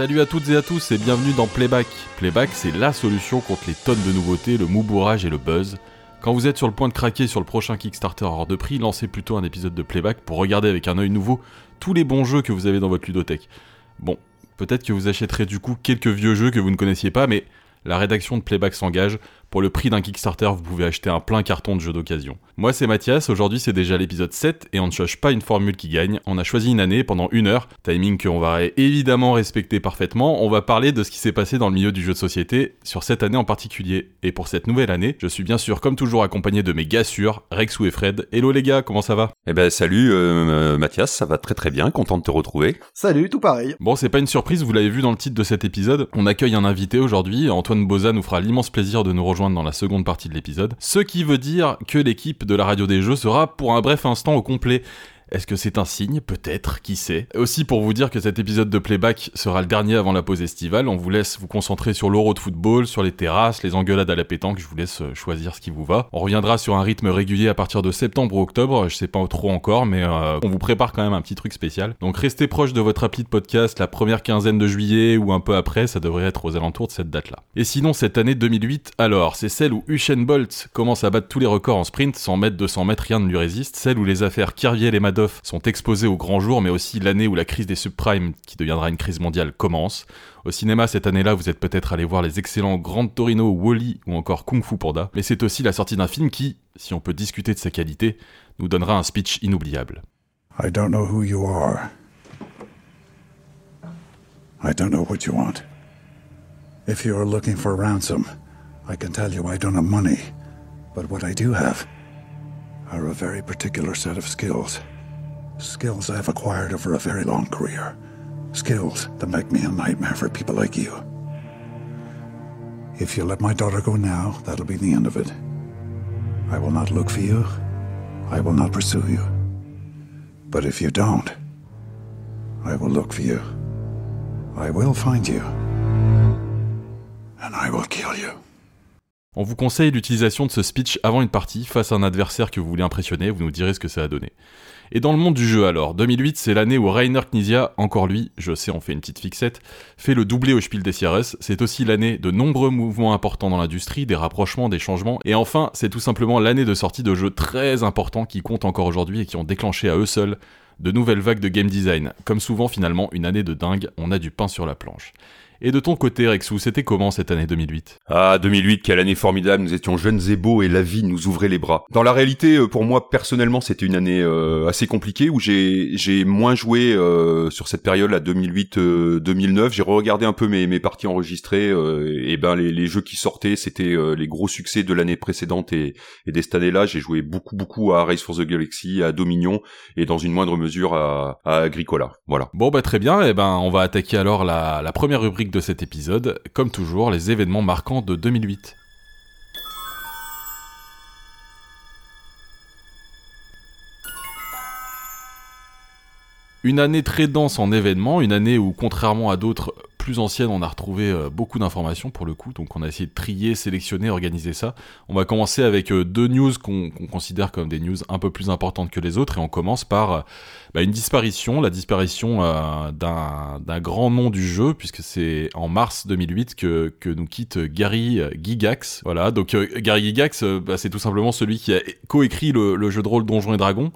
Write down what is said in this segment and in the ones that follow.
Salut à toutes et à tous et bienvenue dans Playback. Playback, c'est la solution contre les tonnes de nouveautés, le mou bourrage et le buzz. Quand vous êtes sur le point de craquer sur le prochain Kickstarter hors de prix, lancez plutôt un épisode de Playback pour regarder avec un œil nouveau tous les bons jeux que vous avez dans votre ludothèque. Bon, peut-être que vous achèterez du coup quelques vieux jeux que vous ne connaissiez pas, mais la rédaction de Playback s'engage. Pour le prix d'un Kickstarter, vous pouvez acheter un plein carton de jeux d'occasion. Moi, c'est Mathias. Aujourd'hui, c'est déjà l'épisode 7 et on ne cherche pas une formule qui gagne. On a choisi une année pendant une heure, timing qu'on va évidemment respecter parfaitement. On va parler de ce qui s'est passé dans le milieu du jeu de société sur cette année en particulier. Et pour cette nouvelle année, je suis bien sûr, comme toujours, accompagné de mes gars sûrs, Rexou et Fred. Hello les gars, comment ça va? Eh ben, salut euh, Mathias, ça va très très bien, content de te retrouver. Salut, tout pareil. Bon, c'est pas une surprise, vous l'avez vu dans le titre de cet épisode. On accueille un invité aujourd'hui. Antoine Boza nous fera l'immense plaisir de nous rejoindre dans la seconde partie de l'épisode. Ce qui veut dire que l'équipe de la radio des jeux sera pour un bref instant au complet. Est-ce que c'est un signe? Peut-être, qui sait? Aussi pour vous dire que cet épisode de playback sera le dernier avant la pause estivale, on vous laisse vous concentrer sur l'euro de football, sur les terrasses, les engueulades à la pétanque, je vous laisse euh, choisir ce qui vous va. On reviendra sur un rythme régulier à partir de septembre ou octobre, je sais pas trop encore, mais euh, on vous prépare quand même un petit truc spécial. Donc restez proche de votre appli de podcast la première quinzaine de juillet ou un peu après, ça devrait être aux alentours de cette date-là. Et sinon, cette année 2008, alors, c'est celle où Usain Bolt commence à battre tous les records en sprint, 100 mètres, 200 mètres, rien ne lui résiste, celle où les affaires Kirviel et Sont exposées au grand jour, mais aussi l'année où la crise des subprimes, qui deviendra une crise mondiale, commence. Au cinéma, cette année-là, vous êtes peut-être allé voir les excellents Grand Torino, Wally ou encore Kung Fu Panda, mais c'est aussi la sortie d'un film qui, si on peut discuter de sa qualité, nous donnera un speech inoubliable. I don't know what you want. If you are looking for ransom, I can tell you I don't have money. But what I do have are a very particular set of skills. Skills I've acquired over a very long career. Skills that make me a nightmare for people like you. If you let my daughter go now, that'll be the end of it. I will not look for you. I will not pursue you. But if you don't, I will look for you. I will find you. And I will kill you. On vous conseille l'utilisation de ce speech avant une partie face à un adversaire que vous voulez impressionner, vous nous direz ce que ça a donné. Et dans le monde du jeu alors, 2008 c'est l'année où Rainer Knizia, encore lui, je sais on fait une petite fixette, fait le doublé au Spiel des Jahres, c'est aussi l'année de nombreux mouvements importants dans l'industrie, des rapprochements, des changements, et enfin c'est tout simplement l'année de sortie de jeux très importants qui comptent encore aujourd'hui et qui ont déclenché à eux seuls de nouvelles vagues de game design. Comme souvent finalement une année de dingue, on a du pain sur la planche. Et de ton côté, Rexou, c'était comment cette année 2008 Ah, 2008, quelle année formidable, nous étions jeunes et beaux et la vie nous ouvrait les bras. Dans la réalité, euh, pour moi, personnellement, c'était une année euh, assez compliquée où j'ai j'ai moins joué euh, sur cette période, là, 2008-2009. j'ai regardé un peu mes, mes parties enregistrées et ben les, les, jeux qui sortaient, c'était les gros succès de l'année précédente et, et dès cette année-là, j'ai joué beaucoup, beaucoup à Race for the Galaxy, à Dominion et dans une moindre mesure à, à Agricola. Voilà. Bon, bah très bien, et ben on va attaquer alors la, la première rubrique de cet épisode, comme toujours les événements marquants de 2008. Une année très dense en événements, une année où contrairement à d'autres plus anciennes, on a retrouvé euh, beaucoup d'informations pour le coup, donc on a essayé de trier, sélectionner, organiser ça. On va commencer avec euh, deux news qu'on considère comme des news un peu plus importantes que les autres, et on commence par euh, bah, une disparition, la disparition d'un grand nom du jeu, puisque c'est en mars 2008 que, que nous quitte Gary Gigax. Voilà, donc Gary Gigax, bah, c'est tout simplement celui qui a coécrit le, le jeu de rôle Donjons et Dragons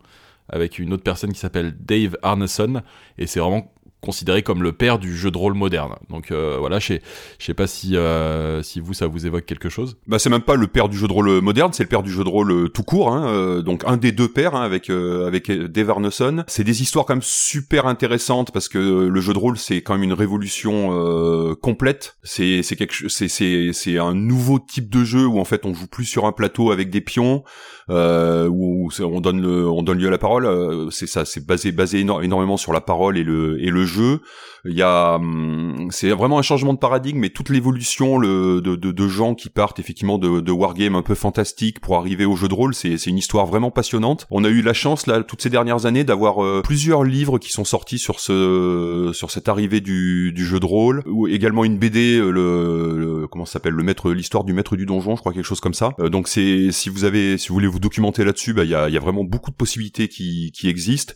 avec une autre personne qui s'appelle Dave Arneson, et c'est vraiment considéré comme le père du jeu de rôle moderne. Donc euh, voilà, je sais, sais pas si euh, si vous ça vous évoque quelque chose. Bah c'est même pas le père du jeu de rôle moderne, c'est le père du jeu de rôle euh, tout court. Hein, donc un des deux pères hein, avec avec Dave Arneson. C'est des histoires quand même super intéressantes parce que le jeu de rôle c'est quand même une révolution complète. C'est c'est quelque c'est c'est c'est un nouveau type de jeu où en fait on joue plus sur un plateau avec des pions où on donne on donne lieu à la parole. c'est ça, c'est basé basé énormément sur la parole et le et le jeu Il y a, hum, c'est vraiment un changement de paradigme, mais toute l'évolution de, gens qui partent effectivement de, de wargame un peu fantastique pour arriver au jeu de rôle, c'est, une histoire vraiment passionnante. On a eu la chance là toutes ces dernières années d'avoir euh, plusieurs livres qui sont sortis sur ce, sur cette arrivée du, jeu de rôle, ou également une BD, euh, le, le comment s'appelle, le maître, l'histoire du maître du donjon, je crois quelque chose comme ça. Euh, donc c'est, si vous avez, si vous voulez vous documenter là-dessus, bah il y a, y a vraiment beaucoup de possibilités qui existent.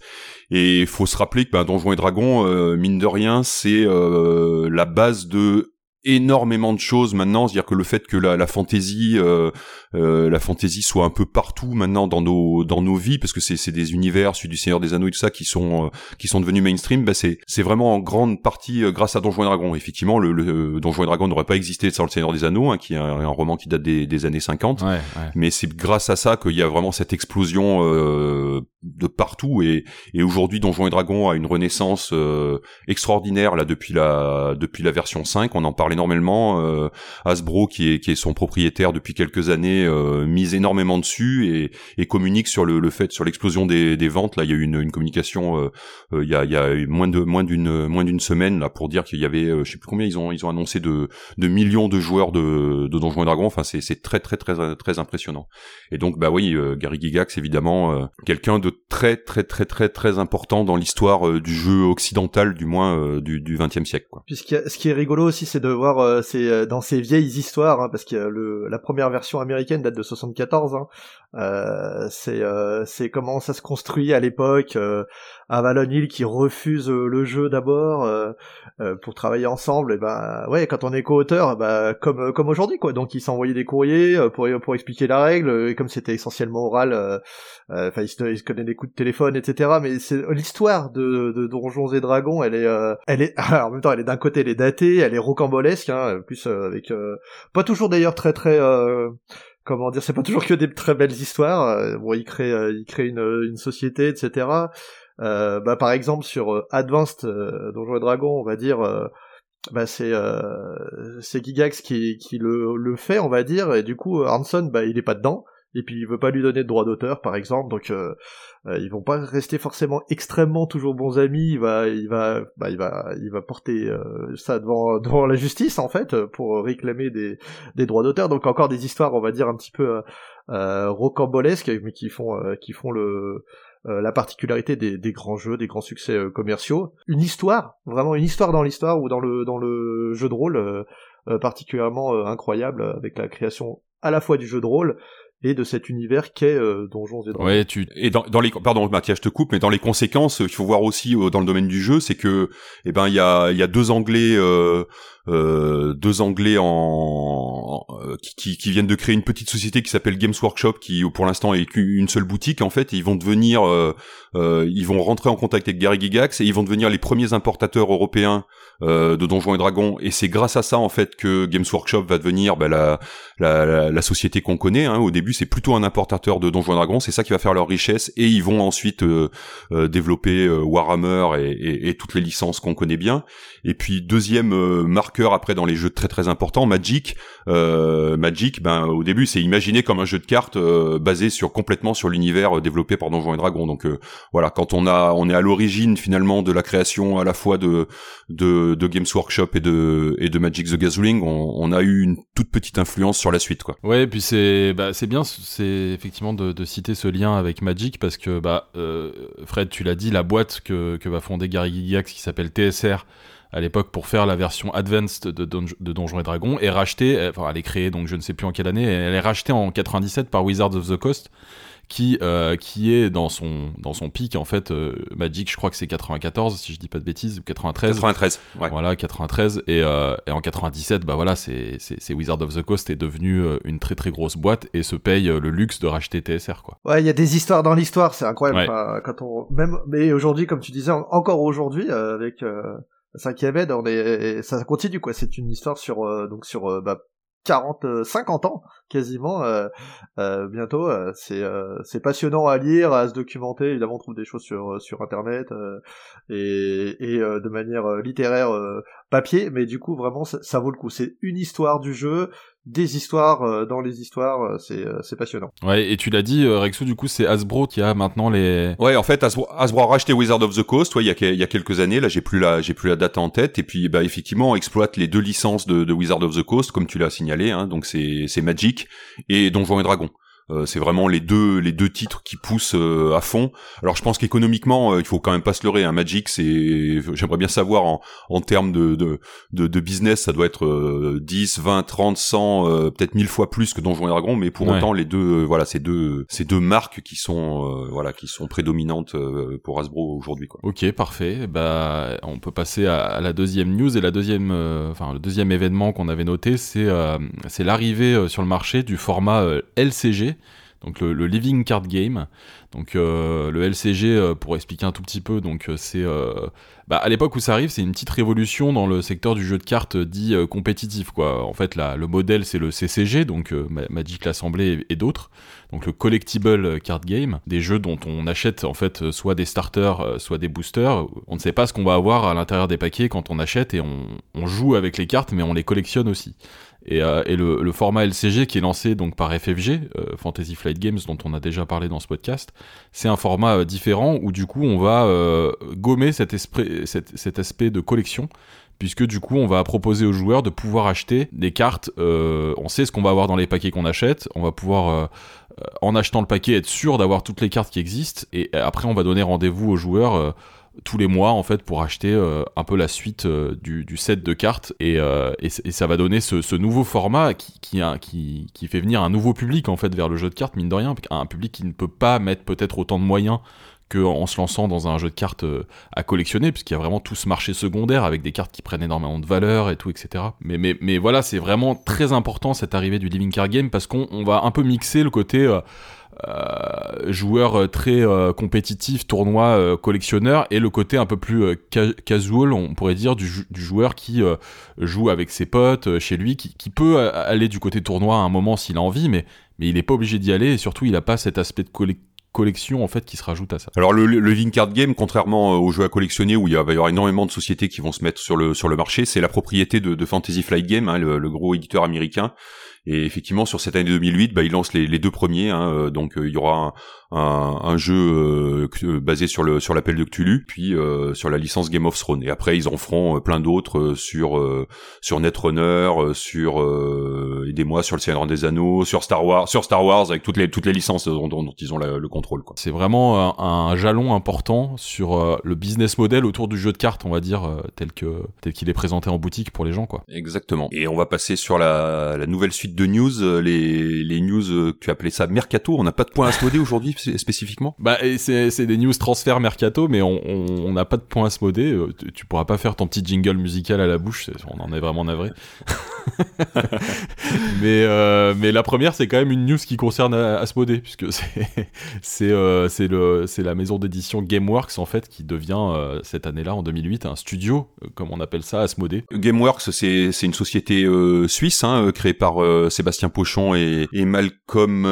Et faut se rappeler que bah, Donjons et Dragons, mine de rien, c'est euh, la base de énormément de choses maintenant, c'est-à-dire que le fait que la, la fantasy, euh, euh, la fantasy soit un peu partout maintenant dans nos dans nos vies, parce que c'est c'est des univers, celui du Seigneur des Anneaux et tout ça, qui sont euh, qui sont devenus mainstream, bah c'est c'est vraiment en grande partie euh, grâce à Donjons et Dragons. Effectivement, le, le Donjons et Dragons n'aurait pas existé sans le Seigneur des Anneaux, hein, qui est un, roman qui date des, des années 50. Ouais, ouais. Mais c'est grâce à ça qu'il y a vraiment cette explosion de partout et et aujourd'hui Donjons et Dragons a une renaissance extraordinaire là depuis la depuis la version 5. On en parle énormément. Euh, Hasbro, qui est, qui est son propriétaire depuis quelques années, euh, mise énormément dessus et, et communique sur le, le fait, sur l'explosion des, des, ventes. Là, il y a eu une, une communication euh, euh il, y a, il y a moins de moins d'une moins d'une semaine là pour dire qu'il y avait, euh, je sais plus combien ils ont ils ont annoncé de, de millions de joueurs de, de Donjons et Dragons. Enfin, c'est, très très très très impressionnant. Et donc, bah oui, Gary Gigax, évidemment, quelqu'un de très très très très très important dans l'histoire du jeu occidental, du moins du, du 20e siècle. Quoi. Puis ce qui, ce qui est rigolo aussi, c'est de voir euh, c'est euh, dans ces vieilles histoires, hein, parce que le, la première version américaine date de 74. Hein, euh, euh, c'est comment ça se construit à l'époque. Euh, Avalon Hill qui refuse le jeu d'abord pour travailler ensemble. Et ben ouais, quand on est co-auteur, bah comme comme aujourd'hui quoi. Donc ils s'envoyaient des courriers pour pour expliquer la règle. Et comme c'était essentiellement oral, enfin ils, se, connaissaient des coups de téléphone, etc. Mais c'est l'histoire de, de Donjons et Dragons. Elle est elle est alors, en même temps elle est d'un côté elle est datée, elle est rocambolesque, hein, plus avec pas toujours d'ailleurs très très comment dire, c'est pas toujours que des très belles histoires. Euh, bon, il crée, euh, il crée une, une société, etc. Euh, bah, par exemple sur euh, Advanced euh, Donjons et Dragons, on va dire, bah c'est c'est Gigax qui, qui le, le fait, on va dire, et du coup Hanson, bah il est pas dedans et puis il veut pas lui donner de droit d'auteur par exemple donc euh, euh, ils vont pas rester forcément extrêmement toujours bons amis il va il va bah, il va il va porter euh, ça devant devant la justice en fait pour réclamer des des droits d'auteur donc encore des histoires on va dire un petit peu rocambolesques mais qui font qui font le la particularité des, grands jeux, des grands succès commerciaux, une histoire, vraiment une histoire dans l'histoire ou dans le dans le jeu de rôle particulièrement incroyable avec la création à la fois du jeu de rôle et de cet univers qu'est euh, Donjons et Dragons. Ouais, tu et dans, dans les pardon Mathias, je te coupe, mais dans les conséquences, il faut voir aussi euh, dans le domaine du jeu, c'est que eh ben il y a il y a deux Anglais euh, euh, deux Anglais en, euh, qui, qui, viennent de créer une petite société qui s'appelle Games Workshop, qui pour l'instant est une seule boutique en fait. ils vont devenir, euh, ils vont rentrer en contact avec Gary Gigax et ils vont devenir les premiers importateurs européens de Donjons et Dragons. Et c'est grâce à ça en fait que Games Workshop va devenir bah, la, la, la, société qu'on connaît. Hein. Au début, c'est plutôt un importateur de Donjons et Dragons. C'est ça qui va faire leur richesse et ils vont ensuite développer Warhammer et, toutes les licences qu'on connaît bien. Et puis deuxième marque après dans les jeux très très importants. Magic, euh, Magic, ben au début c'est imaginé comme un jeu de cartes euh, basé sur complètement sur l'univers euh, développé par Donjons et Dragons. Donc voilà, quand on a on est à l'origine finalement de la création à la fois de de, Games Workshop et de et de Magic the Gathering, on, on, a eu une toute petite influence sur la suite quoi. Ouais, et puis c'est bah, c'est bien, c'est effectivement de, citer ce lien avec Magic parce que bah Fred, tu l'as dit, la boîte que va fonder Gary Gygax qui s'appelle TSR à l'époque pour faire la version advanced de, de Donjons et Dragons et rachetée, enfin elle est créée donc je ne sais plus en quelle année, elle est rachetée en 97 par Wizards of the Coast qui euh, qui est dans son dans son pic en fait euh, Magic je crois que c'est 94 si je dis pas de bêtises ou 93 93 ouais. voilà 93 et, euh, et en 97 bah voilà c'est c'est Wizard of the Coast est devenu euh, une très très grosse boîte et se paye le luxe de racheter TSR quoi ouais il y a des histoires dans l'histoire c'est incroyable quand on même mais aujourd'hui comme tu disais encore aujourd'hui avec cinquième aide, on est, ça continue quoi. C'est une histoire sur euh, donc sur euh, bah, 40, 50 euh, ans quasiment bientôt. c'est c'est passionnant à lire, à se documenter. Évidemment, on trouve des choses sur sur internet et, et de manière littéraire papier, mais du coup vraiment ça vaut le coup. C'est une histoire du jeu des histoires euh, dans les histoires, euh, c'est euh, c'est passionnant. Ouais, et tu l'as dit, Rexo, du coup, c'est Hasbro qui a maintenant les. Ouais, en fait, Hasbro, Hasbro a racheté Wizard of the Coast, ouais, il y a, il y a quelques années. Là, j'ai plus la, j'ai plus la date en tête. Et puis, bah, effectivement, on exploite les deux licences de, de Wizard of the Coast, comme tu l'as signalé. Hein, donc, c'est, c'est Magic et Donjons et Dragons. Euh, c'est vraiment les deux les deux titres qui poussent euh, à fond. Alors je pense qu'économiquement, euh, il faut quand même pas se leurrer. Hein. Magic, c'est j'aimerais bien savoir en, en termes de, de, de, de business, ça doit être 10, 20, 30, 100, peut-être 1000 fois plus que Donjons et Dragons, mais pour autant les deux voilà ces deux ces deux marques qui sont voilà qui sont prédominantes pour Hasbro aujourd'hui. Quoi. Ok, parfait. Bah on peut passer à, à la deuxième news et la deuxième enfin le deuxième événement qu'on avait noté, c'est c'est l'arrivée sur le marché du format LCG donc le, Living Card Game. Donc euh, le LCG, euh, pour expliquer un tout petit peu, donc euh, c'est bah, à l'époque où ça arrive, c'est une petite révolution dans le secteur du jeu de cartes dit compétitif quoi. En fait, là, le modèle c'est le CCG, donc Magic l'Assemblée et, d'autres. Donc le collectible card game, des jeux dont on achète en fait soit des starters, soit des boosters. On ne sait pas ce qu'on va avoir à l'intérieur des paquets quand on achète et on, on joue avec les cartes, mais on les collectionne aussi. Et, euh, et le, le, format LCG qui est lancé donc par FFG, euh, Fantasy Flight Games, dont on a déjà parlé dans ce podcast, c'est un format euh, différent où du coup on va gommer cet, esprit, cet, cet, aspect de collection, puisque du coup on va proposer aux joueurs de pouvoir acheter des cartes. on sait ce qu'on va avoir dans les paquets qu'on achète, on va pouvoir en achetant le paquet être sûr d'avoir toutes les cartes qui existent, et après on va donner rendez-vous aux joueurs tous les mois en fait pour acheter euh, un peu la suite euh, du, set de cartes. Et, euh, ça va donner ce, nouveau format qui, fait venir un nouveau public en fait vers le jeu de cartes mine de rien un public qui ne peut pas mettre peut-être autant de moyens qu'en se lançant dans un jeu de cartes à collectionner, puisqu'il y a vraiment tout ce marché secondaire avec des cartes qui prennent énormément de valeur et tout, etc. Mais, mais, mais voilà, c'est vraiment très important cette arrivée du Living Card Game, parce qu'on va un peu mixer le côté euh, joueur euh, très euh, compétitif, tournoi, collectionneur, et le côté un peu plus casual, on pourrait dire, du, joueur qui joue avec ses potes chez lui, qui, peut aller du côté tournoi à un moment s'il a envie, mais, mais il n'est pas obligé d'y aller, et surtout il n'a pas cet aspect de collection en fait qui se rajoute à ça. Alors le, le Card Game, contrairement aux jeux à collectionner où il va y avoir énormément de sociétés qui vont se mettre sur le sur le marché, c'est la propriété de, de Fantasy Flight Game, hein, le, le, gros éditeur américain, et effectivement, sur cette année 2008, bah, il lance les, les deux premiers. Hein, euh, donc, euh, il y aura un, un, un jeu euh, basé sur le sur l'appel de Cthulhu, puis sur la licence Game of Thrones. Et après, ils en feront plein d'autres sur sur Netrunner, sur aidez-moi sur le Seigneur des Anneaux, sur Star Wars, sur Star Wars avec toutes les toutes les licences dont, dont, ils ont le contrôle. C'est vraiment un, un, jalon important sur le business model autour du jeu de cartes, on va dire tel que tel qu'il est présenté en boutique pour les gens, quoi. Exactement. Et on va passer sur la, la nouvelle suite de news, euh, les, les news, euh, tu appelais ça mercato. On n'a pas de point à se moder aujourd'hui spécifiquement? Bah, c'est des news transfert mercato, mais on on n'a pas de point à se moder. Euh, tu, tu, pourras pas faire ton petit jingle musical à la bouche. On en est vraiment navré. mais euh, mais la première, c'est quand même une news qui concerne Asmodée, puisque c'est c'est euh, c'est le c'est la maison d'édition GameWorks en fait qui devient euh, cette année-là en 2008 un studio, comme on appelle ça, Asmodée. GameWorks, c'est c'est une société suisse hein, créée par Sébastien Pochon et, et Malcolm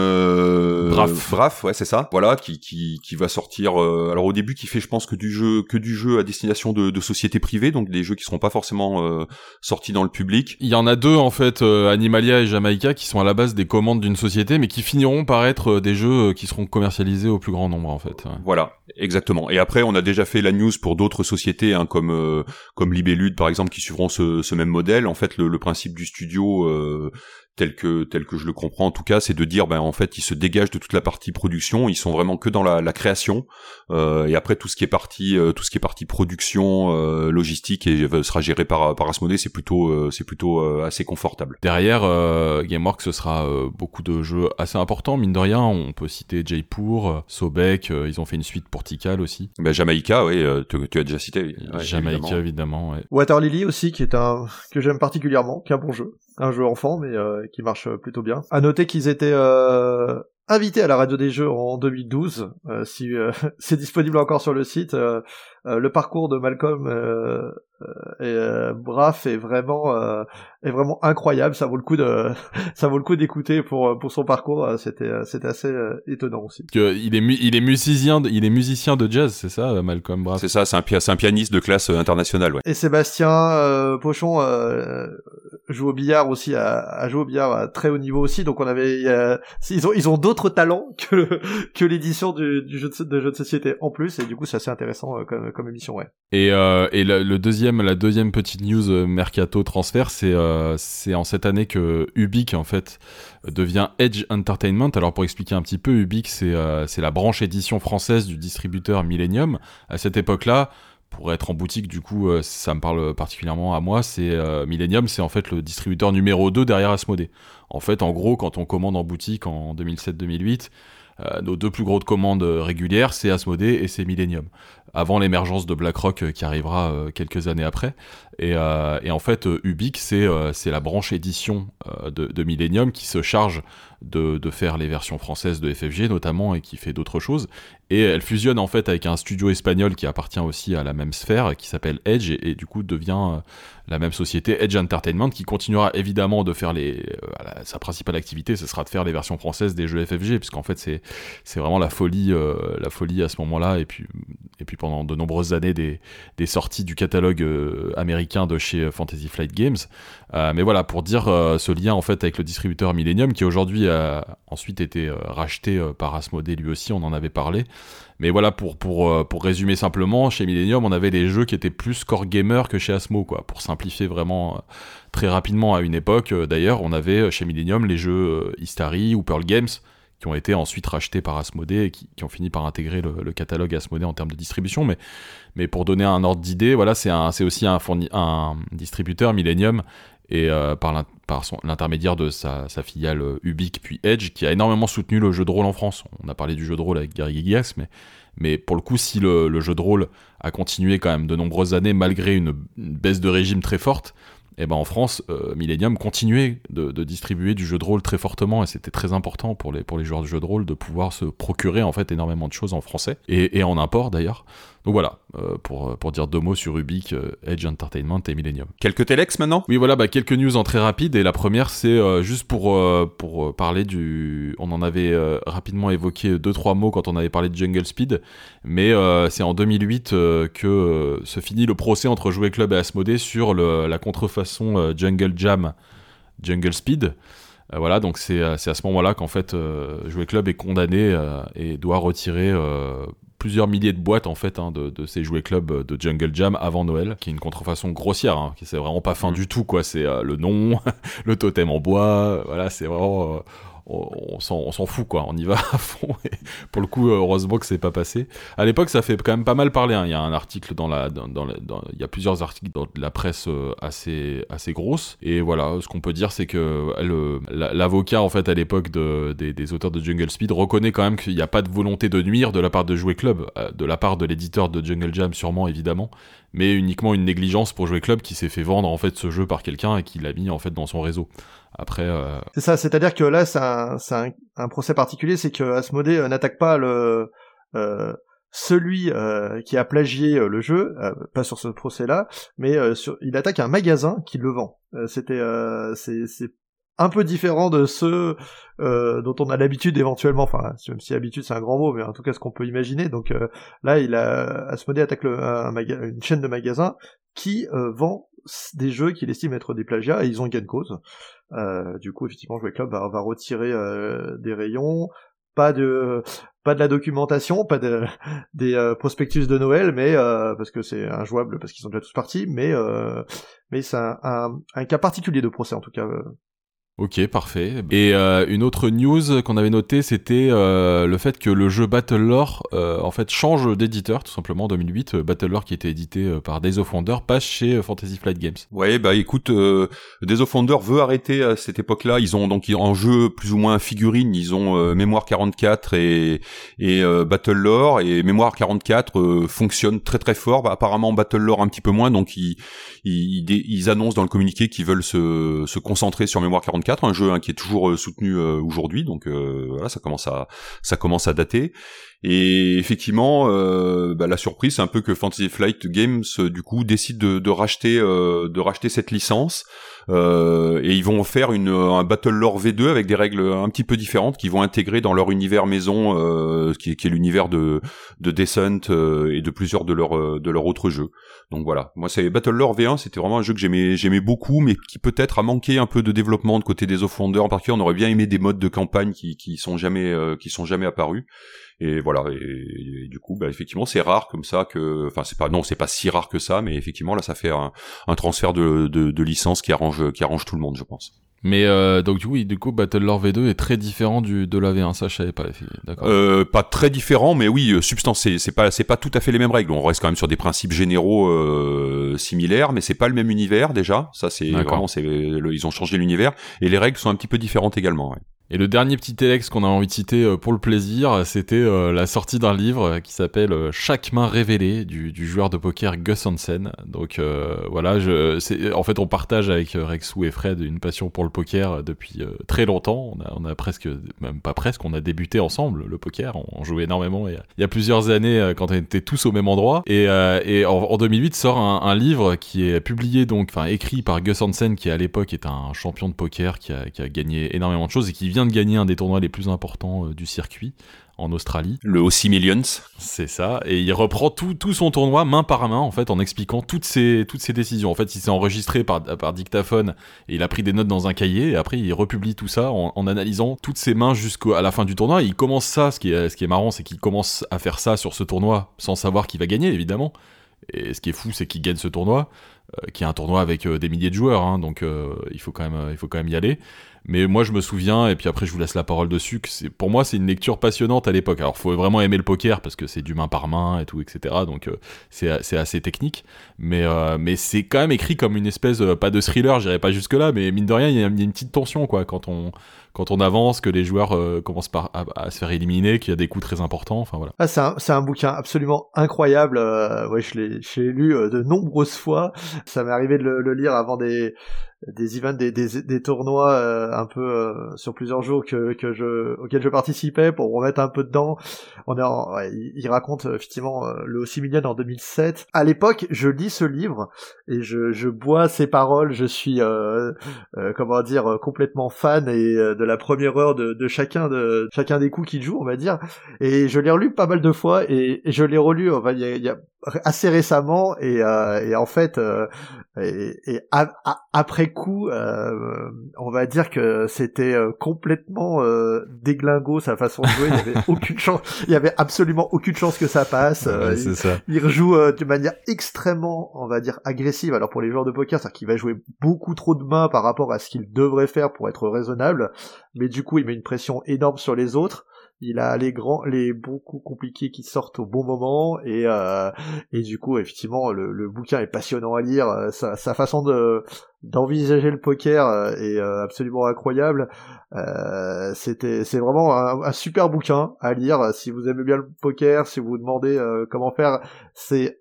Braff. Braff, ouais, c'est ça. Voilà, qui qui qui va sortir. alors au début, qui fait, je pense, que du jeu que du jeu à destination de, de sociétés privées, donc des jeux qui seront pas forcément sortis dans le public. Il y en a deux en fait, euh, Animalia et Jamaica, qui sont à la base des commandes d'une société, mais qui finiront par être euh, des jeux euh, qui seront commercialisés au plus grand nombre en fait. Voilà, exactement. Et après, on a déjà fait la news pour d'autres sociétés, hein, comme comme Libellude par exemple, qui suivront ce, ce même modèle. En fait, le, le principe du studio tel que tel que je le comprends en tout cas, c'est de dire ben en fait ils se dégagent de toute la partie production, ils sont vraiment que dans la, la création euh, et après tout ce qui est partie euh, tout ce qui est partie production euh, logistique et euh, sera géré par par Asmodee, c'est plutôt euh, c'est plutôt assez confortable. Derrière GameWorks ce sera beaucoup de jeux assez importants mine de rien, on peut citer Jaipur, Sobek, ils ont fait une suite pour Tikal aussi. Ben Jamaïca oui, tu, tu, as déjà cité. Ouais, Jamaïca évidemment. ouais. Water Lily aussi qui est un que j'aime particulièrement, qui est un bon jeu un jeu enfant, mais euh, qui marche plutôt bien. À noter qu'ils étaient euh, invités à la radio des jeux en 2012. Euh, si c'est disponible encore sur le site, le parcours de Malcolm et Braff est vraiment est vraiment incroyable. Ça vaut le coup de ça vaut le coup d'écouter pour pour son parcours. C'était c'était assez étonnant aussi. Que il est il est musicien de, il est musicien de jazz, c'est ça, Malcolm Braff? C'est ça, c'est un c'est un pianiste de classe internationale. Ouais. Et Sébastien Pochon joue au billard aussi, à, à jouer au billard à très haut niveau aussi. Donc on avait, ils ont ils ont d'autres talents que que l'édition du, du, jeu de, de jeu de société en plus. Et du coup c'est assez intéressant euh, comme, comme émission, ouais. Et, euh, et le, le deuxième, la deuxième petite news euh, mercato transfert, c'est euh, c'est en cette année que Ubik en fait devient Edge Entertainment. Alors pour expliquer un petit peu, Ubik c'est euh, la branche édition française du distributeur Millennium. À cette époque-là, pour être en boutique, du coup, ça me parle particulièrement à moi. C'est Millennium, c'est en fait le distributeur numéro 2 derrière Asmodée. En fait, en gros, quand on commande en boutique en 2007-2008, euh, nos deux plus grosses commandes régulières, c'est Asmodée et c'est Millennium. Avant l'émergence de BlackRock euh, qui arrivera euh, quelques années après. Et, euh, en fait, Ubik, c'est la branche édition de, Millennium qui se charge de, faire les versions françaises de FFG notamment et qui fait d'autres choses. Et elle fusionne en fait avec un studio espagnol qui appartient aussi à la même sphère, qui s'appelle Edge, et, du coup devient la même société, Edge Entertainment, qui continuera évidemment de faire les. sa principale activité, ce sera de faire les versions françaises des jeux FFG, puisqu'en fait c'est vraiment la folie, la folie à ce moment-là, et puis et puis pendant de nombreuses années des sorties du catalogue euh, américain de chez Fantasy Flight Games. Euh, mais voilà, pour dire euh, ce lien en fait avec le distributeur Millennium, qui aujourd'hui a ensuite été euh, racheté euh, par Asmodée lui aussi, on en avait parlé. Mais voilà, pour, euh, résumer simplement, chez Millennium, on avait des jeux qui étaient plus core gamer que chez Asmo, quoi. Pour simplifier vraiment euh, très rapidement à une époque, euh, d'ailleurs, on avait euh, chez Millennium les jeux euh, Istari ou Pearl Games, qui ont été ensuite rachetés par Asmodée et qui, ont fini par intégrer le, catalogue Asmodée en termes de distribution. Mais, mais pour donner un ordre d'idée, voilà, c'est aussi un, fourni- un distributeur Millennium et euh, par l'intermédiaire de sa, filiale euh, Ubik puis Edge qui a énormément soutenu le jeu de rôle en France. On a parlé du jeu de rôle avec Gary Gygax, mais, mais pour le coup, si le, jeu de rôle a continué quand même de nombreuses années malgré une baisse de régime très forte, et ben en France, euh, Millennium continuait de, distribuer du jeu de rôle très fortement et c'était très important pour les, pour les joueurs de jeu de rôle de pouvoir se procurer en fait énormément de choses en français et en import d'ailleurs. Donc voilà, euh, pour, pour dire deux mots sur Ubik, euh, Edge Entertainment et Millennium. Quelques telex maintenant? Oui, voilà, bah, quelques news en très rapide. Et la première, c'est euh, juste pour, euh, pour euh, parler du. On en avait euh, rapidement évoqué deux, trois mots quand on avait parlé de Jungle Speed. Mais euh, c'est en 2008 euh, que euh, se finit le procès entre Jouet Club et Asmodée sur le, la contrefaçon euh, Jungle Jam Jungle Speed. Euh, voilà, donc c'est euh, c'est à ce moment-là qu'en fait euh, Jouet Club est condamné euh, et doit retirer euh, plusieurs milliers de boîtes en fait hein, de, de ces jouets clubs de Jungle Jam avant Noël, qui est une contrefaçon grossière, hein, qui c'est vraiment pas fin du tout quoi. C'est euh, le nom, le totem en bois, euh, voilà, c'est vraiment euh, on, s'en fout quoi. On y va à fond. Et pour le coup, euh, heureusement que c'est pas passé. À l'époque, ça fait quand même pas mal parler. hein. Il y a un article dans la, dans, dans il y a plusieurs articles dans la presse euh, assez assez grosse. Et voilà, ce qu'on peut dire, c'est que la- l'avocat en fait à l'époque de, des, des auteurs de Jungle Speed reconnaît quand même qu'il n'y a pas de volonté de nuire de la part de Jouet Club, euh, de la part de l'éditeur de Jungle Jam sûrement évidemment, mais uniquement une négligence pour Jouet Club qui s'est fait vendre en fait ce jeu par quelqu'un et qui l'a mis en fait dans son réseau. Après, euh, C'est ça, c'est-à-dire que là, c'est un, un, un procès particulier, c'est que Asmodée euh, n'attaque pas le euh, celui euh, qui a plagié le jeu, euh, pas sur ce procès-là, mais il attaque un magasin qui le vend. C'était, c'est, un peu différent de ceux dont on a l'habitude éventuellement, enfin, même si habitude c'est un grand mot, mais en tout cas ce qu'on peut imaginer. Donc là, il a Asmodée attaque le, un une chaîne de magasins qui vend des jeux qu'il estime être des plagiats et ils ont gain de cause. Euh, du coup, effectivement, Jouet Club va, va retirer euh, des rayons, pas de pas de la documentation, pas de des euh, prospectus de Noël, mais euh, parce que c'est injouable parce qu'ils sont déjà tous partis, mais euh, mais c'est un, un, un cas particulier de procès en tout cas. Ok, parfait. Et euh, une autre news qu'on avait notée, c'était euh, le fait que le jeu Battle Lore, euh, en fait, change d'éditeur, tout simplement, en 2008. Euh, Battle Lore, qui était édité euh, par Days of Wonder, passe chez euh, Fantasy Flight Games. Ouais, bah écoute, Days of Wonder veut arrêter à cette époque-là. Ils ont donc en jeu plus ou moins figurines, ils ont Mémoire 44 et et euh, Battle Lore et Mémoire 44 euh, fonctionne très très fort. Bah, apparemment Battle Lore un petit peu moins, donc ils, ils, ils annoncent dans le communiqué qu'ils veulent se se concentrer sur Mémoire 44, un jeu hein, qui est toujours euh, soutenu euh, aujourd'hui. Donc euh, voilà, ça commence à ça commence à dater. Et effectivement, euh, bah, la surprise, c'est un peu que Fantasy Flight Games euh, du coup décide de, de racheter euh, de racheter cette licence. Euh, et ils vont faire une, un Battle Lore V2 avec des règles un petit peu différentes qui vont intégrer dans leur univers maison, euh, qui, est- qui est l'univers de, de Descent euh, et de plusieurs de leurs de autres jeux. Donc voilà, moi c'est Battle Lore V1, c'était vraiment un jeu que j'aimais j'aimais beaucoup, mais qui peut-être a manqué un peu de développement de côté des of Wonder. En particulier, on aurait bien aimé des modes de campagne qui qui sont jamais qui sont jamais apparus. Et voilà. Et, du coup, bah, effectivement, c'est rare comme ça que, enfin, c'est pas, non, c'est pas si rare que ça, mais effectivement, là, ça fait un, un transfert de, de, de, licence qui arrange, qui arrange tout le monde, je pense. Mais euh, donc oui, du coup, Battlelore V2 est très différent du de la V1, ça je savais pas. D'accord. Euh, pas très différent, mais oui, euh, substance, c'est pas c'est pas tout à fait les mêmes règles. On reste quand même sur des principes généraux euh, similaires, mais c'est pas le même univers déjà. Ça c'est vraiment c'est ils ont changé l'univers et les règles sont un petit peu différentes également. Ouais. Et le dernier petit texte qu'on a envie de citer euh, pour le plaisir, c'était euh, la sortie d'un livre qui s'appelle euh, Chaque main révélée du, joueur de poker Gus Hansen. Donc voilà, en fait on partage avec Rexou et Fred une passion pour le poker depuis très longtemps. On a, presque, même pas presque, on a débuté ensemble le poker. On, jouait énormément il y, a, plusieurs années quand on était tous au même endroit. Et, en, 2008 sort un, un, livre qui est publié donc, enfin écrit par Gus Hansen qui à l'époque est un champion de poker qui a, qui a gagné énormément de choses et qui vient de gagner un des tournois les plus importants euh, du circuit en Australie. Le OC Millions. C'est ça. Et il reprend tout, tout son tournoi main par main, en fait, en expliquant toutes ses, toutes ses décisions. En fait, il s'est enregistré par, par dictaphone et il a pris des notes dans un cahier. Et après, il republie tout ça en, analysant toutes ses mains jusqu'à la fin du tournoi. il commence ça. Ce qui est, ce qui est marrant, c'est qu'il commence à faire ça sur ce tournoi sans savoir qu'il va gagner, évidemment. Et ce qui est fou, c'est qu'il gagne ce tournoi, euh, qui est un tournoi avec des milliers de joueurs. Hein, donc, il, faut quand même, il faut quand même y aller. Mais moi, je me souviens, et puis après, je vous laisse la parole dessus, que c'est, pour moi, c'est une lecture passionnante à l'époque. Alors, faut vraiment aimer le poker parce que c'est du main par main et tout, etc. Donc, euh, c'est, c'est assez technique. Mais, euh, mais c'est quand même écrit comme une espèce, euh, pas de thriller, j'irai pas jusque-là, mais mine de rien, il y, a une petite tension, quoi, quand on, quand on avance, que les joueurs commencent par, à, se faire éliminer, qu'il y a des coups très importants. Enfin, voilà. Ah, c'est un, c'est un bouquin absolument incroyable. ouais, je l'ai, je l'ai lu de nombreuses fois. Ça m'est arrivé de le, le lire avant des, des events, des, des, des tournois euh, un peu euh, sur plusieurs jours auxquels je participais pour remettre un peu dedans. On est en, ouais, il, raconte effectivement euh, le aussi million en 2007. À l'époque, je lis ce livre et je, je bois ses paroles. Je suis, comment dire, complètement fan et de la première heure de, de chacun de chacun des coups qu'il joue, on va dire. Et je l'ai relu pas mal de fois et, je l'ai relu. Enfin, il y a, y a assez récemment et, et en fait et, et après coup, euh, on va dire que c'était euh, complètement euh, déglingo sa façon de jouer. Il y avait aucune chance, il y avait absolument aucune chance que ça passe. Ouais, il, ça. il rejoue de manière extrêmement, on va dire, agressive. Alors pour les joueurs de poker, c'est-à-dire qu'il va jouer beaucoup trop de mains par rapport à ce qu'il devrait faire pour être raisonnable. Mais du coup, il met une pression énorme sur les autres il a les grands, les beaucoup compliqués qui sortent au bon moment et euh, et du coup effectivement le, le, bouquin est passionnant à lire. Euh, sa, sa façon de d'envisager le poker euh, est absolument incroyable. Euh, c'était c'est vraiment un, un, super bouquin à lire si vous aimez bien le poker, si vous vous demandez comment faire. C'est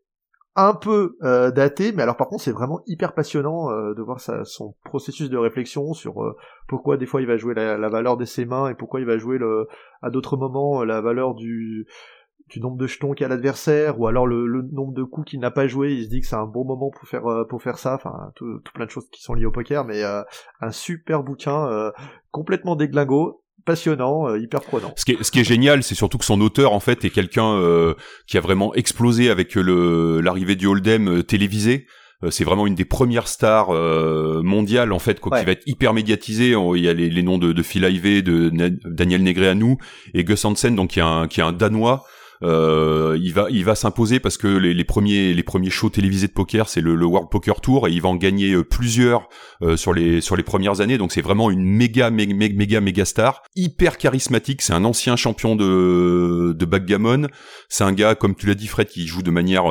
un peu euh, daté, mais alors par contre c'est vraiment hyper passionnant euh, de voir son processus de réflexion sur euh, pourquoi des fois il va jouer la, valeur de ses mains et pourquoi il va jouer le, à d'autres moments la valeur du, du nombre de jetons qu'a l'adversaire ou alors le, le, nombre de coups qu'il n'a pas joué. Il se dit que c'est un bon moment pour faire pour faire ça. Enfin tout, tout, plein de choses qui sont liées au poker, mais un super bouquin complètement déglingo passionnant, euh, hyper prenant. Ce qui est, ce qui est génial, c'est surtout que son auteur en fait est quelqu'un euh, qui a vraiment explosé avec le l'arrivée du Hold'em euh, télévisé. C'est vraiment une des premières stars mondiales en fait, quoi, qui va être hyper médiatisée. Il y a les, les noms de, de Phil Ivey, de Daniel Negreanu et Gus Hansen, donc qui est un qui est un danois euh, il va, il va s'imposer parce que les, premiers, les premiers shows télévisés de poker, c'est le, World Poker Tour et il va en gagner euh, plusieurs euh, sur les sur les premières années. Donc c'est vraiment une méga, méga, méga, méga star, hyper charismatique. C'est un ancien champion de de backgammon. C'est un gars, comme tu l'as dit, Fred, qui joue de manière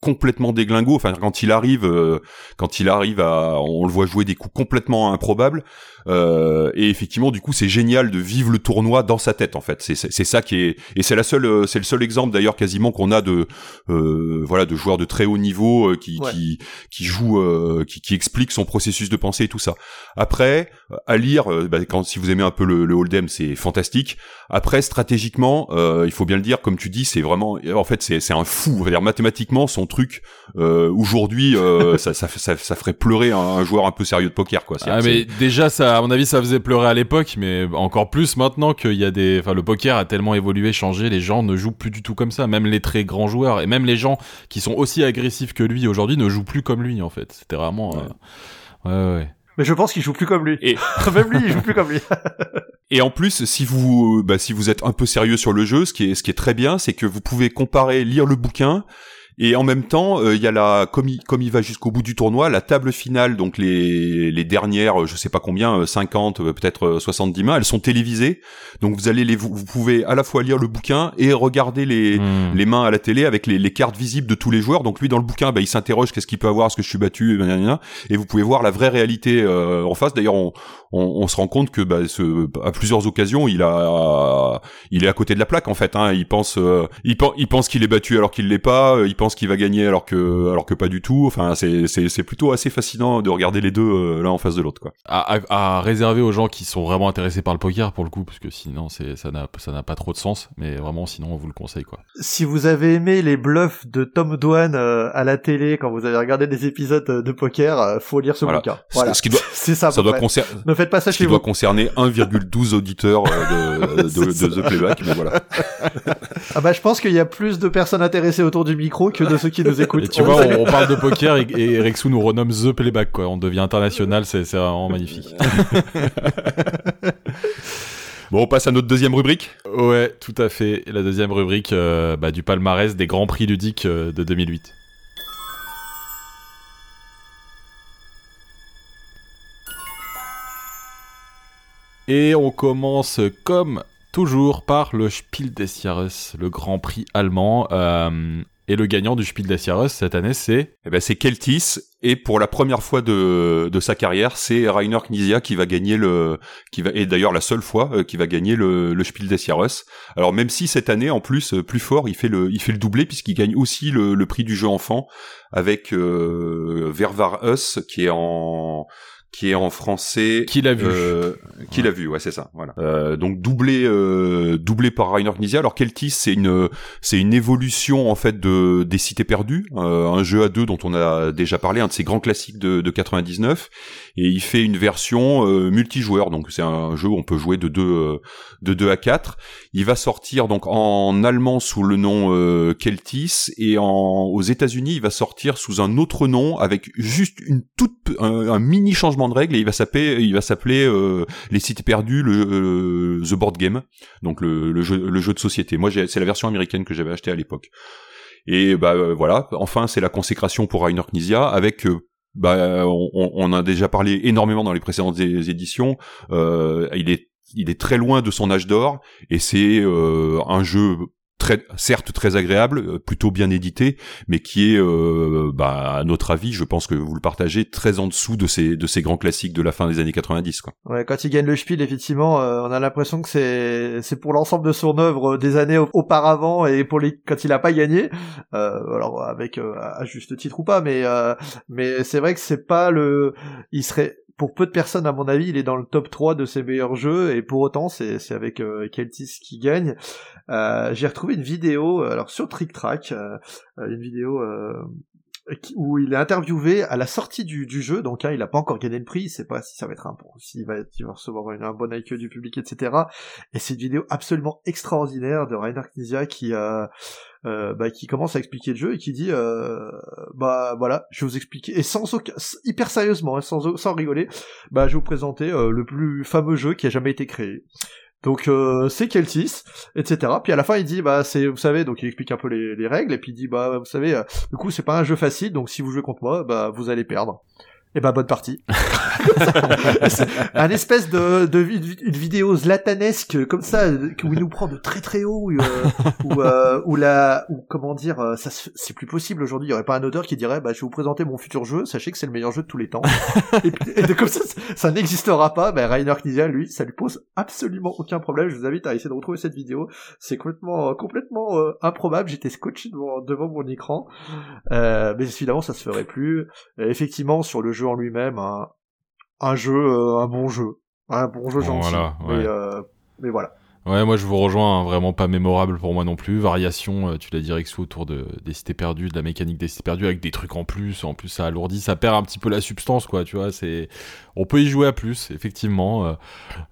complètement déglingo. Enfin, quand il arrive, euh, quand il arrive à, on le voit jouer des coups complètement improbables. Euh, et effectivement, du coup, c'est génial de vivre le tournoi dans sa tête. En fait, c'est c'est ça qui est, et c'est la seule, euh, c'est le seul exemple d'ailleurs quasiment qu'on a de, euh, voilà, de joueurs de très haut niveau qui qui qui joue, qui qui explique son processus de pensée et tout ça. Après, à lire, bah, quand si vous aimez un peu le, le hold'em, c'est fantastique. Après, stratégiquement, il faut bien le dire, comme tu dis, c'est vraiment, en fait, c'est c'est un fou. dire mathématiquement, son truc euh, aujourd'hui euh, ça, ça, ça, ça, ferait pleurer un, joueur un peu sérieux de poker quoi ah, mais déjà ça à mon avis ça faisait pleurer à l'époque mais encore plus maintenant qu'il y a des enfin le poker a tellement évolué changé les gens ne jouent plus du tout comme ça même les très grands joueurs et même les gens qui sont aussi agressifs que lui aujourd'hui ne jouent plus comme lui en fait c'était vraiment euh, ouais. ouais, ouais. Mais je pense qu'il joue plus comme lui. Et même lui, il joue plus comme lui. Et en plus, si vous, bah, si vous êtes un peu sérieux sur le jeu, ce qui est, ce qui est très bien, c'est que vous pouvez comparer, lire le bouquin, et en même temps, euh, il y a la, comme il, comme il va jusqu'au bout du tournoi, la table finale, donc les, les dernières, je sais pas combien, 50, euh, peut-être 70 mains, elles sont télévisées. Donc vous allez les, vous, vous pouvez à la fois lire le bouquin et regarder les, Hmm. les mains à la télé avec les, les cartes visibles de tous les joueurs. Donc lui dans le bouquin, bah, il s'interroge qu'est-ce qu'il peut avoir, est-ce que je suis battu, et vous pouvez voir la vraie réalité euh, en face. D'ailleurs, on, on, on se rend compte que bah, ce, à plusieurs occasions, il a, il est à côté de la plaque en fait. Hein. Il pense, euh, il, pen- il pense qu'il est battu alors qu'il l'est pas. euh, Il pense qu'il va gagner alors que, alors que pas du tout. Enfin, c'est, c'est, c'est plutôt assez fascinant de regarder les deux euh, l'un en face de l'autre, quoi. à, à- à réserver aux gens qui sont vraiment intéressés par le poker pour le coup, parce que sinon c'est ça n'a ça n'a pas trop de sens. Mais vraiment, sinon on vous le conseille quoi. si vous avez aimé les bluffs de Tom Dwan euh, à la télé quand vous avez regardé des épisodes euh, de poker, euh, faut lire ce Voilà. bouquin. Ce- Voilà. ce qui doit- c'est ça. Ça doit, près. concer- Ne faites pas ça ce qui doit concerner 1,12 auditeurs euh, de, de, de, C'est de The Playback, mais voilà. Ah bah je pense qu'il y a plus de personnes intéressées autour du micro que de ceux qui nous écoutent. Et tu vois, on, on parle de poker et, et Rexou nous renomme The Playback quoi. On devient international, c'est vraiment magnifique. Bon, on passe à notre deuxième rubrique. Ouais, tout à fait. La deuxième rubrique euh, bah, du palmarès des grands prix ludiques euh, de 2008. Et on commence comme toujours par le Spiel des Jahres, le grand prix allemand. euh, et le gagnant du Spiel cette année, c'est Eh ben, c'est Keltis et pour la première fois de, de sa carrière, c'est Rainer Knizia qui va gagner le, qui va et d'ailleurs la seule fois euh, qui va gagner le, le Spiel des. Alors même si cette année en plus euh, plus fort, il fait le, il fait le doublé puisqu'il gagne aussi le, le prix du jeu enfant avec euh, Vervar qui est en qui est en français Qui l'a vu. euh, qui l'a vu ouais c'est ça voilà. Euh, donc doublé euh, doublé par Rainer Knizia. Alors Keltis c'est une c'est une évolution en fait de des cités perdues euh, un jeu à deux dont on a déjà parlé un de ces grands classiques de, de 99 et il fait une version euh, multijoueur. Donc c'est un jeu où on peut jouer de deux euh, de 2 à 4 il va sortir donc en allemand sous le nom euh, Keltis. Et en aux États-Unis il va sortir sous un autre nom avec juste une toute un, mini changement de règle et il va s'appeler il va s'appeler euh, les cités perdues le euh, The Board Game. Donc le, le jeu le jeu de société. Moi c'est la version américaine que j'avais acheté à l'époque. Et bah euh, voilà. Enfin c'est la consécration pour Rainer Knizia avec euh, bah, on, on- a déjà parlé énormément dans les précédentes éditions. Euh, il est, il est très loin de son âge d'or et c'est euh, un jeu très, certes très agréable, euh, plutôt bien édité, mais qui est, euh, bah, à notre avis, je pense que vous le partagez, très en dessous de ces, de ces grands classiques de la fin des années 90. Quoi. Ouais, quand il gagne le Spiel, effectivement, euh, on a l'impression que c'est c'est pour l'ensemble de son œuvre euh, des années au- auparavant et pour les quand il a pas gagné. Euh, alors avec euh, à juste titre ou pas, mais mais c'est vrai que c'est pas le. Il serait pour peu de personnes à mon avis, il est dans le top 3 de ses meilleurs jeux et pour autant c'est c'est avec euh, Keltis qui gagne. Euh, J'ai retrouvé une vidéo euh, alors sur Trick Track, euh, une vidéo. Où il est interviewé à la sortie du, du jeu, donc hein, il a pas encore gagné le prix, il sait pas si ça va être un bon, s'il va, il va recevoir une- un bon accueil du public, etc. Et c'est une vidéo absolument extraordinaire de Rainer Knizia qui euh, euh, bah, qui commence à expliquer le jeu et qui dit euh, bah voilà, je vais vous expliquer et sans aucun, hyper sérieusement, hein, sans sans rigoler, bah je vais vous présenter euh, le plus fameux jeu qui a jamais été créé. Donc euh, c'est Keltis, etc. Puis à la fin il dit bah c'est vous savez donc il explique un peu les, les règles et puis il dit bah vous savez euh, du coup c'est pas un jeu facile donc si vous jouez contre moi bah vous allez perdre. Et bah bonne partie. Un espèce de, de une vidéo zlatanesque comme ça euh, où il nous prend de très très haut où, euh, où, euh, où la où comment dire euh, ça c'est plus possible aujourd'hui. Il y aurait pas un auteur qui dirait bah je vais vous présenter mon futur jeu. Sachez que c'est le meilleur jeu de tous les temps. Et, puis- et de- comme ça ça n'existera pas. Bah Rainer Knizia lui ça lui pose absolument aucun problème. Je vous invite à essayer de retrouver cette vidéo. C'est complètement complètement euh, improbable. J'étais scotché devant, devant mon écran. Euh, mais évidemment ça se ferait plus. Euh, effectivement sur le jeu en lui-même un, un jeu euh, un bon jeu un bon jeu gentil Voilà, ouais. mais, euh, mais voilà Ouais, moi je vous rejoins, hein, vraiment pas mémorable pour moi non plus. Variation, euh, tu l'as dit Rexou, autour de, des cités perdues, de la mécanique des cités perdues, avec des trucs en plus. En plus, ça alourdit, ça perd un petit peu la substance, quoi. Tu vois, c'est, on peut y jouer à plus, effectivement, euh,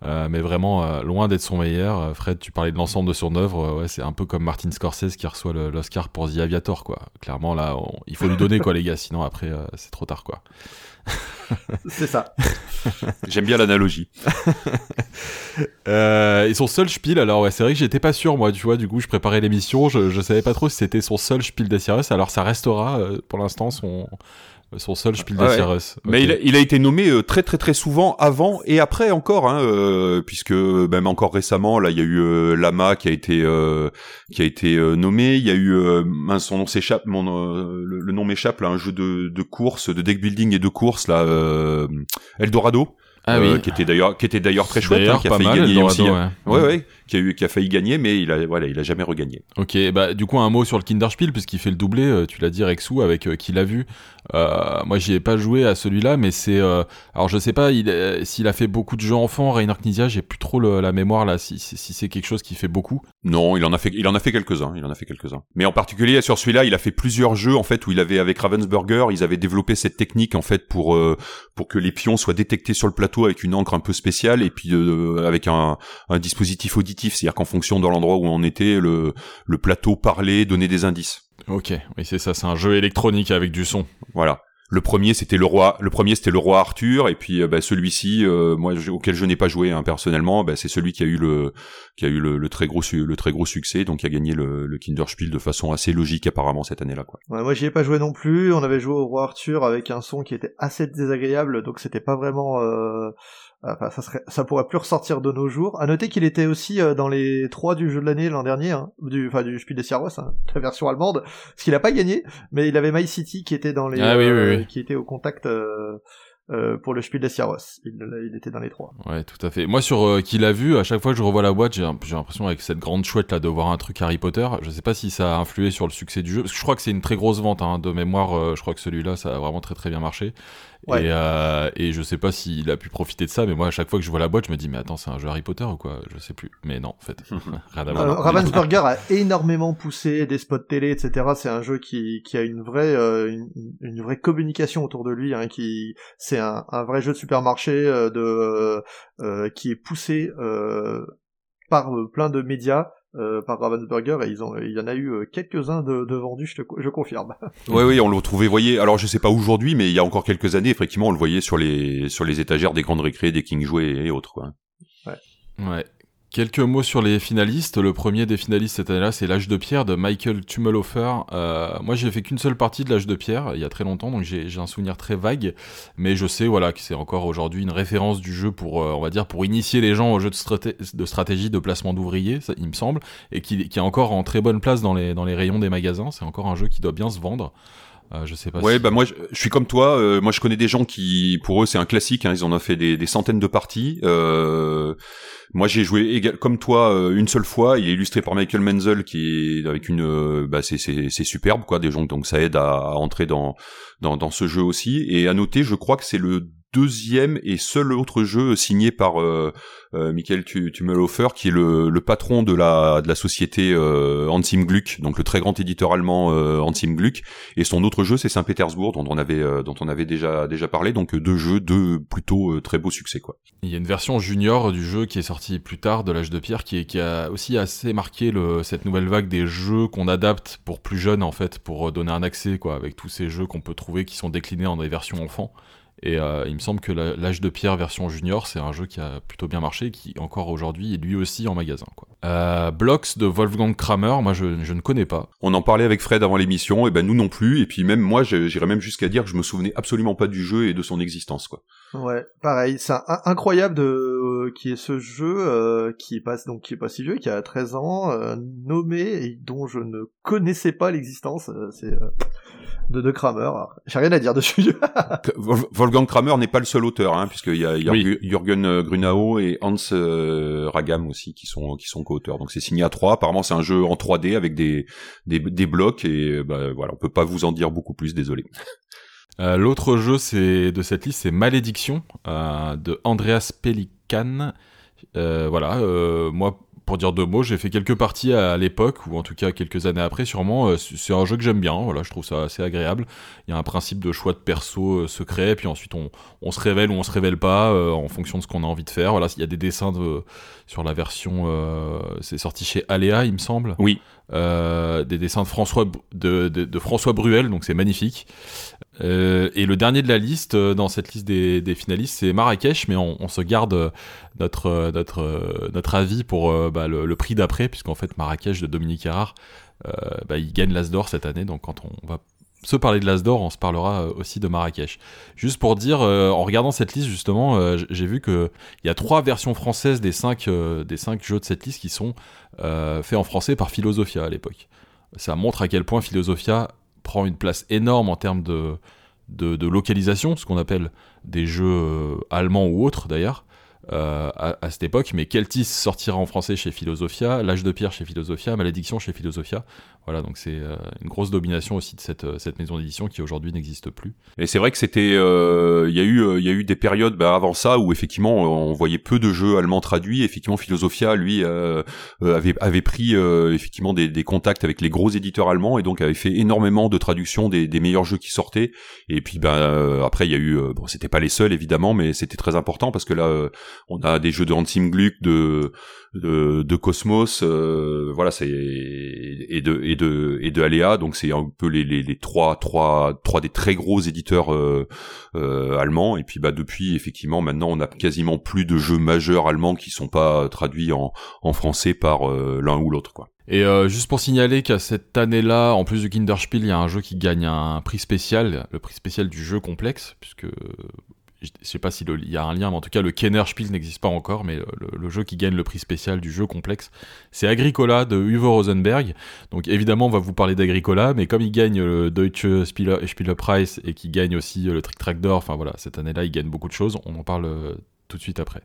euh, mais vraiment loin d'être son meilleur. Fred, tu parlais de l'ensemble de son œuvre. ouais, c'est un peu comme Martin Scorsese qui reçoit l'Oscar pour The Aviator, quoi. Clairement, là, on- il faut lui donner, quoi, les gars. Sinon, après, c'est trop tard, quoi. c'est ça J'aime bien l'analogie. euh, et son seul spiel, alors ouais, c'est vrai que j'étais pas sûr moi, tu vois, du coup je préparais l'émission, je, je savais pas trop si c'était son seul spiel d'Asiris, alors ça restera euh, pour l'instant son son seul Spiel Ouais. des Cyrus. Mais il a, il a été nommé euh, très très très souvent avant et après encore, hein, euh, puisque même encore récemment, là, il y a eu euh, Lama qui a été euh, qui a été euh, nommé. Il y a eu euh, son nom s'échappe, mon euh, le, le nom m'échappe là, un jeu de, de course, de deck building et de course là, euh, Eldorado, Ah euh, oui. qui était d'ailleurs qui était d'ailleurs très chouette, hein, qui a failli mal, gagner aussi. hein. ouais. Ouais ouais, qui a eu qui a failli gagner, mais il a voilà, il a jamais regagné. Ok, bah du coup un mot sur le Kinderspiel puisqu'il fait le doublé, euh, tu l'as dit Rexou avec euh, qui l'a vu. Euh, moi j'y ai pas joué à celui-là, mais c'est euh, alors je sais pas euh, s'il a fait beaucoup de jeux enfants, Rainer Knizia, j'ai plus trop le- la mémoire là si, si, si c'est quelque chose qui fait beaucoup. Non, il en a fait, il en a fait quelques-uns, il en a fait quelques-uns. Mais en particulier sur celui-là, il a fait plusieurs jeux en fait où il avait avec Ravensburger, ils avaient développé cette technique en fait pour euh, pour que les pions soient détectés sur le plateau avec une encre un peu spéciale et puis euh, avec un, un dispositif auditif, c'est-à-dire qu'en fonction de l'endroit où on était, le le plateau parlait, donnait des indices. Ok, oui c'est ça, c'est un jeu électronique avec du son. Voilà. Le premier c'était le roi, le premier c'était le roi Arthur et puis euh, bah, celui-ci, euh, moi je- auquel je n'ai pas joué hein, personnellement, bah, c'est celui qui a eu le qui a eu le, le très gros su- le très gros succès, donc qui a gagné le, le Kinderspiel de façon assez logique apparemment cette année-là quoi. Ouais, moi j'y ai pas joué non plus, on avait joué au roi Arthur avec un son qui était assez désagréable, donc c'était pas vraiment... Euh... Enfin, ça, serait... ça pourrait plus ressortir de nos jours. À noter qu'il était aussi euh, dans les trois du jeu de l'année l'an dernier, hein, du, enfin du Spiel des Sierras, hein, la version allemande, parce qu'il a pas gagné, mais il avait My City qui était dans les... Ah oui, oui, euh, oui. qui était au contact euh, euh, pour le Spiel des Sierras. Il, il était dans les trois. Ouais, tout à fait. Moi, sur euh, qui l'a vu, à chaque fois que je revois la boîte, j'ai l'impression avec cette grande chouette là de voir un truc Harry Potter. Je sais pas si ça a influé sur le succès du jeu, parce que je crois que c'est une très grosse vente hein, de mémoire. euh, je crois que celui-là, ça a vraiment très très bien marché. Ouais. Et, euh, et je sais pas s'il a pu profiter de ça, mais moi, à chaque fois que je vois la boîte, je me dis, mais attends, c'est un jeu Harry Potter ou quoi? Je sais plus. Mais non, en fait, rien à Euh, voir. Ravensburger a énormément poussé des spots télé, etc. C'est un jeu qui, qui a une vraie, euh, une, une vraie communication autour de lui. Hein, qui, c'est un, un vrai jeu de supermarché euh, de, euh, qui est poussé euh, par euh, plein de médias. Euh, par Ravensburger et ils ont, il y en a eu euh, quelques-uns de, de vendus, je, te, je confirme. Oui, oui, on le retrouvait, voyez, alors je sais pas aujourd'hui, mais il y a encore quelques années, effectivement, on le voyait sur les, sur les étagères des grandes récré, des King Jouets et autres, quoi. Ouais. Quelques mots sur les finalistes. Le premier des finalistes cette année-là, c'est L'âge de pierre de Michael Tummelhofer. Euh, moi, j'ai fait qu'une seule partie de L'âge de pierre il y a très longtemps, donc j'ai un souvenir très vague. Mais je sais, voilà, que c'est encore aujourd'hui une référence du jeu pour, euh, on va dire, pour initier les gens au jeu de, straté- de stratégie de placement d'ouvriers, il me semble, et qui, est encore en très bonne place dans les rayons des magasins. C'est encore un jeu qui doit bien se vendre. Euh, je sais pas Ouais, si... bah moi, je, je suis comme toi. euh, moi, je connais des gens qui, pour eux, c'est un classique. Hein, ils en ont fait des, des centaines de parties. Euh, moi, j'ai joué égal, comme toi euh, une seule fois. Il est illustré par Michael Menzel, qui est avec une, euh, bah, c'est c'est c'est superbe, quoi. Des gens, donc ça aide à, à entrer dans, dans dans ce jeu aussi. Et à noter, je crois que c'est le deuxième et seul autre jeu signé par euh, euh, Michael qui est le, le patron de la de la société euh, Hansim Gluck, donc le très grand éditeur allemand euh, Hansim Gluck. Et son autre jeu, c'est Saint-Pétersbourg, dont on avait euh, dont on avait déjà déjà parlé. Donc euh, deux jeux, deux plutôt euh, très beaux succès, quoi. Il y a une version junior du jeu qui est sortie plus tard de l'âge de pierre qui, est- qui a aussi assez marqué le, cette nouvelle vague des jeux qu'on adapte pour plus jeunes en fait pour donner un accès quoi avec tous ces jeux qu'on peut trouver qui sont déclinés en des versions enfants et euh, il me semble que l'âge de pierre version junior c'est un jeu qui a plutôt bien marché qui encore aujourd'hui est lui aussi en magasin quoi. Euh, Blocks de Wolfgang Kramer moi je, je ne connais pas On en parlait avec Fred avant l'émission, et ben nous non plus. Et puis même moi, je- j'irais même jusqu'à dire que je me souvenais absolument pas du jeu et de son existence, quoi. Ouais, pareil, c'est incroyable de euh, qui est ce jeu euh, qui passe donc qui est pas si vieux, qui a 13 ans, euh, nommé et dont je ne connaissais pas l'existence. euh, c'est euh, de de Kramer. J'ai rien à dire dessus. Wolfgang Kramer n'est pas le seul auteur, hein, puisqu'il y a, il y a Oui. Jür- Jürgen euh, Grunau et Hans euh, Ragam aussi qui sont qui sont co-auteurs. Donc c'est signé à trois. Apparemment c'est un jeu en 3D avec des des, des blocs et bah, voilà, on peut pas vous en dire beaucoup plus. Désolé. Euh, L'autre jeu c'est de cette liste, c'est Malédiction euh, de Andreas Pelikan. Euh, voilà, euh, moi pour dire deux mots, j'ai fait quelques parties à l'époque ou en tout cas quelques années après sûrement. Euh, c'est un jeu que j'aime bien. Voilà, je trouve ça assez agréable. Il y a un principe de choix de perso euh, secret, puis ensuite on, se révèle ou on se révèle pas euh, en fonction de ce qu'on a envie de faire. Voilà, il y a des dessins de, sur la version. euh, c'est sorti chez Alea, il me semble. Oui. Des dessins de François, de, de, François Bruel, donc c'est magnifique. et le dernier de la liste, dans cette liste des, des finalistes, c'est Marrakech, mais on, on, se garde notre, notre, notre avis pour bah, le, le, prix d'après, puisqu'en fait Marrakech de Dominique Erard, bah, il gagne l'As d'or cette année, donc quand on va se parler de l'Asdor, on se parlera euh, aussi de Marrakech. Juste pour dire, euh, en regardant cette liste justement, euh, j'ai vu qu'il y a trois versions françaises des cinq, des cinq jeux de cette liste qui sont faits en français par Philosophia à l'époque. Ça montre à quel point Philosophia prend une place énorme en termes de, de, localisation, ce qu'on appelle des jeux allemands ou autres d'ailleurs. Euh, à, cette époque, mais Keltis sortira en français chez Philosophia, L'âge de pierre chez Philosophia, Malédiction chez Philosophia. Voilà, donc c'est euh, une grosse domination aussi de cette, euh, cette maison d'édition qui aujourd'hui n'existe plus. Et c'est vrai que c'était, il y a eu, il y a eu des périodes bah, avant ça où effectivement on voyait peu de jeux allemands traduits. Effectivement, Philosophia lui avait avait pris effectivement des, contacts avec les gros éditeurs allemands et donc avait fait énormément de traductions des, meilleurs jeux qui sortaient. Et puis ben après il y a eu, bon c'était pas les seuls évidemment, mais c'était très important parce que là on a des jeux de Hansim Gluck, de de, Cosmos, euh, voilà, c'est et de et de et de Alea, donc c'est un peu les, les, les, trois trois trois des très gros éditeurs euh, euh, allemands. Et puis bah depuis effectivement maintenant on a quasiment plus de jeux majeurs allemands qui sont pas traduits en en français par l'un ou l'autre quoi. Et juste pour signaler qu'à cette année-là, en plus du Kinderspiel, il y a un jeu qui gagne un prix spécial, le prix spécial du jeu complexe, puisque je sais pas s'il y a un lien, mais en tout cas, le Kenner Spiel n'existe pas encore, mais le, jeu qui gagne le prix spécial du jeu complexe, c'est Agricola de Uwe Rosenberg. Donc évidemment, on va vous parler d'Agricola, mais comme il gagne le Deutsche Spieler, Spielerpreis et qu'il gagne aussi le Trick Track d'or, enfin voilà, cette année-là, il gagne beaucoup de choses, on en parle euh, tout de suite après.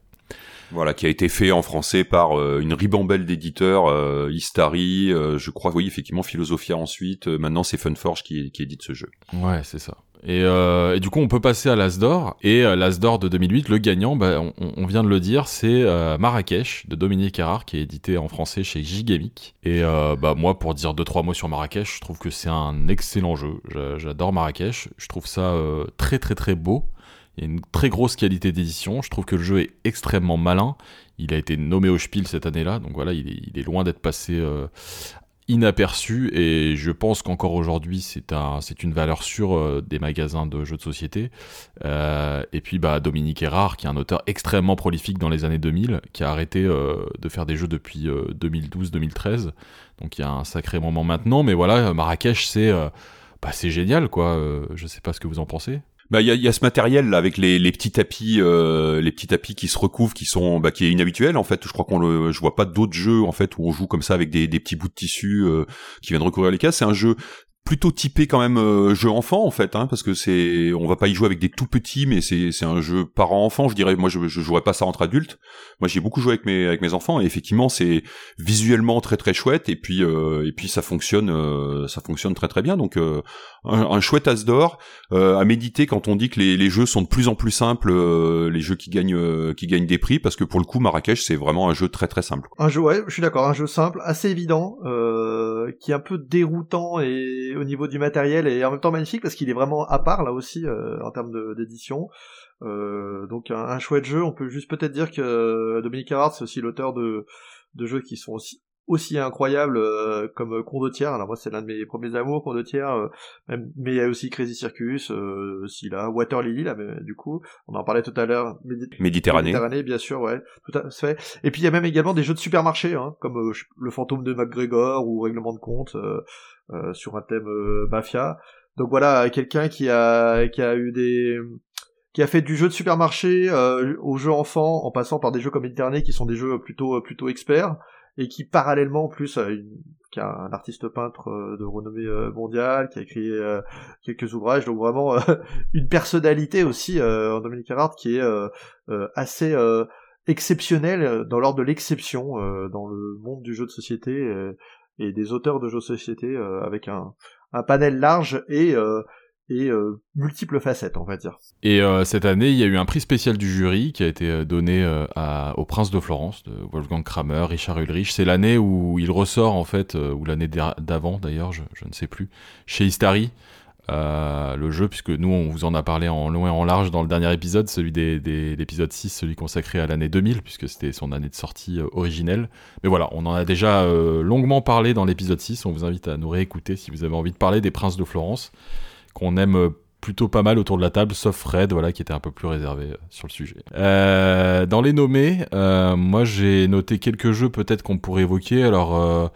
Voilà, qui a été fait en français par euh, une ribambelle d'éditeurs, euh, Istari, je crois, oui, effectivement, Philosophia ensuite, maintenant c'est Funforge qui, qui édite ce jeu. Ouais, c'est ça. Euh, et, du coup, on peut passer à l'Asdor. Et euh, l'Asdor de 2008, le gagnant, bah, on, vient de le dire, c'est euh, Marrakech de Dominique Erard, qui est édité en français chez Gigamic. Et bah, moi, pour dire deux trois mots sur Marrakech, je trouve que c'est un excellent jeu. J'adore Marrakech. Je trouve ça très très très beau. Il y a une très grosse qualité d'édition. Je trouve que le jeu est extrêmement malin. Il a été nommé au Spiel cette année-là, donc voilà, il est, il est loin d'être passé inaperçu et je pense qu'encore aujourd'hui c'est un c'est une valeur sûre euh, des magasins de jeux de société. Euh, et puis bah Dominique Erard qui est un auteur extrêmement prolifique dans les années 2000 qui a arrêté euh, de faire des jeux depuis 2012-2013 donc il y a un sacré moment maintenant. Mais voilà Marrakech c'est bah, c'est génial quoi. Je sais pas ce que vous en pensez bah il y a, y a, ce matériel là avec les, les petits tapis, euh, les petits tapis qui se recouvrent, qui sont bah, qui est inhabituel en fait. Je crois qu'on le, je vois pas d'autres jeux en fait où on joue comme ça avec des, des petits bouts de tissu euh, qui viennent recouvrir les cases. C'est un jeu plutôt typé quand même euh, jeu enfant en fait hein, parce que c'est on va pas y jouer avec des tout petits mais c'est c'est un jeu parent enfant je dirais moi je je jouerais pas ça entre adultes moi j'ai beaucoup joué avec mes avec mes enfants et effectivement c'est visuellement très très chouette et puis euh, et puis ça fonctionne euh, ça fonctionne très très bien donc un, un, chouette as d'or à méditer quand on dit que les, les jeux sont de plus en plus simples les jeux qui gagnent qui gagnent des prix parce que pour le coup Marrakech c'est vraiment un jeu très très simple un jeu ouais je suis d'accord un jeu simple assez évident qui est un peu déroutant et au niveau du matériel et en même temps magnifique parce qu'il est vraiment à part là aussi euh, en termes d'édition. Euh, donc un, chouette jeu. On peut juste peut-être dire que euh, Dominique Howard c'est aussi l'auteur de, de jeux qui sont aussi aussi incroyables comme Condottière. Alors moi c'est l'un de mes premiers amours Condottière, mais il y a aussi Crazy Circus, euh, là, Water Lily là, mais, du coup on en parlait tout à l'heure. Méditerranée. Méditerranée bien sûr, ouais, tout à fait. Et puis il y a même également des jeux de supermarché, hein, comme le fantôme de McGregor ou Règlement de compte. Euh, sur un thème euh, mafia. Donc voilà, quelqu'un qui a qui a eu des qui a fait du jeu de supermarché euh, au jeu enfant en passant par des jeux comme Internet qui sont des jeux plutôt plutôt experts et qui parallèlement en plus a une, un artiste peintre de renommée mondiale qui a écrit quelques ouvrages. Donc vraiment une personnalité aussi en Dominique Carrard qui est assez exceptionnelle dans l'ordre de l'exception dans le monde du jeu de société et des auteurs de jeux de société euh, avec un, un, panel large et euh, et euh, multiples facettes, on va dire. Et cette année, il y a eu un prix spécial du jury qui a été donné à, au Prince de Florence, de Wolfgang Kramer, Richard Ulrich. C'est l'année où il ressort, en fait, ou l'année d'avant d'ailleurs, je, ne sais plus, chez Istari. euh, le jeu, puisque nous, on vous en a parlé en long et en large dans le dernier épisode, celui des, l'épisode 6, celui consacré à l'année 2000, puisque c'était son année de sortie euh, originelle. Mais voilà, on en a déjà euh, longuement parlé dans l'épisode 6, on vous invite à nous réécouter si vous avez envie de parler des Princes de Florence, qu'on aime plutôt pas mal autour de la table, sauf Fred, voilà, qui était un peu plus réservé sur le sujet. dans les nommés, moi j'ai noté quelques jeux peut-être qu'on pourrait évoquer, alors...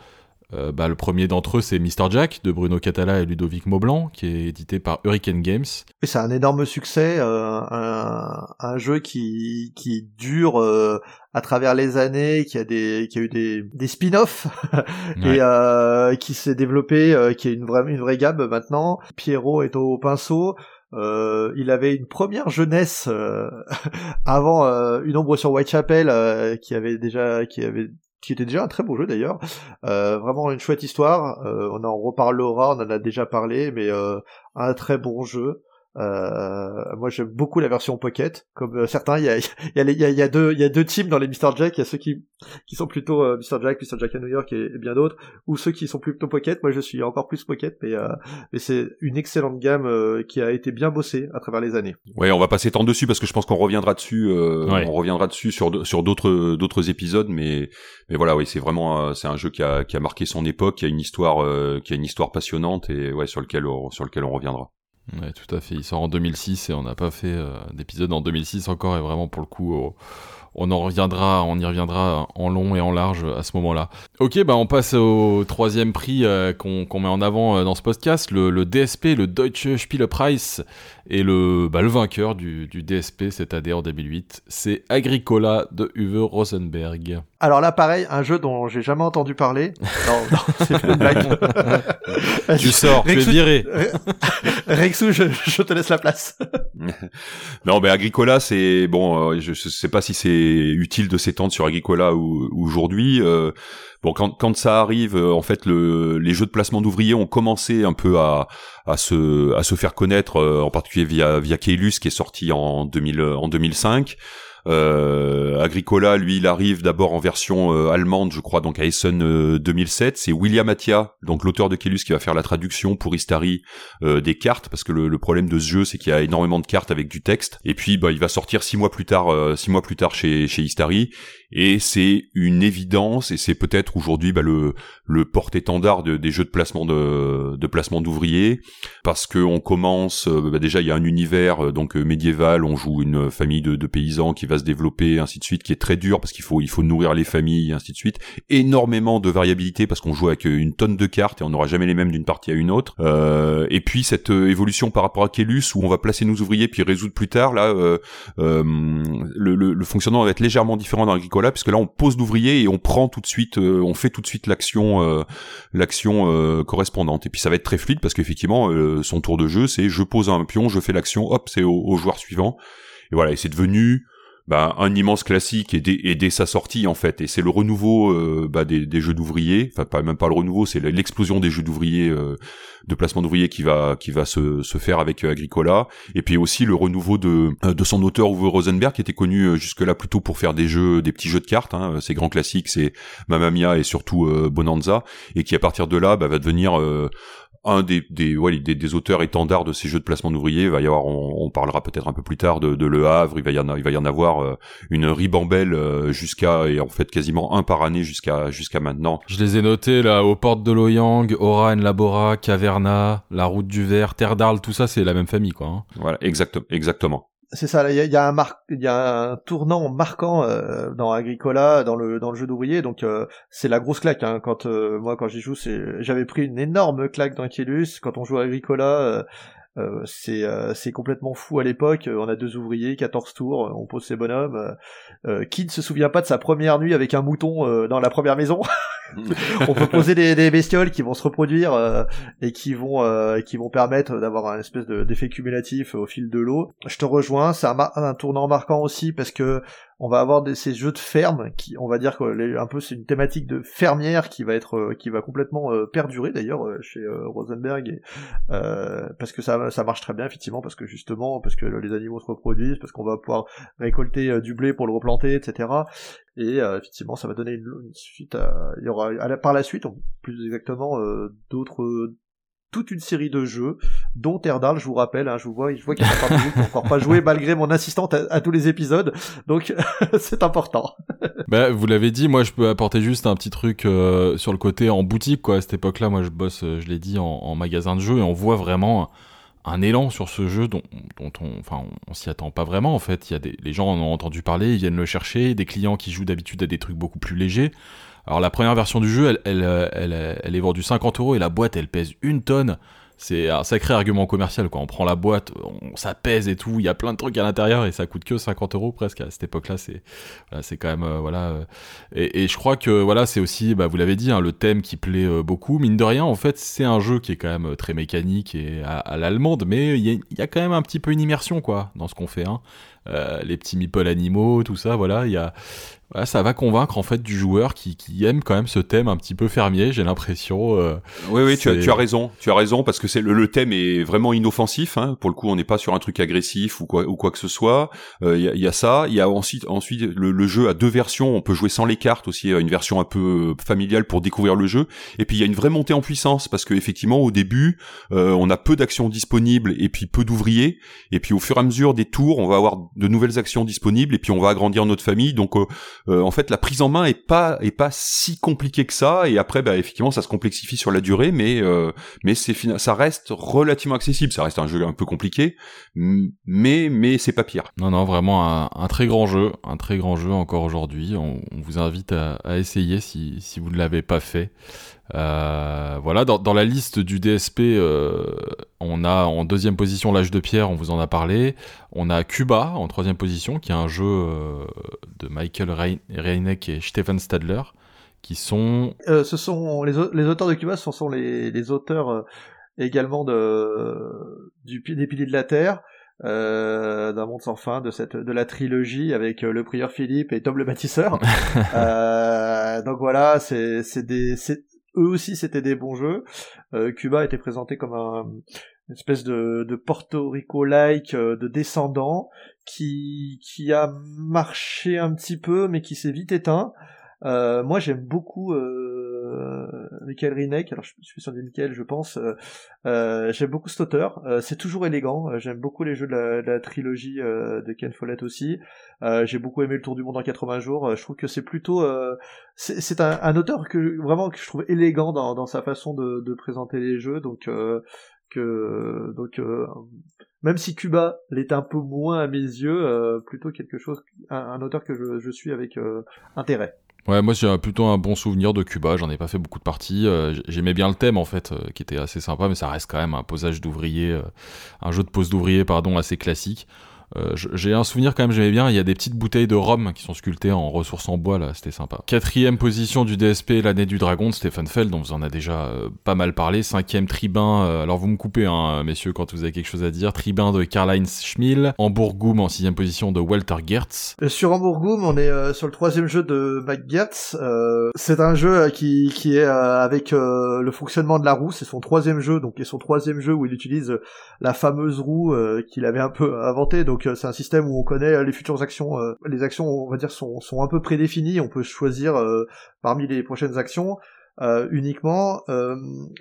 Euh, bah, le premier d'entre eux, c'est Mr. Jack de Bruno Catala et Ludovic Maublanc, qui est édité par Hurricane Games. Oui, c'est un énorme succès, euh, un, un, jeu qui, qui dure euh, à travers les années, qui a des, qui a eu des, des spin-offs et euh, qui s'est développé, euh, qui est une vraie, une vraie gamme maintenant. Pierrot est au pinceau. Euh, il avait une première jeunesse euh, avant une ombre sur Whitechapel qui avait déjà qui avait qui était déjà un très beau jeu d'ailleurs. Euh, vraiment une chouette histoire. Euh, on en reparlera, on en a déjà parlé, mais euh, un très bon jeu. Euh, moi j'aime beaucoup la version Pocket, comme euh, certains. Il y a, il y, a, il y, a, deux, il y a deux teams dans les Mr Jack. Il y a ceux qui qui sont plutôt euh, Mr Jack, Mr Jack à New York et, bien d'autres, ou ceux qui sont plutôt Pocket. Moi je suis encore plus Pocket, mais euh, mais c'est une excellente gamme qui a été bien bossée à travers les années. Ouais, on va passer tant dessus parce que je pense qu'on reviendra dessus. On reviendra dessus sur sur d'autres d'autres épisodes, mais mais voilà, oui, c'est vraiment c'est un jeu qui a qui a marqué son époque, qui a une histoire qui a une histoire passionnante et ouais sur lequel sur lequel on reviendra. Tout à fait. Il sort en 2006 et on n'a pas fait euh, d'épisode en 2006 encore et vraiment pour le coup, on en reviendra, on y reviendra en long et en large à ce moment-là. Ok, bah on passe au troisième prix euh, qu'on met en avant euh, dans ce podcast, le, DSP, le Deutsche Spielepreis, et le, bah, le vainqueur du, du DSP cette année en 2008, c'est Agricola de Uwe Rosenberg. Alors là, pareil, un jeu dont j'ai jamais entendu parler. Non, non, c'est une blague. tu sors, tu es viré. Rexou, je, je, te laisse la place. non, mais Agricola, c'est bon. Euh, je, je sais pas si c'est utile de s'étendre sur Agricola ou, aujourd'hui. Euh, bon, quand, quand ça arrive, euh, en fait, le, les jeux de placement d'ouvriers ont commencé un peu à, à se à se faire connaître, euh, en particulier via via Keylus qui est sorti en 2000 en 2005. Euh, Agricola, lui, il arrive d'abord en version euh, allemande, je crois, donc à Essen 2007. C'est William Attia, donc l'auteur de Kellus, qui va faire la traduction pour Istari euh, des cartes, parce que le, le, problème de ce jeu, c'est qu'il y a énormément de cartes avec du texte. Et puis, bah, il va sortir six mois plus tard, six mois plus tard chez chez Istari. Et c'est une évidence, et c'est peut-être aujourd'hui bah, le le porte-étendard de, des jeux de placement de, de placement d'ouvriers, parce que on commence, bah, déjà il y a un univers donc médiéval, on joue une famille de, de paysans qui va se développer, ainsi de suite, qui est très dur parce qu'il faut il faut nourrir les familles, ainsi de suite. Énormément de variabilité parce qu'on joue avec une tonne de cartes et on n'aura jamais les mêmes d'une partie à une autre. Euh, et puis cette euh, évolution par rapport à Kellus où on va placer nos ouvriers puis résoudre plus tard, là, euh, le, le, fonctionnement va être légèrement différent dans Puisque là on pose l'ouvrier et on prend tout de suite, on fait tout de suite l'action, l'action correspondante. Et puis ça va être très fluide parce qu'effectivement son tour de jeu c'est je pose un pion, je fais l'action, hop c'est au, au joueur suivant. Et voilà, et c'est devenu bah, un immense classique et dès, sa sortie en fait. Et c'est le renouveau euh, bah, des, jeux d'ouvriers. Enfin pas même pas le renouveau c'est l'explosion des jeux d'ouvriers euh, de placement d'ouvriers qui va qui va se, se faire avec euh, Agricola. Et puis aussi le renouveau de de son auteur Uwe Rosenberg qui était connu jusque là plutôt pour faire des jeux des petits jeux de cartes hein, ses grands classiques c'est Mamma Mia et surtout Bonanza. Et qui à partir de là bah, va devenir un des des, ouais, des, des auteurs étendards de ces jeux de placement d'ouvriers. va y avoir, on, parlera peut-être un peu plus tard de, de, Le Havre. Il va y en, il va y en avoir euh, une ribambelle euh, jusqu'à et en fait quasiment un par année jusqu'à jusqu'à maintenant. Je les ai notés là aux portes de Loyang, Oran, Labora, Caverna, la Route du Vert, Terre d'Arles, tout ça c'est la même famille quoi. Hein. Voilà, exactement, exactement c'est ça. Il y a, un y a un tournant marquant euh, dans Agricola, dans le dans le jeu d'ouvrier. Donc euh, c'est la grosse claque. Hein. Quand euh, moi quand j'y joue, j'avais pris une énorme claque dans Kielus. Quand on joue à Agricola, c'est c'est complètement fou à l'époque. On a deux ouvriers, 14 tours, on pose ses bonhommes. qui ne se souvient pas de sa première nuit avec un mouton dans la première maison on peut poser des, des, bestioles qui vont se reproduire euh, et qui vont euh, qui vont permettre d'avoir un espèce d'effet cumulatif au fil de l'eau. Je te rejoins, c'est un, un, tournant marquant aussi parce que on va avoir ces jeux de ferme qui, on va dire que un peu c'est une thématique de fermière qui va être, euh, qui va complètement euh, perdurer d'ailleurs euh, chez Rosenberg, parce que ça, ça marche très bien effectivement, parce que justement, parce que les animaux se reproduisent, parce qu'on va pouvoir récolter du blé pour le replanter, etc. Et effectivement, ça va donner une, suite. il y aura par la suite, plus exactement, d'autres toute une série de jeux, dont Erdal, je vous rappelle, hein, je vous vois, je vois qu'il y a pas qui encore pas joué malgré mon assistante à, tous les épisodes, donc c'est important. bah, vous l'avez dit, moi je peux apporter juste un petit truc euh, sur le côté en boutique, quoi. À cette époque-là, moi je bosse, euh, je l'ai dit, en, magasin de jeux et on voit vraiment un élan sur ce jeu dont, dont on, enfin, on, s'y attend pas vraiment en fait. Il y a des, les gens en ont entendu parler, ils viennent le chercher, des clients qui jouent d'habitude à des trucs beaucoup plus légers. Alors la première version du jeu, elle, elle, elle est vendue 50 euros et la boîte, elle pèse une tonne c'est un sacré argument commercial quoi. On prend la boîte, ça pèse et tout, il y a plein de trucs à l'intérieur et ça coûte que 50 euros presque à cette époque-là. C'est voilà, quand même euh, voilà. Euh, et, je crois que voilà, c'est aussi, bah, vous l'avez dit, hein, le thème qui plaît euh, beaucoup. Mine de rien, en fait, c'est un jeu qui est quand même très mécanique et à, l'allemande, mais il y, a quand même un petit peu une immersion quoi dans ce qu'on fait. Hein. Euh, les petits meeples animaux, tout ça, voilà, il y a, ça va convaincre en fait du joueur qui, qui, aime quand même ce thème un petit peu fermier, j'ai l'impression. Euh, oui, oui, tu as, tu as raison, tu as raison parce que c'est le, le, thème est vraiment inoffensif. Hein. Pour le coup, on n'est pas sur un truc agressif ou quoi ou quoi que ce soit. Il euh, y, y, a ça. Il y a ensuite ensuite le, le, jeu a deux versions. On peut jouer sans les cartes aussi, une version un peu familiale pour découvrir le jeu. Et puis il y a une vraie montée en puissance parce que effectivement au début, on a peu d'actions disponibles et puis peu d'ouvriers. Et puis au fur et à mesure des tours, on va avoir de nouvelles actions disponibles et puis on va agrandir notre famille. Donc euh, en fait la prise en main est pas est pas si compliquée que ça et après bah effectivement ça se complexifie sur la durée mais euh, mais c'est ça reste relativement accessible. Ça reste un jeu un peu compliqué mais mais c'est pas pire. Non non vraiment un, un, très grand jeu, un très grand jeu encore aujourd'hui. On, vous invite à, à, essayer si si vous ne l'avez pas fait. Euh, voilà, dans, dans, la liste du DSP, euh, on a en deuxième position l'âge de pierre, on vous en a parlé. On a Cuba en troisième position, qui est un jeu euh, de Michael Reineck et Stephen Stadler, qui sont... Euh, ce sont les, les, auteurs de Cuba, ce sont les, les auteurs euh, également de, du, des piliers de la Terre. Euh, d'un monde sans fin de cette de la trilogie avec le prieur Philippe et Tom le bâtisseur. euh, donc voilà, c'est c'est des eux aussi c'était des bons jeux. Euh, Cuba était présenté comme un, une espèce de, de Porto Rico-like euh, de descendant qui, qui a marché un petit peu mais qui s'est vite éteint. Euh, moi j'aime beaucoup euh, Michael Rinek, alors je suis sur des Michael je pense, euh, euh j'aime beaucoup cet auteur, euh, c'est toujours élégant, j'aime beaucoup les jeux de la, de trilogie de Ken Follett aussi, j'ai beaucoup aimé le Tour du Monde en 80 jours, je trouve que c'est plutôt, c'est un, auteur que vraiment que je trouve élégant dans, sa façon de, de présenter les jeux, donc que donc même si Cuba l'est un peu moins à mes yeux, plutôt quelque chose, un, auteur que je suis avec intérêt. Ouais, moi j'ai plutôt un bon souvenir de Cuba, j'en ai pas fait beaucoup de parties. Euh, j'aimais bien le thème en fait, euh, qui était assez sympa, mais ça reste quand même un posage d'ouvrier, euh, un jeu de pose d'ouvrier, pardon, assez classique. Euh, j'ai un souvenir quand même, j'aimais bien, il y a des petites bouteilles de rhum qui sont sculptées en ressources en bois, là, c'était sympa. Quatrième position du DSP, l'année du dragon de Stephen Feld, dont vous en a déjà euh, pas mal parlé. Cinquième, Tribun, euh, alors vous me coupez, hein, messieurs, quand vous avez quelque chose à dire. Tribun de Karl-Heinz Schmiel. Hamburgum en sixième position de Walter Gertz. Sur Hamburgum, on est sur le troisième jeu de Mike Gertz. c'est un jeu qui, qui est avec le fonctionnement de la roue, c'est son troisième jeu, donc et son troisième jeu où il utilise la fameuse roue qu'il avait un peu inventée, donc donc euh, c'est un système où on connaît euh, les futures actions. Euh, les actions, on va dire, sont, sont un peu prédéfinies. On peut choisir parmi les prochaines actions. uniquement.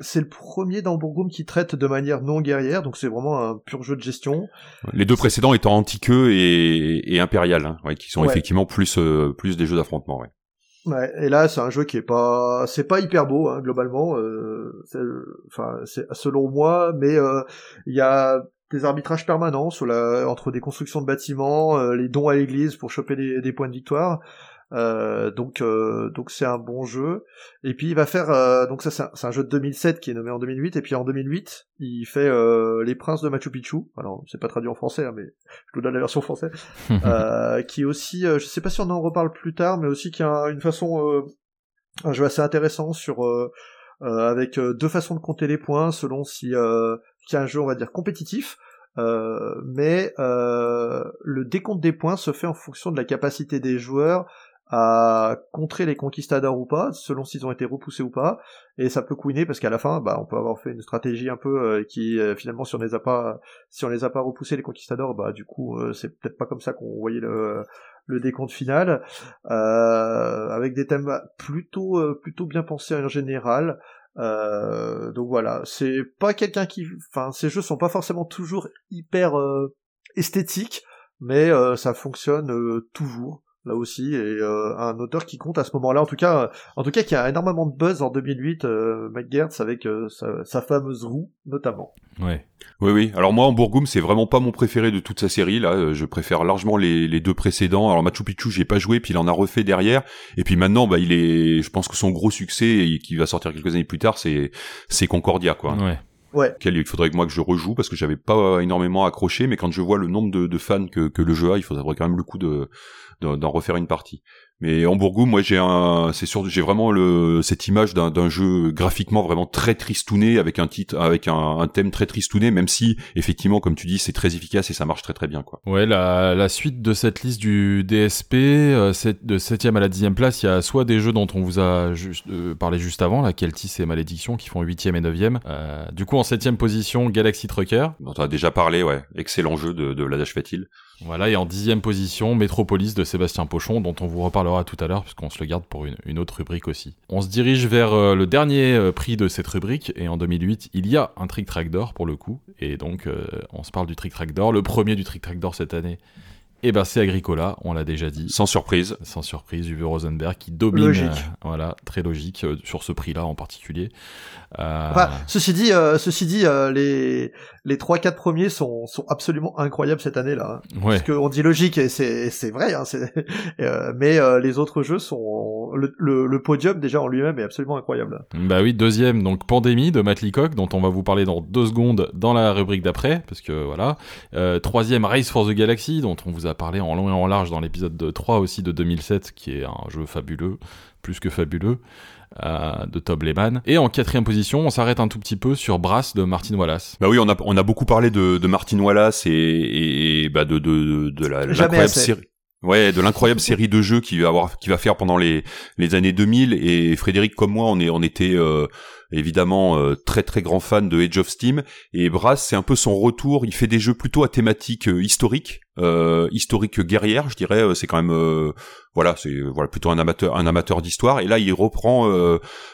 c'est le premier dans Bourgoum qui traite de manière non guerrière, donc c'est vraiment un pur jeu de gestion. Les deux précédents étant antiqueux et, et impérial, hein, ouais, qui sont effectivement plus plus des jeux d'affrontement. Ouais. Ouais, et là c'est un jeu qui est pas, c'est pas hyper beau hein, globalement. Enfin, selon moi, mais il y a des arbitrages permanents sur la, entre des constructions de bâtiments, euh, les dons à l'église pour choper des, des points de victoire. Euh, donc euh, donc c'est un bon jeu. Et puis il va faire donc ça c'est un, jeu de 2007 qui est nommé en 2008 et puis en 2008 il fait les princes de Machu Picchu. Alors c'est pas traduit en français hein, mais je vous donne la version française. qui est aussi je sais pas si on en reparle plus tard mais aussi qui a une façon un jeu assez intéressant sur avec deux façons de compter les points selon si qui est un jeu, on va dire, compétitif, euh, mais euh, le décompte des points se fait en fonction de la capacité des joueurs à contrer les conquistadors ou pas, selon s'ils ont été repoussés ou pas, et ça peut couiner parce qu'à la fin, bah, on peut avoir fait une stratégie un peu euh, qui finalement, si on les a pas, si on les a pas repoussés les conquistadors, bah du coup, c'est peut-être pas comme ça qu'on voyait le, le décompte final, avec des thèmes plutôt plutôt bien pensés en général. Euh, donc voilà, c'est pas quelqu'un qui, enfin, ces jeux sont pas forcément toujours hyper euh, esthétiques, mais euh, ça fonctionne toujours là aussi et euh, un auteur qui compte à ce moment-là en tout cas en tout cas qui a énormément de buzz en 2008 euh, Mike Gertz avec euh, sa, sa, fameuse roue notamment. Ouais. Oui oui. Alors moi en Bourgoum c'est vraiment pas mon préféré de toute sa série là. Je préfère largement les, les deux précédents. Alors Machu Picchu j'ai pas joué puis il en a refait derrière. Et puis maintenant bah il est je pense que son gros succès et qui va sortir quelques années plus tard c'est c'est Concordia quoi. Ouais Ouais. il faudrait que moi que je rejoue parce que j'avais pas énormément accroché, mais quand je vois le nombre de, fans que, le jeu a, il faudrait quand même le coup de d'en refaire une partie. Mais en Bourgoum, moi j'ai un, c'est sûr, j'ai vraiment le cette image d'un jeu graphiquement vraiment très tristouné avec un titre, avec un, un, thème très tristouné, même si effectivement, comme tu dis, c'est très efficace et ça marche très très bien quoi. Ouais, la, la suite de cette liste du DSP, euh, de 7 à la 10 place, il y a soit des jeux dont on vous a juste, euh, parlé juste avant, la Keltis et Malédiction, qui font 8 et 9 euh, Du coup, en 7 position, Galaxy Trucker. On a déjà parlé, ouais, excellent jeu de, de Ladash Fatil. Voilà, et en dixième position, Métropolis de Sébastien Pochon, dont on vous reparlera tout à l'heure, puisqu'on se le garde pour une, autre rubrique aussi. On se dirige vers euh, le dernier euh, prix de cette rubrique, et en 2008, il y a un Trick Track d'or pour le coup, et donc euh, on se parle du Trick Track d'or. Le premier du Trick Track d'or cette année, et eh ben c'est Agricola, on l'a déjà dit. Sans surprise. Sans surprise, Uwe Rosenberg qui domine. Logique. voilà, très logique sur ce prix-là en particulier. Euh... Enfin, ceci dit, euh, ceci dit, euh, les les trois quatre premiers sont sont absolument incroyables cette année-là. Hein. Ouais. Parce qu'on dit logique et c'est c'est vrai, hein, euh, mais les autres jeux sont le, le, le, podium déjà en lui-même est absolument incroyable. Bah oui, deuxième donc Pandémie de Matt Leacock dont on va vous parler dans deux secondes dans la rubrique d'après parce que voilà. troisième Race for the Galaxy dont on vous a parlé en long et en large dans l'épisode 3 aussi de 2007 qui est un jeu fabuleux, plus que fabuleux. Euh, de Tob Lehman. Et en quatrième position, on s'arrête un tout petit peu sur Brass de Martin Wallace. Bah oui, on a, on a beaucoup parlé de, de Martin Wallace et, et, et bah de, de, de la, l'incroyable série. Ouais, de l'incroyable série de jeux qu'il va avoir, qu'il va faire pendant les les années 2000. Et Frédéric, comme moi, on est, on était euh, évidemment euh, très très grand fan de Age of Steam. Et Brass, c'est un peu son retour. Il fait des jeux plutôt à thématique euh, historique, euh, historique guerrière, je dirais. C'est quand même, voilà, c'est voilà plutôt un amateur, un amateur d'histoire. Et là, il reprend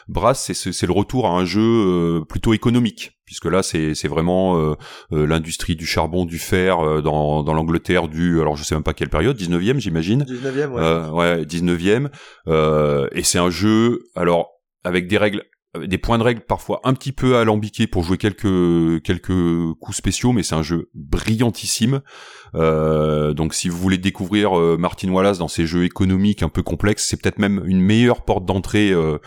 Brass, c'est c'est le retour à un jeu plutôt économique puisque là c'est c'est vraiment euh, euh, l'industrie du charbon, du fer euh, dans dans l'Angleterre du alors je sais même pas quelle période, 19e j'imagine. 19e ouais. Euh, ouais, 19e et c'est un jeu alors avec des règles des points de règle parfois un petit peu alambiqués pour jouer quelques quelques coups spéciaux, mais c'est un jeu brillantissime. Euh, donc si vous voulez découvrir euh, Martin Wallace dans ses jeux économiques un peu complexes, c'est peut-être même une meilleure porte d'entrée euh,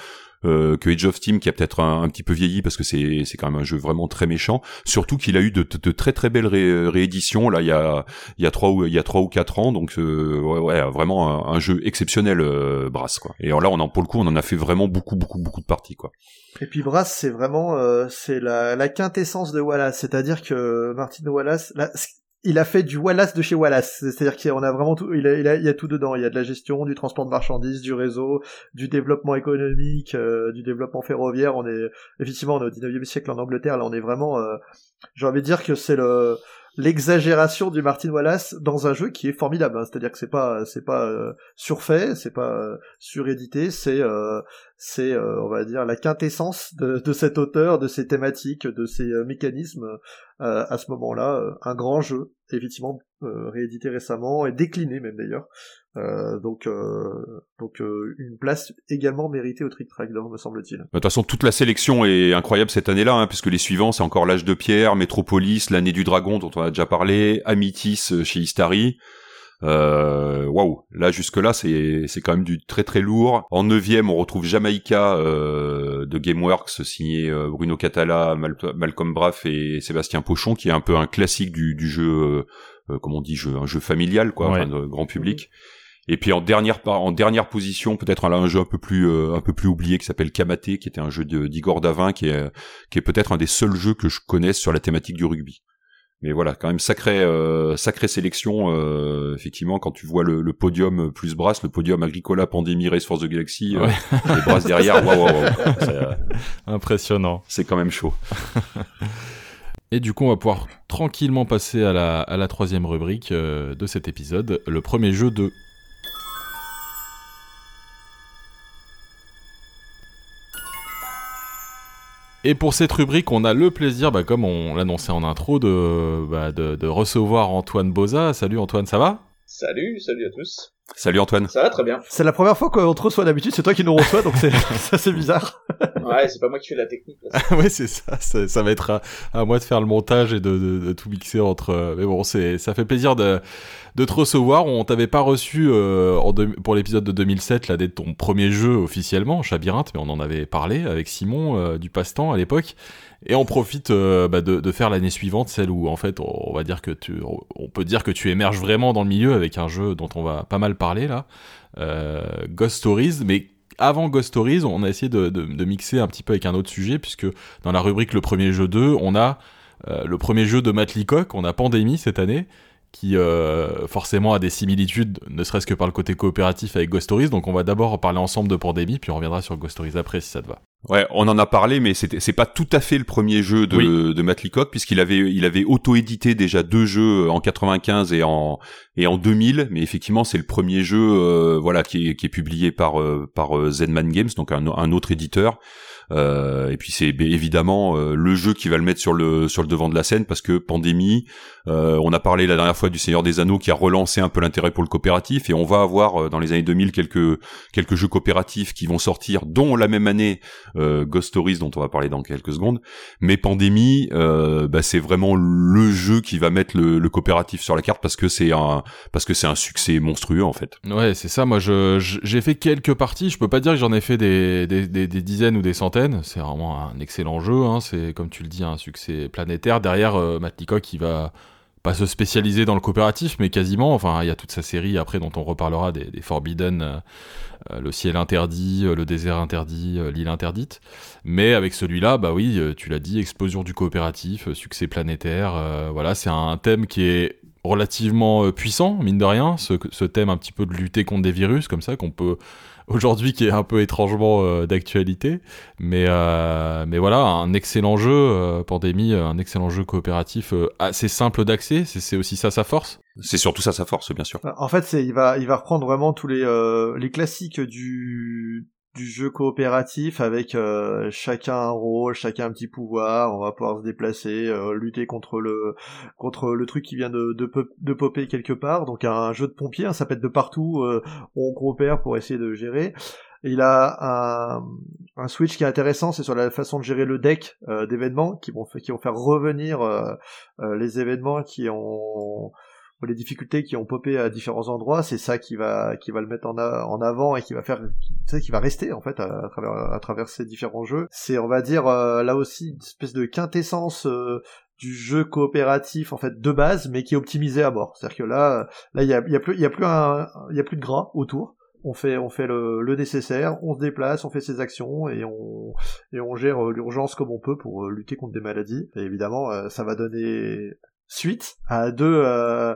euh, que Age of Steam qui a peut-être un, petit peu vieilli parce que c'est c'est quand même un jeu vraiment très méchant. Surtout qu'il a eu de, de, de, très très belles ré, rééditions là il y a il y a trois ou il y a trois ou quatre ans donc euh, ouais, ouais, vraiment un, jeu exceptionnel euh, Brass quoi. Et alors là on en pour le coup on en a fait vraiment beaucoup beaucoup beaucoup de parties quoi. Et puis Brass c'est vraiment euh, c'est la, la quintessence de Wallace, c'est-à-dire que Martin Wallace il a fait du Wallace de chez Wallace, c'est-à-dire qu'il a vraiment tout, il y a tout dedans. Il y a de la gestion, du transport de marchandises, du réseau, du développement économique, euh, du développement ferroviaire. On est effectivement on est au 19e siècle en Angleterre. Là, on est vraiment, euh, j'ai envie de dire que c'est le l'exagération du Martin Wallace dans un jeu qui est formidable. Hein. C'est-à-dire que c'est pas c'est pas euh, surfait, c'est pas euh, surédité, c'est euh, c'est euh, on va dire la quintessence de, de, cet auteur, de ses thématiques, de ses mécanismes à ce moment-là. un grand jeu, effectivement réédité récemment et décliné même d'ailleurs. donc donc une place également méritée au Trick Track me semble-t-il. De toute façon toute la sélection est incroyable cette année-là hein, puisque les suivants c'est encore l'âge de pierre, Metropolis, l'année du dragon dont on a déjà parlé, Amitis chez Istari. Euh, waouh, là jusque là c'est c'est quand même du très très lourd. En neuvième, on retrouve Jamaïca euh, de GameWorks signé euh, Bruno Catala, Mal Malcolm Braff et Sébastien Pochon, qui est un peu un classique du, du jeu, euh, comment on dit, jeu, un jeu familial quoi, ouais. enfin, de grand public. Et puis en dernière en dernière position, peut-être un jeu un peu plus un peu plus oublié qui s'appelle Kamate, qui était un jeu d'Igor Davin, qui est qui est peut-être un des seuls jeux que je connaisse sur la thématique du rugby mais voilà, quand même sacrée euh, sacrée sélection. Euh, effectivement, quand tu vois le, le, podium plus Brass, le podium Agricola, Pandémie, Race Force the Galaxy, ouais. euh, les Brass derrière, waouh, wow, wow, impressionnant. C'est quand même chaud. Et du coup, on va pouvoir tranquillement passer à la, à la troisième rubrique de cet épisode, le premier jeu de Et pour cette rubrique, on a le plaisir, bah, comme on l'annonçait en intro, de, bah, de, de recevoir Antoine Boza. Salut Antoine, ça va? Salut, salut à tous. Salut Antoine. Ça va très bien. C'est la première fois qu'on te reçoit d'habitude, c'est toi qui nous reçois, donc c'est ça c'est bizarre. Ouais, c'est pas moi qui fais la technique. Là. ouais, c'est ça, ça. va être à, moi de faire le montage et de, tout mixer entre. euh, Mais bon, c'est, ça fait plaisir de, te recevoir. On t'avait pas reçu euh, pour l'épisode de 2007, là, dès ton premier jeu officiellement, Chabyrinthe, mais on en avait parlé avec Simon euh, du Passe-Temps à l'époque. Et on profite bah, de, faire l'année suivante, celle où en fait, on va dire que on peut dire que tu émerges vraiment dans le milieu avec un jeu dont on va pas mal parler là, Ghost Stories, mais avant Ghost Stories, on a essayé de, mixer un petit peu avec un autre sujet, puisque dans la rubrique Le premier jeu 2, on a euh, le premier jeu de Matt Leacock, on a Pandémie cette année, qui euh, forcément a des similitudes, ne serait-ce que par le côté coopératif avec Ghost Stories. Donc on va d'abord parler ensemble de Pandémie, puis on reviendra sur Ghost Stories après, si ça te va. Ouais, on en a parlé, mais c'était c'est pas tout à fait le premier jeu de, Oui. de Matt Leacock, puisqu'il avait il avait auto-édité déjà deux jeux en 95 et en et en 2000, mais effectivement c'est le premier jeu euh, voilà qui est qui est publié par euh, par euh, Zenman Games, donc un, un autre éditeur. Euh, et puis c'est évidemment euh, le jeu qui va le mettre sur le sur le devant de la scène parce que pandémie, euh, on a parlé la dernière fois du Seigneur des Anneaux qui a relancé un peu l'intérêt pour le coopératif et on va avoir euh, dans les années 2000 quelques quelques jeux coopératifs qui vont sortir, dont la même année euh, Ghost Stories dont on va parler dans quelques secondes. Mais Pandémie, euh, bah, c'est vraiment le jeu qui va mettre le, le coopératif sur la carte parce que c'est un parce que c'est un succès monstrueux en fait. Ouais, c'est ça. Moi, je, j'ai fait quelques parties. Je peux pas dire que j'en ai fait des, des, des, des dizaines ou des centaines. C'est vraiment un excellent jeu. Hein. C'est comme tu le dis, un succès planétaire. Derrière, euh, Matt Leacock, il va pas se spécialiser dans le coopératif, mais quasiment. Enfin, il y a toute sa série après dont on reparlera des, Forbidden, euh, euh, le ciel interdit, euh, le désert interdit, l'île interdite. Mais avec celui-là, bah oui, tu l'as dit, explosion du coopératif, succès planétaire. voilà, c'est un thème qui est relativement puissant, mine de rien, ce thème un petit peu de lutter contre des virus, comme ça, qu'on peut aujourd'hui, qui est un peu étrangement euh, d'actualité. Mais, euh, mais voilà, un excellent jeu, euh, Pandémie, un excellent jeu coopératif euh, assez simple d'accès, c'est c'est aussi ça sa force? C'est surtout ça sa force bien sûr. En fait, c'est il va il va reprendre vraiment tous les euh, les classiques du du jeu coopératif avec euh, chacun un rôle, chacun un petit pouvoir, on va pouvoir se déplacer, euh, lutter contre le contre le truc qui vient de de, pop- de popper quelque part. Donc un jeu de pompier, hein, ça peut de partout, euh, on coopère pour essayer de gérer. Il a un, switch qui est intéressant, c'est sur la façon de gérer le deck euh, d'événements qui vont qui vont faire revenir les événements qui ont les difficultés qui ont popé à différents endroits, c'est ça qui va qui va le mettre en, en avant et qui va faire qui, qui va rester en fait à, travers à travers ces différents jeux. C'est on va dire euh, là aussi une espèce de quintessence euh, du jeu coopératif en fait de base mais qui est optimisé à mort. C'est-à-dire que là là il y a, plus il y a plus il y a plus de gras autour. On fait on fait le, nécessaire, on se déplace, on fait ses actions et on et on gère euh, l'urgence comme on peut pour lutter contre des maladies. Et évidemment ça va donner suite à deux euh,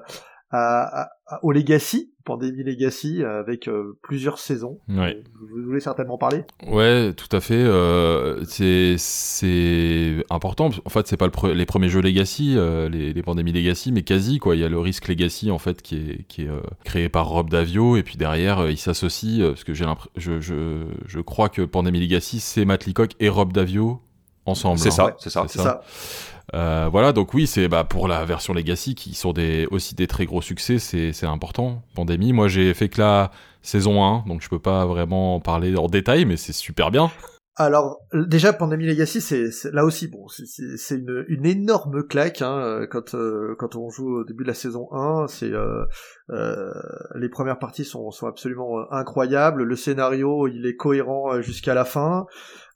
à, à- au Legacy, Pandémie Legacy, euh, avec euh, plusieurs saisons. Ouais. Vous voulez certainement parler? Ouais, tout à fait. Euh, c'est c'est important. En fait, c'est pas le pre- les premiers jeux Legacy, euh, les, les pandémies Legacy, mais quasi quoi. Il y a le risque Legacy en fait qui est qui est euh, créé par Rob Davio et puis derrière euh, il s'associe euh, parce que j'ai l'impression, je, je je crois que Pandémie Legacy c'est Matt Leacock et Rob Davio ensemble. C'est hein. ça, c'est ça. C'est ça. Euh, voilà, donc oui, c'est bah, pour la version Legacy qui sont des, aussi des très gros succès, c'est important. Pandémie, moi j'ai fait que la saison 1, donc je peux pas vraiment en parler en détail, mais c'est super bien. Alors déjà Pandémie Legacy, c'est là aussi bon, c'est- une, une énorme claque hein, quand euh, quand on joue au début de la saison 1. C'est euh, euh, les premières parties sont sont absolument euh, incroyables. Le scénario il est cohérent euh, jusqu'à la fin.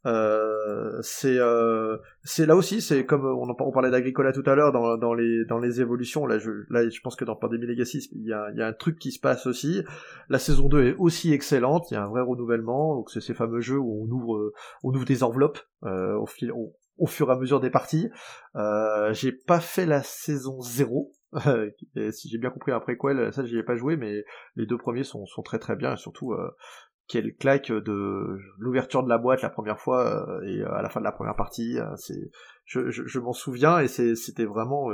Euh, c'est euh, c'est là aussi c'est comme on en parlait d'Agricola tout à l'heure dans, les évolutions là je là je pense que dans Pandémie Legacy il y a il y a un truc qui se passe aussi. La saison 2 est aussi excellente il y a un vrai renouvellement donc c'est ces fameux jeux où on ouvre euh, on ouvre des enveloppes euh, au fur et à mesure des parties. Euh, j'ai pas fait la saison 0 et si j'ai bien compris après quoi ça j'y ai pas joué mais les deux premiers sont, sont très très bien et surtout euh, quelle claque de l'ouverture de la boîte la première fois euh, et euh, à la fin de la première partie euh, c'est je, je, je m'en souviens et c'était vraiment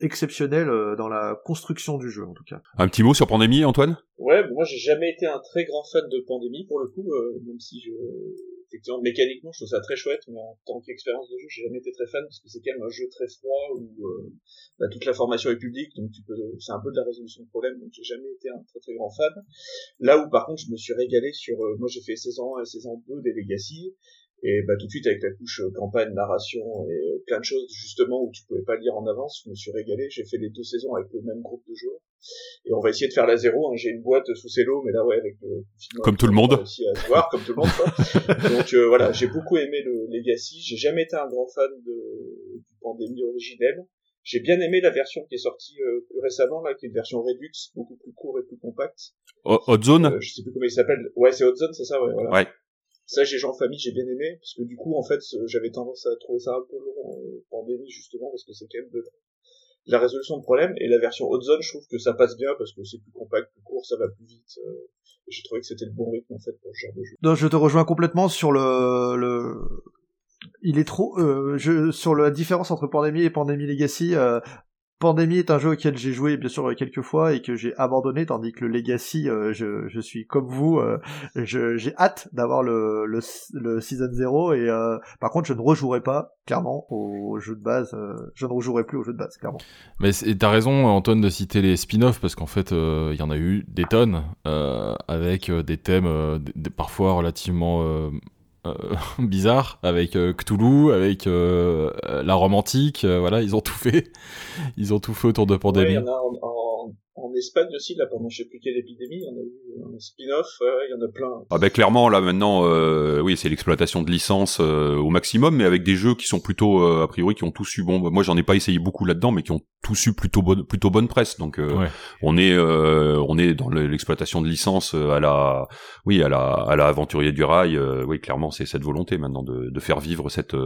exceptionnel euh, dans la construction du jeu en tout cas Un petit mot sur Pandémie, Antoine? Ouais, bon, moi j'ai jamais été un très grand fan de Pandémie pour le coup, euh, même si je effectivement, mécaniquement, je trouve ça très chouette, mais en tant qu'expérience de jeu, j'ai jamais été très fan parce que c'est quand même un jeu très froid où euh, bah, toute l'information est publique, donc tu peux, c'est un peu de la résolution de problème, donc j'ai jamais été un très très grand fan. Là où par contre, je me suis régalé sur, euh, moi j'ai fait saison 1 et saison 2 des Legacy, et bah tout de suite avec la couche euh, campagne, narration et euh, plein de choses justement où tu pouvais pas lire en avance, je me suis régalé. J'ai fait les deux saisons avec le même groupe de joueurs. Et on va essayer de faire la zéro. Hein. J'ai une boîte sous cello, mais là ouais avec le comme tout le monde. Aussi à voir comme tout le monde. Donc euh, voilà, j'ai beaucoup aimé le Legacy. J'ai jamais été un grand fan de du Pandémie originel. J'ai bien aimé la version qui est sortie plus récemment là, qui est une version Redux, beaucoup plus court et plus compacte. Hot Zone. je sais plus comment il s'appelle. Ouais, c'est Hot Zone, c'est ça, ouais. Voilà. Ouais. Ça, j'ai gens en famille, j'ai bien aimé, parce que du coup, en fait, j'avais tendance à trouver ça un peu long en pandémie, justement, parce que c'est quand même de la résolution de problème, et la version Hot Zone, je trouve que ça passe bien, parce que c'est plus compact, plus court, ça va plus vite, euh, j'ai trouvé que c'était le bon rythme, en fait, pour ce genre de jeu. Non, je te rejoins complètement sur le, le... il est trop, euh, je, sur la différence entre Pandémie et Pandémie Legacy, euh, Pandémie est un jeu auquel j'ai joué bien sûr quelques fois et que j'ai abandonné, tandis que le Legacy, euh, je, je, suis comme vous, euh, j'ai hâte d'avoir le, le, le, Season 0 et euh, par contre je ne rejouerai pas clairement au jeu de base, euh, je ne rejouerai plus au jeu de base clairement. Mais t'as raison Antoine de citer les spin-offs parce qu'en fait il y en a eu des tonnes avec des thèmes parfois relativement euh, bizarre avec euh, Cthulhu, avec euh, la romantique, voilà, ils ont tout fait. Ils ont tout fait autour de Pandémie. Ouais, en Espagne aussi, là, pendant je sais plus quelle épidémie, on a eu un spin-off, il y en a plein. Ah ben clairement, là maintenant, oui, c'est l'exploitation de licences au maximum, mais avec des jeux qui sont plutôt, a priori, qui ont tous eu, bon, moi j'en ai pas essayé beaucoup là-dedans, mais qui ont tous eu plutôt bonne, plutôt bonne presse. Donc ouais. on est, on est dans l'exploitation de licences à la, oui, à la, à la aventurier du rail. oui, clairement, c'est cette volonté maintenant de, de faire vivre cette,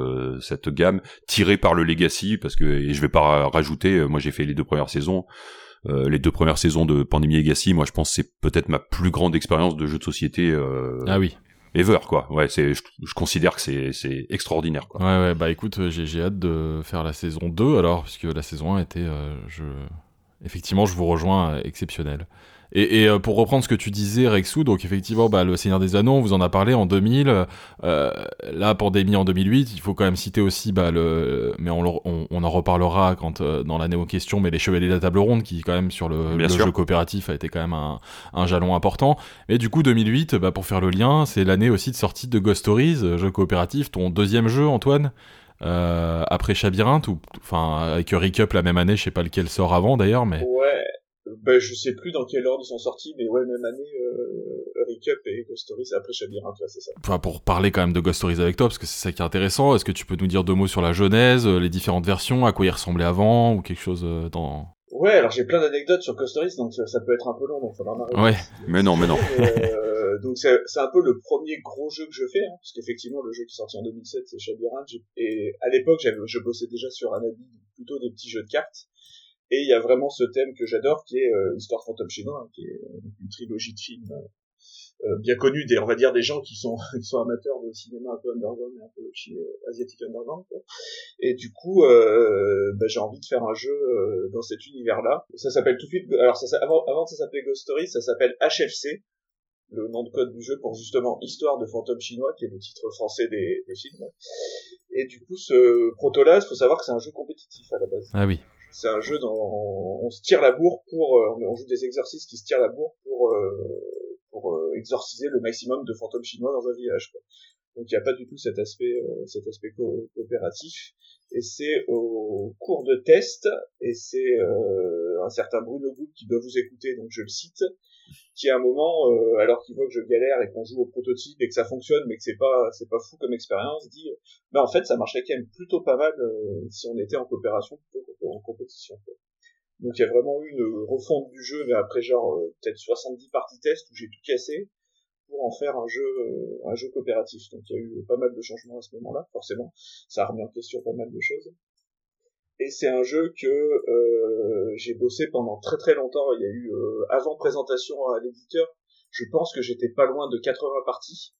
cette gamme tirée par le legacy, parce que et je vais pas rajouter, moi j'ai fait les deux premières saisons. Euh, les deux premières saisons de Pandémie Legacy, moi je pense que c'est peut-être ma plus grande expérience de jeu de société. Euh, ah oui. Ever quoi. Ouais, c'est je, je, considère que c'est c'est extraordinaire quoi. Ouais ouais, bah écoute, j'ai j'ai hâte de faire la saison 2 alors puisque la saison 1 était euh, je effectivement, je vous rejoins exceptionnel. Et, et, euh, pour reprendre ce que tu disais, Rexou, donc effectivement, bah, le Seigneur des Anneaux, on vous en a parlé en 2000. Euh, la pandémie en 2008, il faut quand même citer aussi, bah, le, mais on, on, on en reparlera quand euh, dans l'année en question, mais les Chevaliers de la Table Ronde, qui quand même sur le, le jeu coopératif a été quand même un, un jalon important. Mais du coup, 2008, bah, pour faire le lien, c'est l'année aussi de sortie de Ghost Stories, jeu coopératif, ton deuxième jeu, Antoine. Euh, après Chabyrinthe ou enfin avec Recap la même année, je sais pas lequel sort avant d'ailleurs, mais ouais, ben, je sais plus dans quel ordre ils sont sortis, mais ouais, même année, euh, Recap et Ghost Stories après Chabyrinthe, ouais, c'est ça. Enfin, pour parler quand même de Ghost Stories avec toi, parce que c'est ça qui est intéressant, est-ce que tu peux nous dire deux mots sur la genèse, les différentes versions, à quoi il ressemblait avant, ou quelque chose dans... Ouais, alors j'ai plein d'anecdotes sur Ghost Stories, donc ça, peut être un peu long, donc faudra m'arrêter. Ouais, mais non, mais non. euh, donc c'est un peu le premier gros jeu que je fais, hein, parce qu'effectivement le jeu qui est sorti en 2007 c'est Chabyrinthe, et à l'époque je bossais déjà sur Anabi, plutôt des petits jeux de cartes, et il y a vraiment ce thème que j'adore, qui est euh, Histoire fantôme chinois, hein, qui est euh, une trilogie de films euh, bien connue des, on va dire, des gens qui sont, qui sont amateurs de cinéma un peu underground, un peu asiatique underground. Quoi. Et du coup, bah, j'ai envie de faire un jeu dans cet univers-là. Ça s'appelle tout de suite, alors ça, avant, avant ça s'appelait Ghost Story, ça s'appelle HFC, le nom de code du jeu pour justement Histoire de fantôme chinois, qui est le titre français des, des films. Et du coup, ce proto-là, il faut savoir que c'est un jeu compétitif à la base. Ah oui. C'est un jeu dont on, se tire la bourre pour, euh, on joue des exercices qui se tirent la bourre pour euh, pour euh, exorciser le maximum de fantômes chinois dans un village. Quoi. Donc il n'y a pas du tout cet aspect cet aspect coopératif. Et c'est au cours de test, et c'est un certain Bruno Gould qui doit vous écouter, donc je le cite, qui à un moment, euh, alors qu'il voit que je galère et qu'on joue au prototype et que ça fonctionne, mais que c'est pas c'est pas fou comme expérience, dit bah en fait ça marcherait quand même plutôt pas mal euh, si on était en coopération plutôt qu'en compétition. Quoi. Donc il y a vraiment eu une refonte du jeu, mais après genre euh, peut-être 70 parties test où j'ai tout cassé pour en faire un jeu un jeu coopératif. Donc il y a eu pas mal de changements à ce moment-là, forcément. Ça a remis en question pas mal de choses. Et c'est un jeu que euh, j'ai bossé pendant très très longtemps. Il y a eu euh, avant présentation à l'éditeur, je pense que j'étais pas loin de 80 parties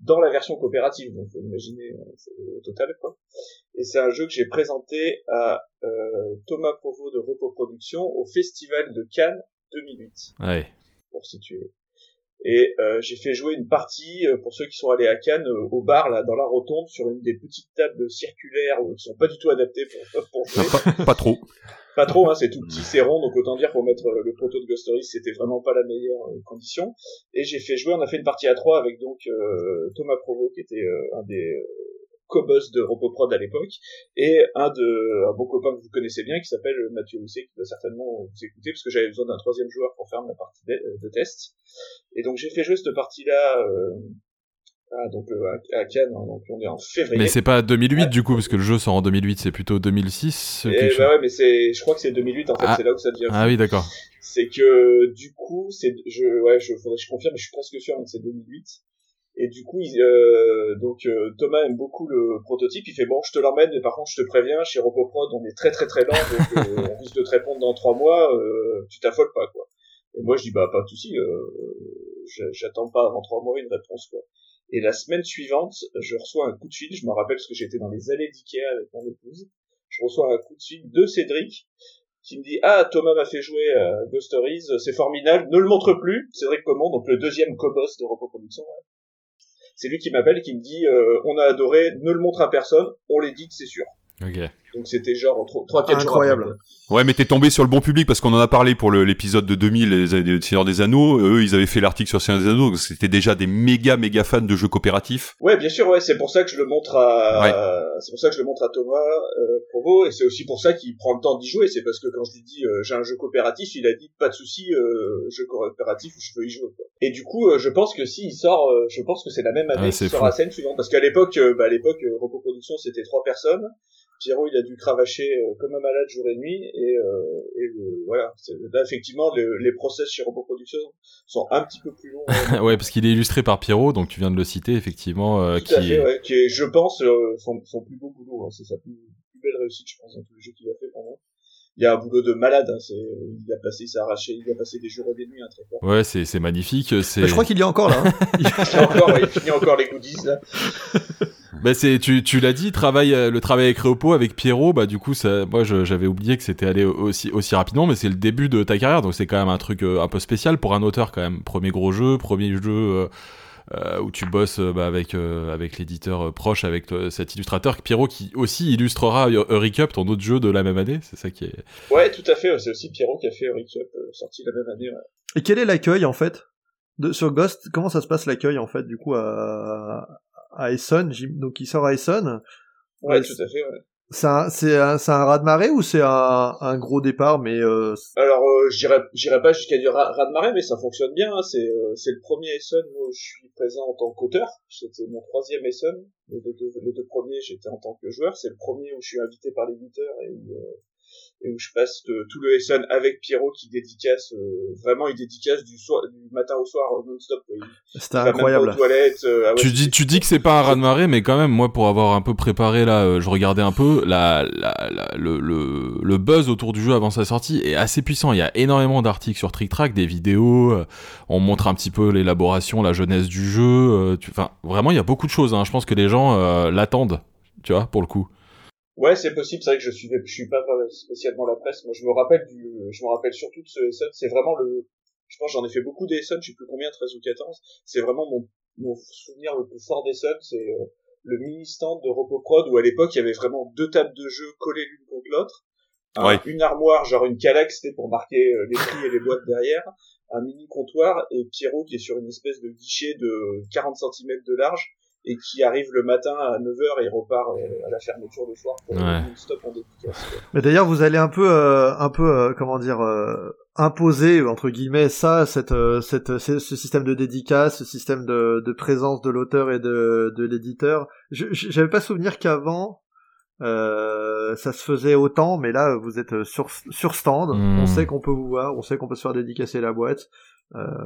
dans la version coopérative. Donc faut imaginer euh, au total quoi. Et c'est un jeu que j'ai présenté à euh, Thomas Provo de Repos Production au Festival de Cannes 2008. Ouais. Pour situer. Et euh, j'ai fait jouer une partie euh, pour ceux qui sont allés à Cannes euh, au bar là dans la rotonde sur une des petites tables circulaires qui sont pas du tout adaptées pour, pour jouer. Pas, pas trop. pas trop, hein, c'est tout petit, c'est rond, donc autant dire pour mettre le proto de Ghost c'était vraiment pas la meilleure condition. Et j'ai fait jouer, on a fait une partie à trois avec donc Thomas Provo qui était un des co-boss de Roboprod à l'époque, et un de un bon copain que vous connaissez bien qui s'appelle Mathieu Housset, qui va certainement vous écouter, parce que j'avais besoin d'un troisième joueur pour faire ma partie de, test. Et donc j'ai fait jouer cette partie-là euh, ah, donc euh, à, Cannes, hein, donc on est en février. Mais c'est pas 2008 du coup, parce que le jeu sort en 2008, c'est plutôt 2006. Et bah ouais, mais c'est, je crois que c'est 2008 en fait, ah. c'est là où ça devient. Ah oui, d'accord. C'est que du coup, c'est, je, ouais, je faudrait, je confirme, mais je suis presque sûr que c'est 2008. Et du coup, euh, donc euh, Thomas aime beaucoup le prototype. Il fait bon, je te l'emmène, mais par contre, je te préviens, chez RoboProd, on est très très très lent, donc euh, on risque de te répondre dans trois mois. Euh, tu t'affoles pas, quoi. Et moi, je dis bah pas de souci, j'attends pas avant trois mois une réponse, quoi. Et la semaine suivante, je reçois un coup de fil. Je me rappelle parce que j'étais dans les allées d'Ikea avec mon épouse. Je reçois un coup de fil de Cédric qui me dit ah Thomas m'a fait jouer à Ghost Stories, c'est formidable, ne le montre plus. Cédric Command, donc le deuxième co-boss de RoboProduction, ouais c'est lui qui m'appelle qui me dit euh, on a adoré, ne le montre à personne, on les dit que c'est sûr. Donc c'était genre 3-4 jours Incroyable. Ouais, mais t'es tombé sur le bon public parce qu'on en a parlé pour l'épisode de 2000, les Seigneurs des Anneaux. Eux, ils avaient fait l'article sur Seigneurs des Anneaux, c'était déjà des méga méga fans de jeux coopératifs. Ouais, bien sûr, ouais, c'est pour ça que je le montre à, c'est pour ça que je le montre à Thomas euh, Provo, et c'est aussi pour ça qu'il prend le temps d'y jouer. C'est parce que quand je lui dis euh, j'ai un jeu coopératif, il a dit pas de souci, euh, jeu coopératif, je veux y jouer. Quoi. Et du coup, euh, je pense que si il sort, euh, je pense que c'est la même année qu'il sort à scène suivante, parce qu'à l'époque, bah, à l'époque, Repo Production c'était trois personnes. Pierrot, il a dû cravacher euh, comme un malade jour et nuit, et, euh, et voilà. Là, effectivement, les process chez Roboproduction sont un petit peu plus longs. Euh. ouais, parce qu'il est illustré par Pierrot, donc tu viens de le citer, effectivement, qui, fait, ouais, qui est, je pense, son, son, plus beau boulot. Hein. C'est sa plus, belle réussite, je pense, dans tous les jeux qu'il a fait pendant il y a un boulot de malade. Hein, c'est, il a passé, il s'est arraché, il a passé des jours et des nuits, hein, très fort. Ouais, c'est, c'est magnifique. C'est... je crois qu'il y a encore là. Hein. il, encore, ouais, il finit encore les goodies là. Bah c'est tu, tu l'as dit travail euh, le travail avec Réopo avec Pierrot bah du coup ça moi j'avais oublié que c'était allé aussi aussi rapidement mais c'est le début de ta carrière donc c'est quand même un truc euh, un peu spécial pour un auteur quand même premier gros jeu premier jeu euh, où tu bosses bah, avec avec l'éditeur proche avec cet illustrateur Pierrot qui aussi illustrera Hurry Cup ton autre jeu de la même année c'est ça qui est ouais tout à fait c'est aussi Pierrot qui a fait Hurry Cup sorti la même année ouais. et quel est l'accueil en fait de, sur Ghost, comment ça se passe l'accueil en fait du coup à, à Essen, donc il sort à. Ouais, tout à fait, ouais. C'est un, c'est un, c'est un raz de marée ou c'est un, un gros départ, mais euh... Alors, euh, j'irai, pas jusqu'à dire raz de marée, mais ça fonctionne bien. Hein. C'est, euh, c'est le premier Essen où je suis présent en tant qu'auteur. C'était mon troisième Essen. Les deux, les deux premiers, j'étais en tant que joueur. C'est le premier où je suis invité par l'éditeur et où, euh, et où je passe tout le Essen avec Pierrot qui dédicace euh, vraiment il dédicace du soir du matin au soir non-stop c'était incroyable. euh, ah tu dis tu dis que c'est pas un raz de marée mais quand même moi pour avoir un peu préparé là euh, je regardais un peu la, la, la le, le, le, buzz autour du jeu avant sa sortie est assez puissant. Il y a énormément d'articles sur Trick Track des vidéos on montre un petit peu l'élaboration la jeunesse du jeu enfin vraiment il y a beaucoup de choses hein. je pense que les gens l'attendent tu vois pour le coup Ouais, c'est possible. C'est vrai que je suis, je suis pas spécialement la presse. Moi, je me rappelle du, je me rappelle surtout de ce Essen. C'est vraiment le, je pense, j'en ai fait beaucoup d'Essen. Je sais plus combien, 13 ou 14. C'est vraiment mon, mon souvenir le plus fort d'Essen. C'est euh, le mini stand de RoboProd où à l'époque il y avait vraiment deux tables de jeu collées l'une contre l'autre. Une armoire, genre une calax, c'était pour marquer euh, les prix et les boîtes derrière. Un mini comptoir et Pierrot qui est sur une espèce de guichet de 40 cm de large et qui arrive le matin à 9h et repart euh, à la fermeture le soir pour ouais. stop en dédicace. Mais d'ailleurs, vous allez un peu, euh, un peu, euh, comment dire, imposer entre guillemets ça, cette, cette, ce système de dédicace, ce système de, de présence de l'auteur et de, de l'éditeur. J'avais pas souvenir qu'avant. ça se faisait autant, mais là vous êtes sur, sur stand, on hmm. sait qu'on peut vous voir, on sait qu'on peut se faire dédicacer la boîte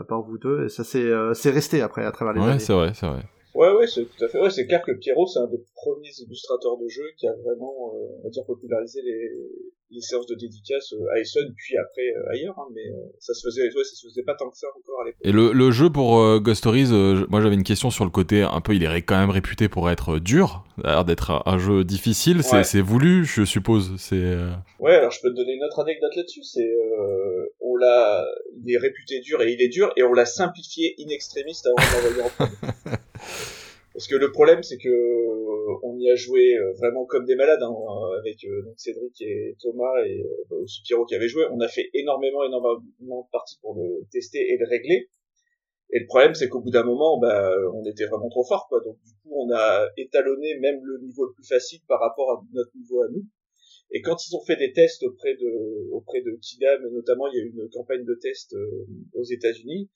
par vous deux, et ça c'est c'est resté après à travers les ouais, années. c'est vrai, c'est vrai. Ouais, ouais, c'est tout à fait. Ouais, c'est clair que Pierrot, c'est un des premiers illustrateurs de jeux qui a vraiment, euh, on va dire, popularisé les, les séances de dédicace à Essen, puis après ailleurs, hein, mais ça se faisait, ouais, ça se faisait pas tant que ça encore à l'époque. Et le, le jeu pour Ghost Stories, moi j'avais une question sur le côté un peu, il est quand même réputé pour être dur, l'air d'être un, jeu difficile, c'est voulu, je suppose. C'est. Ouais, alors je peux te donner une autre anecdote là-dessus, c'est on l'a, il est réputé dur et il est dur et on l'a simplifié in extremis avant de l'envoyer en Parce que le problème, c'est que euh, on y a joué euh, vraiment comme des malades, hein, avec euh, donc Cédric et Thomas et bah, aussi Pierrot qui avait joué. On a fait énormément, énormément de parties pour le tester et le régler. Et le problème, c'est qu'au bout d'un moment, bah, on était vraiment trop fort, quoi. Donc du coup, on a étalonné même le niveau le plus facile par rapport à notre niveau à nous. Et quand ils ont fait des tests auprès de auprès de Kidam, notamment, il y a eu une campagne de tests aux États-Unis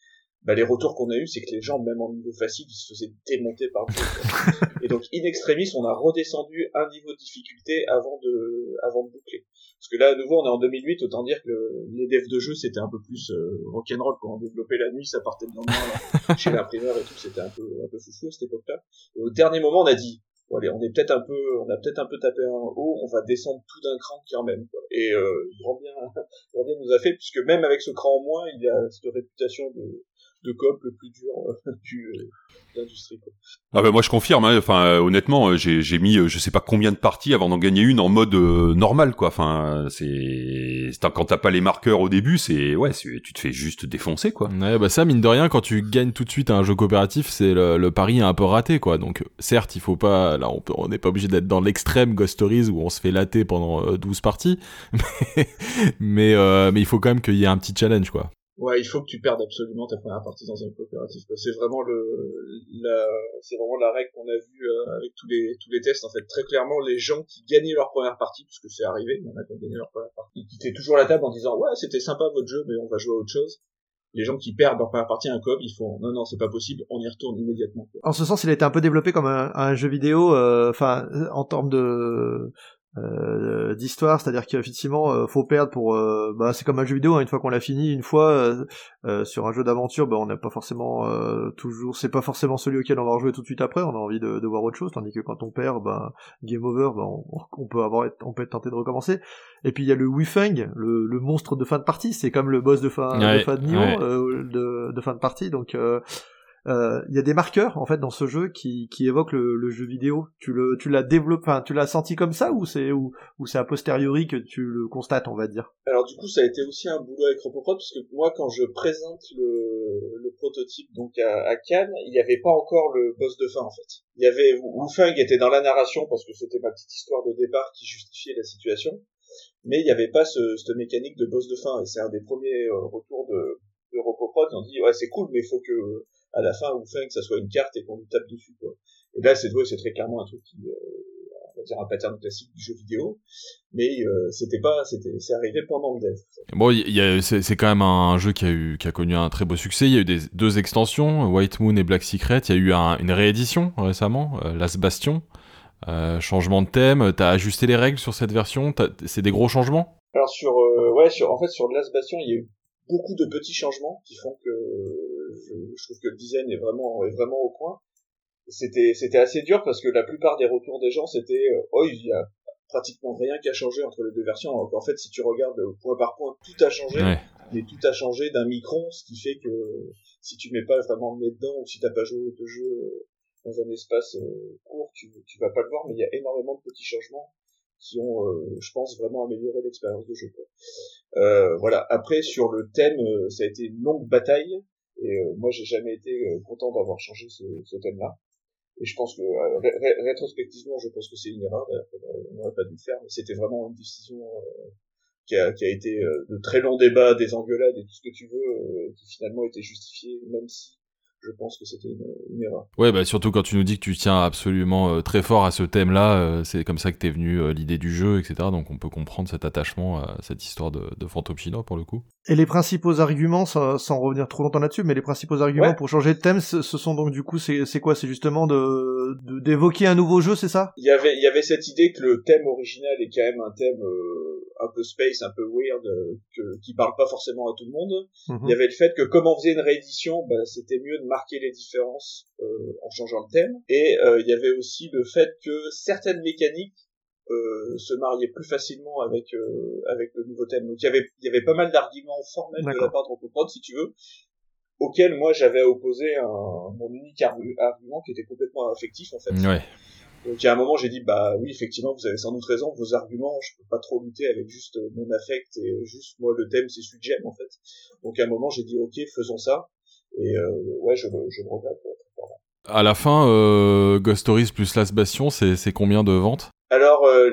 bah, les retours qu'on a eu, c'est que les gens, même en niveau facile, ils se faisaient démonter par le et donc, in extremis, on a redescendu un niveau de difficulté avant de, avant de boucler. Parce que là, à nouveau, on est en 2008, autant dire que les devs de jeu, c'était un peu plus euh, rock'n'roll. Quand on développait la nuit, ça partait de lendemain chez l'imprimeur et tout, c'était un peu, un peu foufou à cette époque-là. Et au dernier moment, on a dit, bon, allez, on est peut-être un peu, on a peut-être un peu tapé un haut, on va descendre tout d'un cran quand même. Quoi. Et euh, grand bien, grand bien nous a fait, puisque même avec ce cran en moins, il a cette réputation de de coop le plus dur euh, du euh, l'industrie. Ah bah moi je confirme. Hein. Enfin euh, honnêtement, j'ai j'ai mis je sais pas combien de parties avant d'en gagner une en mode normal quoi. Enfin c'est quand t'as pas les marqueurs au début, c'est ouais tu te fais juste défoncer quoi. Ouais bah ça mine de rien quand tu gagnes tout de suite un jeu coopératif, c'est le, pari est un peu raté quoi. Donc certes il faut pas là on peut on n'est pas obligé d'être dans l'extrême Ghost Stories où on se fait latter pendant 12 parties, mais mais, mais il faut quand même qu'il y ait un petit challenge quoi. Ouais, il faut que tu perdes absolument ta première partie dans un coopératif. C'est vraiment le, la, c'est vraiment la règle qu'on a vue euh, avec tous les tous les tests. En fait, très clairement, les gens qui gagnaient leur première partie, puisque c'est arrivé, il y en a qui ont gagné leur première partie, ils quittaient toujours la table en disant ouais, c'était sympa votre jeu, mais on va jouer à autre chose. Les gens qui perdent leur première partie à un coop, ils font non non c'est pas possible, on y retourne immédiatement. En ce sens, il a été un peu développé comme un, un jeu vidéo, euh, enfin en termes de euh, d'histoire, c'est-à-dire qu'effectivement euh, faut perdre pour euh, bah c'est comme un jeu vidéo hein, une fois qu'on l'a fini une fois sur un jeu d'aventure bah on n'a pas forcément toujours c'est pas forcément celui auquel on va rejouer tout de suite après on a envie de, de voir autre chose tandis que quand on perd bah game over bah on, peut avoir on peut être tenté de recommencer. Et puis il y a le Wifeng le, le monstre de fin de partie c'est comme le boss de fin de fin de niveau de, de, fin de partie donc euh, il y a des marqueurs en fait dans ce jeu qui, qui évoquent le, jeu vidéo. Tu le tu l'as développé, tu l'as senti comme ça ou c'est ou, ou c'est a posteriori que tu le constates, on va dire? Alors du coup, ça a été aussi un boulot avec Ropoprod parce que moi, quand je présente le, le prototype donc à, à Cannes, il n'y avait pas encore le boss de fin en fait. Il y avait Wu Feng était dans la narration parce que c'était ma petite histoire de départ qui justifiait la situation, mais il n'y avait pas ce, cette mécanique de boss de fin et c'est un des premiers euh, retours de de Ropoprod. On dit ouais c'est cool, mais il faut que à la fin, ou fait que ça soit une carte et qu'on lui tape dessus, quoi. Et là, c'est c'est très clairement un truc qui, euh, on va dire un pattern classique du jeu vidéo, mais euh, c'était pas, c'était, c'est arrivé pendant le dev. Bon, il y a, c'est, quand même un jeu qui a eu, qui a connu un très beau succès. Il y a eu des, deux extensions, White Moon et Black Secret. Il y a eu une réédition récemment, euh, Last Bastion. Euh, changement de thème, t'as ajusté les règles sur cette version, c'est des gros changements? Alors sur, euh, ouais, sur, en fait sur Last Bastion, il y a eu beaucoup de petits changements qui font que je, trouve que le design est vraiment est vraiment au point. C'était c'était assez dur parce que la plupart des retours des gens c'était euh, oh il y a pratiquement rien qui a changé entre les deux versions. Donc en fait si tu regardes point par point tout a changé, mais tout a changé d'un micron, ce qui fait que si tu mets pas vraiment le nez dedans ou si t'as pas joué au jeu dans un espace euh, court, tu tu vas pas le voir, mais il y a énormément de petits changements qui ont, euh, je pense, vraiment amélioré l'expérience de jeu. Euh, voilà. Après, sur le thème, euh, ça a été une longue bataille, et moi, j'ai jamais été content d'avoir changé ce, ce thème-là. Et je pense que rétrospectivement, je pense que c'est une erreur. On n'aurait pas dû le faire, mais c'était vraiment une décision qui a, qui a été de très longs débats, des engueulades et tout ce que tu veux, qui finalement était justifiée, même si je pense que c'était une, erreur. Ouais, bah surtout quand tu nous dis que tu tiens absolument euh, très fort à ce thème-là, euh, c'est comme ça que t'es venu euh, l'idée du jeu, etc. Donc on peut comprendre cet attachement à cette histoire de, de fantôme chinois pour le coup. Et les principaux arguments, sans, revenir trop longtemps là-dessus, mais les principaux arguments pour changer de thème, ce, sont donc du coup, c'est quoi? C'est justement de d'évoquer un nouveau jeu, c'est ça? Il y avait il y avait cette idée que le thème original est quand même un thème un peu space, un peu weird, que, qui parle pas forcément à tout le monde. Mhm. Il y avait le fait que comme on faisait une réédition, bah, c'était mieux de marquer les différences euh, en changeant le thème. Et euh, il y avait aussi le fait que certaines mécaniques euh, se mariait plus facilement avec euh, avec le nouveau thème. Donc il y avait il y avait pas mal d'arguments formels de la part de Ropoprod, si tu veux, auxquels moi j'avais opposé un, mon unique argument qui était complètement affectif en fait. Ouais. Donc à un moment j'ai dit bah oui effectivement vous avez sans doute raison vos arguments je peux pas trop lutter avec juste mon affect et juste moi le thème c'est celui que j'aime en fait. Donc à un moment j'ai dit ok faisons ça et euh, ouais je, je le regrette. À la fin, euh, Ghost Stories plus Last Bastion, c'est combien de ventes? Alors, euh,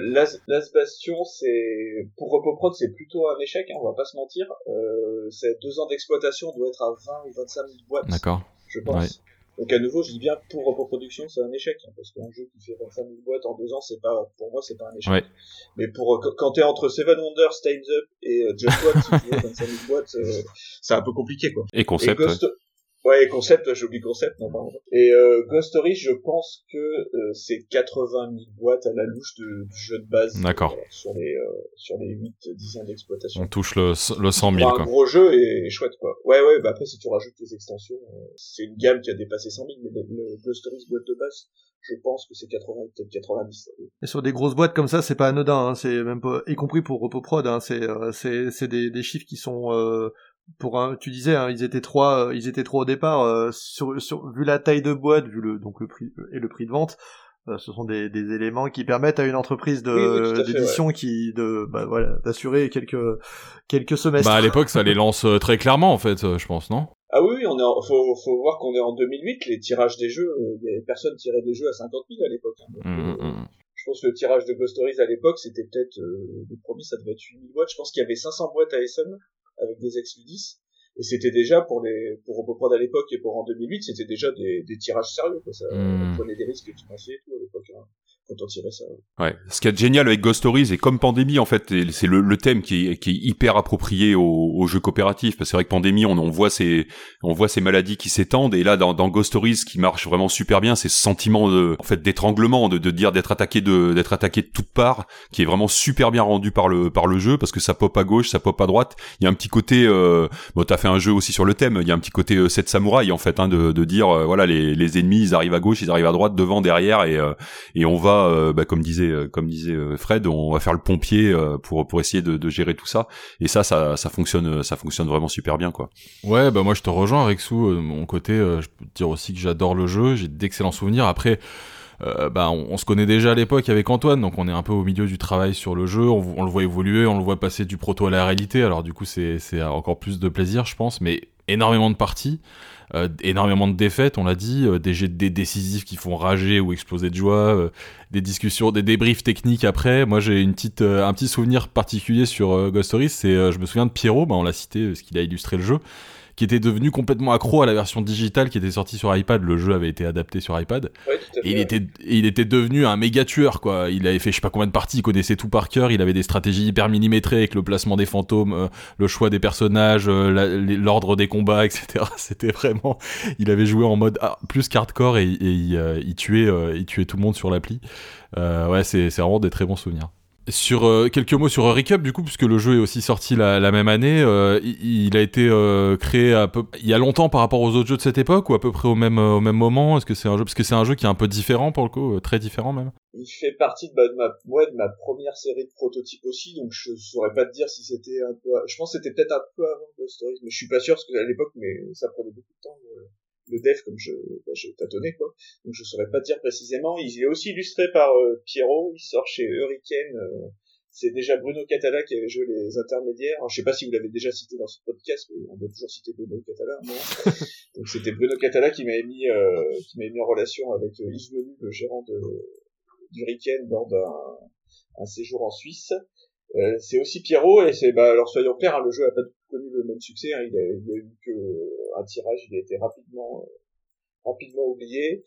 Bastion, c'est pour Repoprod, c'est plutôt un échec, hein, on va pas se mentir. Euh, c'est deux ans d'exploitation, doit être à 20 ou 25 000 boîtes. D'accord. Je pense. Donc à nouveau, je dis bien pour Repoproduction, c'est un échec, hein, parce qu'un jeu qui fait 25 000 boîtes en deux ans, c'est pas, pour moi, c'est pas un échec. Mais pour euh, quand t'es entre Seven Wonders, Times Up et euh, Just fait 25 000 boîtes, euh, c'est un peu compliqué, quoi. Et concept. Ouais, concept, j'ai oublié concept, non, pardon. Et euh, Ghost Story, je pense que euh, c'est 80 000 boîtes à la louche de, du jeu de base. D'accord. Euh, sur les euh, sur les 8 10 ans d'exploitation. On touche le le 100 000 quoi. Un gros jeu et, chouette quoi. Ouais ouais, bah après si tu rajoutes les extensions, euh, c'est une gamme qui a dépassé 100 000 mais le, Ghost Story boîte de base, je pense que c'est 80 peut-être 90. Et sur des grosses boîtes comme ça, c'est pas anodin, hein, c'est même pas y compris pour Repoprod, hein, c'est c'est c'est des des chiffres qui sont pour un, tu disais, hein, ils étaient trois, euh, ils étaient trois au départ. Euh, sur, sur, vu la taille de boîte, vu le donc le prix et le prix de vente, euh, ce sont des, des, éléments qui permettent à une entreprise de d'édition qui de bah, voilà d'assurer quelques quelques semestres. Bah à l'époque, ça les lance très clairement en fait, je pense, non? Ah oui, oui, on est, en, faut faut voir qu'on est en 2008. Les tirages des jeux, les personnes tiraient des jeux à 50 000 à l'époque. Hein, mmh, mmh, mmh. Je pense que le tirage de Ghost Stories à l'époque, c'était peut-être le premier, ça devait être 8000 boîtes. Je pense qu'il y avait 500 boîtes à Essen avec des Exludis. Et c'était déjà pour les pour Roboprod à l'époque et pour en 2008, c'était déjà des, des tirages sérieux. Quoi. Ça, mmh. On prenait des risques financiers et tout à l'époque. Hein Ouais. Ce qui est génial avec Ghost Stories et comme Pandémie en fait, c'est le, thème qui est, hyper approprié aux au jeux coopératifs parce que c'est vrai que Pandémie on, voit ces on voit ces maladies qui s'étendent. Et là dans, dans Ghost Stories ce qui marche vraiment super bien c'est ce sentiment de en fait d'étranglement de, de dire d'être attaqué de d'être attaqué de toutes parts qui est vraiment super bien rendu par le par le jeu parce que ça pop à gauche ça pop à droite. Il y a un petit côté euh, bon t'as fait un jeu aussi sur le thème il y a un petit côté euh, 7 samouraï en fait hein, de, de dire euh, voilà les, les ennemis ils arrivent à gauche ils arrivent à droite devant derrière et euh, et on va euh, bah, comme disait euh, comme disait Fred, on va faire le pompier pour pour essayer de, gérer tout ça. Et ça, ça, ça fonctionne, ça fonctionne vraiment super bien, quoi. Ouais, bah moi je te rejoins, Rexou. Mon côté, je peux te dire aussi que j'adore le jeu. J'ai d'excellents souvenirs. Après. Euh, bah, on, se connaît déjà à l'époque avec Antoine, donc on est un peu au milieu du travail sur le jeu, on, on, le voit évoluer, on le voit passer du proto à la réalité, alors du coup c'est encore plus de plaisir je pense, mais énormément de parties. Euh, énormément de défaites, on l'a dit, euh, des jets décisifs qui font rager ou exploser de joie, euh, des discussions, des débriefs techniques après. Moi, j'ai une petite, un petit souvenir particulier sur Ghost Stories, c'est, je me souviens de Pierrot, bah, on l'a cité, parce qu'il a illustré le jeu qui était devenu complètement accro à la version digitale qui était sortie sur iPad. Le jeu avait été adapté sur iPad. et il était, il était devenu un méga tueur, quoi. Il avait fait je sais pas combien de parties, il connaissait tout par cœur, il avait des stratégies hyper millimétrées avec le placement des fantômes, euh, le choix des personnages, euh, l'ordre des combats, etc. C'était vraiment, il avait joué en mode ah, plus hardcore et, et euh, il, tuait, il tuait tout le monde sur l'appli. ouais, c'est vraiment des très bons souvenirs. Sur euh, quelques mots sur Recap du coup puisque le jeu est aussi sorti la, même année, euh, il, a été euh, créé à peu, il y a longtemps par rapport aux autres jeux de cette époque ou à peu près au même au même moment? Est-ce que c'est un jeu parce que c'est un jeu qui est un peu différent pour le coup, très différent même? Il fait partie de, ma ouais, de ma première série de prototypes aussi, donc je saurais pas te dire si c'était un peu. Je pense que c'était peut-être un peu avant Ghost Stories, mais je suis pas sûr parce que à l'époque, mais ça prenait beaucoup de temps le dev comme je, bah, je tâtonnais quoi. Donc je saurais pas dire précisément. Il est aussi illustré par euh, Pierrot. Il sort chez Hurricane. Euh, c'est déjà Bruno Catala qui avait joué les intermédiaires. Alors, je sais pas si vous l'avez déjà cité dans ce podcast, mais on doit toujours citer Bruno Catala. Donc c'était Bruno Catala qui m'avait mis euh, qui m'avait mis en relation avec Yves Menu, le gérant de d'Hurricane lors d'un un séjour en Suisse. Euh, c'est aussi Pierrot et c'est bah alors soyons clairs, hein, le jeu a pas connu le même succès. Hein, il, a, a eu que un tirage, il a été rapidement rapidement oublié.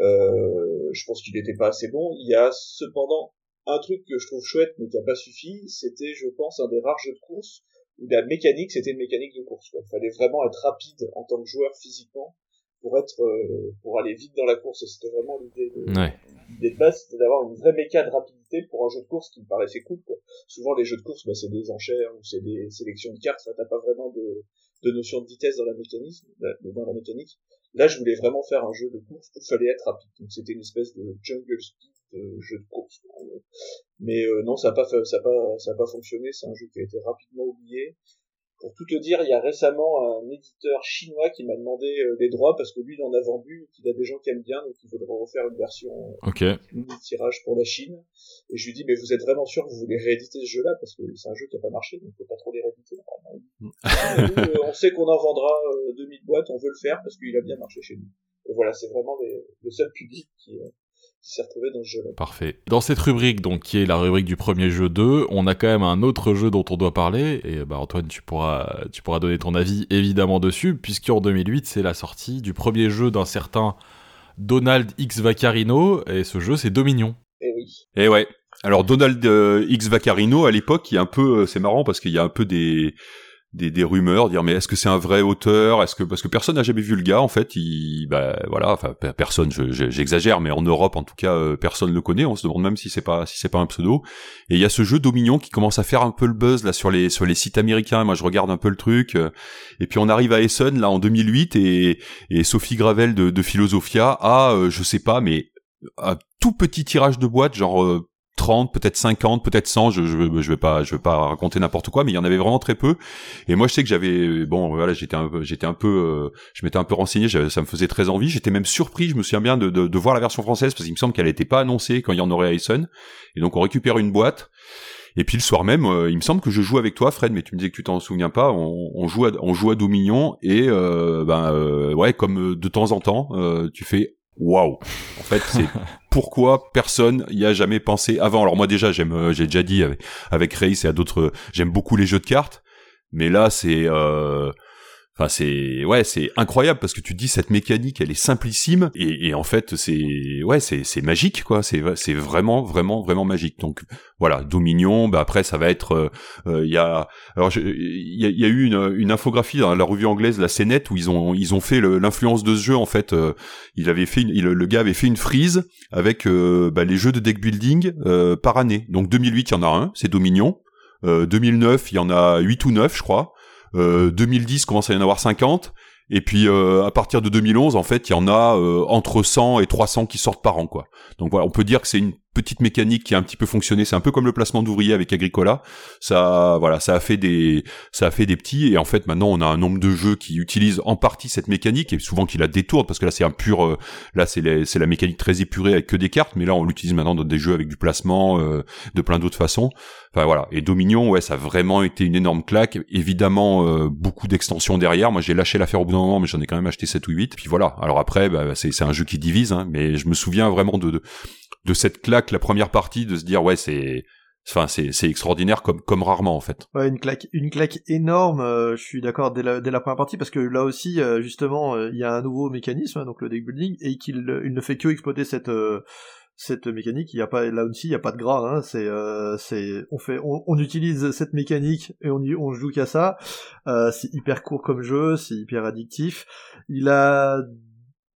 Euh, je pense qu'il n'était pas assez bon. Il y a cependant un truc que je trouve chouette mais qui a pas suffi, c'était je pense un des rares jeux de course où la mécanique c'était une mécanique de course. Quoi. Il fallait vraiment être rapide en tant que joueur physiquement pour être euh, pour aller vite dans la course et c'était vraiment l'idée de, ouais. l'idée de base c'était d'avoir une vraie méca de rapidité pour un jeu de course qui me paraissait cool quoi. souvent les jeux de course bah, c'est des enchères ou c'est des sélections de cartes ça t'as pas vraiment de, de notion de vitesse dans la mécanisme dans la mécanique là je voulais vraiment faire un jeu de course où il fallait être rapide donc c'était une espèce de jungle speed jeu de course. Mais non, ça n'a pas, ça a pas, ça a pas fonctionné. C'est un jeu qui a été rapidement oublié. Pour tout te dire, il y a récemment un éditeur chinois qui m'a demandé euh, les droits parce que lui, il en a vendu, qu'il a des gens qui aiment bien, donc il voudrait refaire une version okay. tirage pour la Chine. Et je lui dis, mais vous êtes vraiment sûr que vous voulez rééditer ce jeu-là? Parce que c'est un jeu qui a pas marché, donc faut pas trop les rééditer. Euh, on sait qu'on en vendra 2000 euh, boîtes, on veut le faire parce qu'il a bien marché chez nous. Et voilà, c'est vraiment le seul public qui, qui s'est retrouvé dans ce jeu-là. Parfait. Dans cette rubrique, donc qui est la rubrique du premier jeu 2, on a quand même un autre jeu dont on doit parler. Et bah Antoine, tu pourras, tu pourras donner ton avis évidemment dessus, puisqu'en 2008, c'est la sortie du premier jeu d'un certain Donald X Vaccarino, et ce jeu, c'est Dominion. Eh oui. Eh ouais. Alors Donald euh, X Vaccarino à l'époque, il y a un peu, euh, c'est marrant parce qu'il y a un peu des des, des rumeurs, dire mais est-ce que c'est un vrai auteur? Est-ce que parce que personne n'a jamais vu le gars en fait, il bah voilà, enfin personne, j'exagère, mais en Europe en tout cas euh, personne le connaît. On se demande même si c'est pas si c'est pas un pseudo. Et il y a ce jeu Dominion qui commence à faire un peu le buzz là sur les sur les sites américains. Moi je regarde un peu le truc. Euh, et puis on arrive à Essen là en 2008 et, et Sophie Gravel de, de Philosophia a euh, je sais pas mais un tout petit tirage de boîte genre 30, peut-être 50, peut-être 100, je, je, je vais pas je vais pas raconter n'importe quoi mais il y en avait vraiment très peu. Et moi je sais que j'avais bon voilà, j'étais un j'étais un peu euh, je m'étais un peu renseigné, ça me faisait très envie, j'étais même surpris, je me souviens bien de, de, de voir la version française parce qu'il me semble qu'elle n'était pas annoncée quand il y en aurait à et donc on récupère une boîte. Et puis le soir même, euh, il me semble que je joue avec toi, Fred, mais tu me disais que tu t'en souviens pas. On, on, joue à, on joue à Dominion et euh, ben euh, ouais, comme de temps en temps, tu fais waouh. En fait, c'est pourquoi personne y a jamais pensé avant. Alors moi déjà, j'aime, euh, j'ai déjà dit avec, avec Race et à d'autres, j'aime beaucoup les jeux de cartes, mais là c'est euh, Enfin, c'est ouais, c'est incroyable parce que tu dis cette mécanique, elle est simplissime et, et en fait c'est ouais, c'est c'est magique quoi. C'est c'est vraiment vraiment vraiment magique. Donc voilà, Dominion. Bah après ça va être euh, euh, il y a alors il y a, eu une, une infographie dans la revue anglaise La Scénette où ils ont ils ont fait l'influence de ce jeu en fait. Euh, il avait fait une, le gars avait fait une frise avec bah, les jeux de deck building par année. Donc 2008 il y en a un, c'est Dominion. 2009 il y en a 8 ou 9 je crois. 2010 euh, commence à y en avoir 50. Et puis euh, à partir de 2011, en fait, il y en a euh, entre 100 et 300 qui sortent par an, quoi. Donc voilà, on peut dire que c'est une petite mécanique qui a un petit peu fonctionné. C'est un peu comme le placement d'ouvriers avec Agricola. Ça, voilà, ça a fait des, ça a fait des petits. Et en fait, maintenant, on a un nombre de jeux qui utilisent en partie cette mécanique et souvent qui la détournent parce que là, c'est un pur, euh, là, c'est la mécanique très épurée avec que des cartes. Mais là, on l'utilise maintenant dans des jeux avec du placement, euh, de plein d'autres façons. Enfin voilà. Et Dominion, ouais, ça a vraiment été une énorme claque. Évidemment, euh, beaucoup d'extensions derrière. Moi, j'ai lâché l'affaire au bout d'un moment, mais j'en ai quand même acheté 7 ou 8. Puis voilà. Alors après, bah, c'est, c'est un jeu qui divise, hein, mais je me souviens vraiment de de cette claque la première partie de se dire ouais c'est enfin c'est extraordinaire comme comme rarement en fait. Ouais, une claque une claque énorme, euh, je suis d'accord dès la dès la première partie parce que là aussi euh, justement euh, il y a un nouveau mécanisme donc le deck building et qu'il il ne fait que exploiter cette cette mécanique, il y a pas là aussi il y a pas de gras hein, c'est c'est on fait on, utilise cette mécanique et on on joue qu'à ça. c'est hyper court comme jeu, c'est hyper addictif. Il a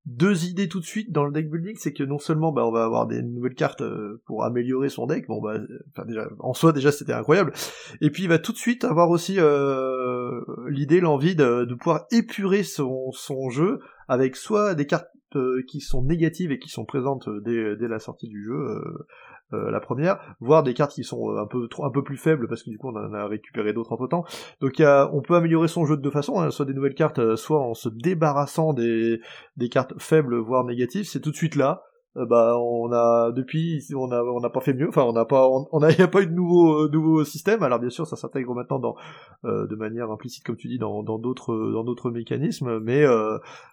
deux idées tout de suite dans le deck building, c'est que non seulement bah, on va avoir des nouvelles cartes euh, pour améliorer son deck, bon bah enfin, déjà en soi déjà c'était incroyable, et puis il va tout de suite avoir aussi euh, l'idée, l'envie de, pouvoir épurer son, son jeu avec soit des cartes euh, qui sont négatives et qui sont présentes dès, dès la sortie du jeu, euh, la première, voire des cartes qui sont euh, un peu un peu plus faibles parce que du coup on en a récupéré d'autres entre temps. Donc on peut améliorer son jeu de deux façons, hein, soit des nouvelles cartes, euh, soit en se débarrassant des, des cartes faibles voire négatives. C'est tout de suite là. bah on a depuis on a on n'a pas fait mieux. Enfin on n'a pas on, a y a pas eu de nouveau nouveau système. Alors bien sûr ça s'intègre maintenant dans de manière implicite comme tu dis dans dans d'autres dans d'autres mécanismes, mais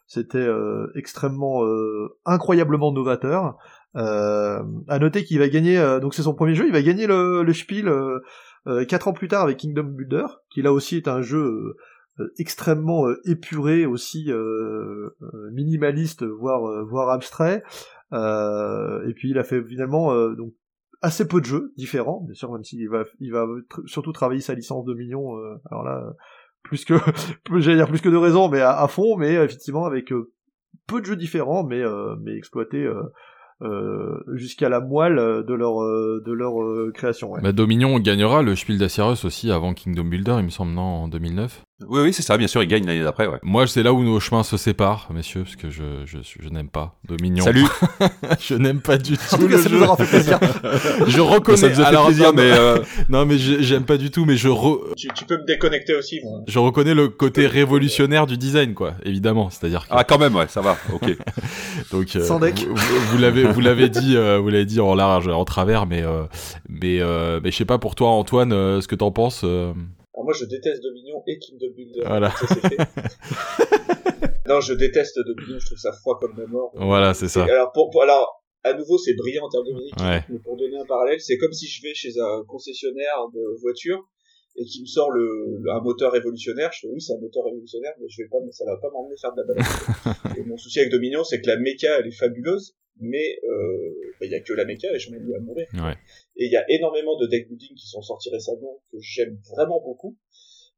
c'était extrêmement incroyablement novateur. Euh, à noter qu'il va gagner, euh, donc c'est son premier jeu, il va gagner le, le Spiel euh, euh, quatre ans plus tard avec Kingdom Builder, qui là aussi est un jeu extrêmement épuré, aussi minimaliste, voire voire abstrait. et puis il a fait finalement donc assez peu de jeux différents, bien sûr, même s'il va il va surtout travailler sa licence de millions. alors là, plus que j'allais dire plus que de raisons, mais à, fond, mais effectivement avec peu de jeux différents, mais mais exploité euh, jusqu'à la moelle de leur euh, de leur euh, création. Ouais. Bah, Dominion gagnera le Spiel des aussi avant Kingdom Builder, il me semble, non, en 2009 Oui, oui, c'est ça, bien sûr, il gagne l'année d'après, ouais. Moi, c'est là où nos chemins se séparent, messieurs, parce que je, je, je n'aime pas Dominion. Salut Je n'aime pas du En tout tout cas, le ça jeu. nous aura fait plaisir. Je reconnais. Ça nous a fait plaisir, non, mais... euh, Non, mais je- j'aime pas du tout, mais je, re- Tu, tu peux me déconnecter aussi, moi. je reconnais le côté révolutionnaire du design, quoi, évidemment. C'est-à-dire que Ah, quand même, ouais, ça va, ok. Donc, euh, Sans deck. Vous, vous- vous l'avez, vous l'avez dit, euh, vous l'avez dit en large, en travers, mais euh, mais euh, mais je sais pas pour toi, Antoine, euh, ce que t'en penses. Alors moi, je déteste Dominion et Kingdom Builder. Voilà. Ça, c'est fait. non, je déteste Dominion, je trouve ça froid comme la mort. Voilà, c'est ça. Alors, pour, pour- alors, à nouveau, c'est brillant en termes de Ouais. mais pour donner un parallèle, c'est comme si je vais chez un concessionnaire de voitures et qui me sort le, le- un moteur révolutionnaire. Je fais oui, c'est un moteur révolutionnaire, mais je vais pas, ça va pas m'emmener faire de la balade. et mon souci avec Dominion, c'est que la méca, elle est fabuleuse, mais euh, bah, il y a que la méca et je m'ennuie à mourir. Ouais. Et il y a énormément de deck building qui sont sortis récemment que j'aime vraiment beaucoup.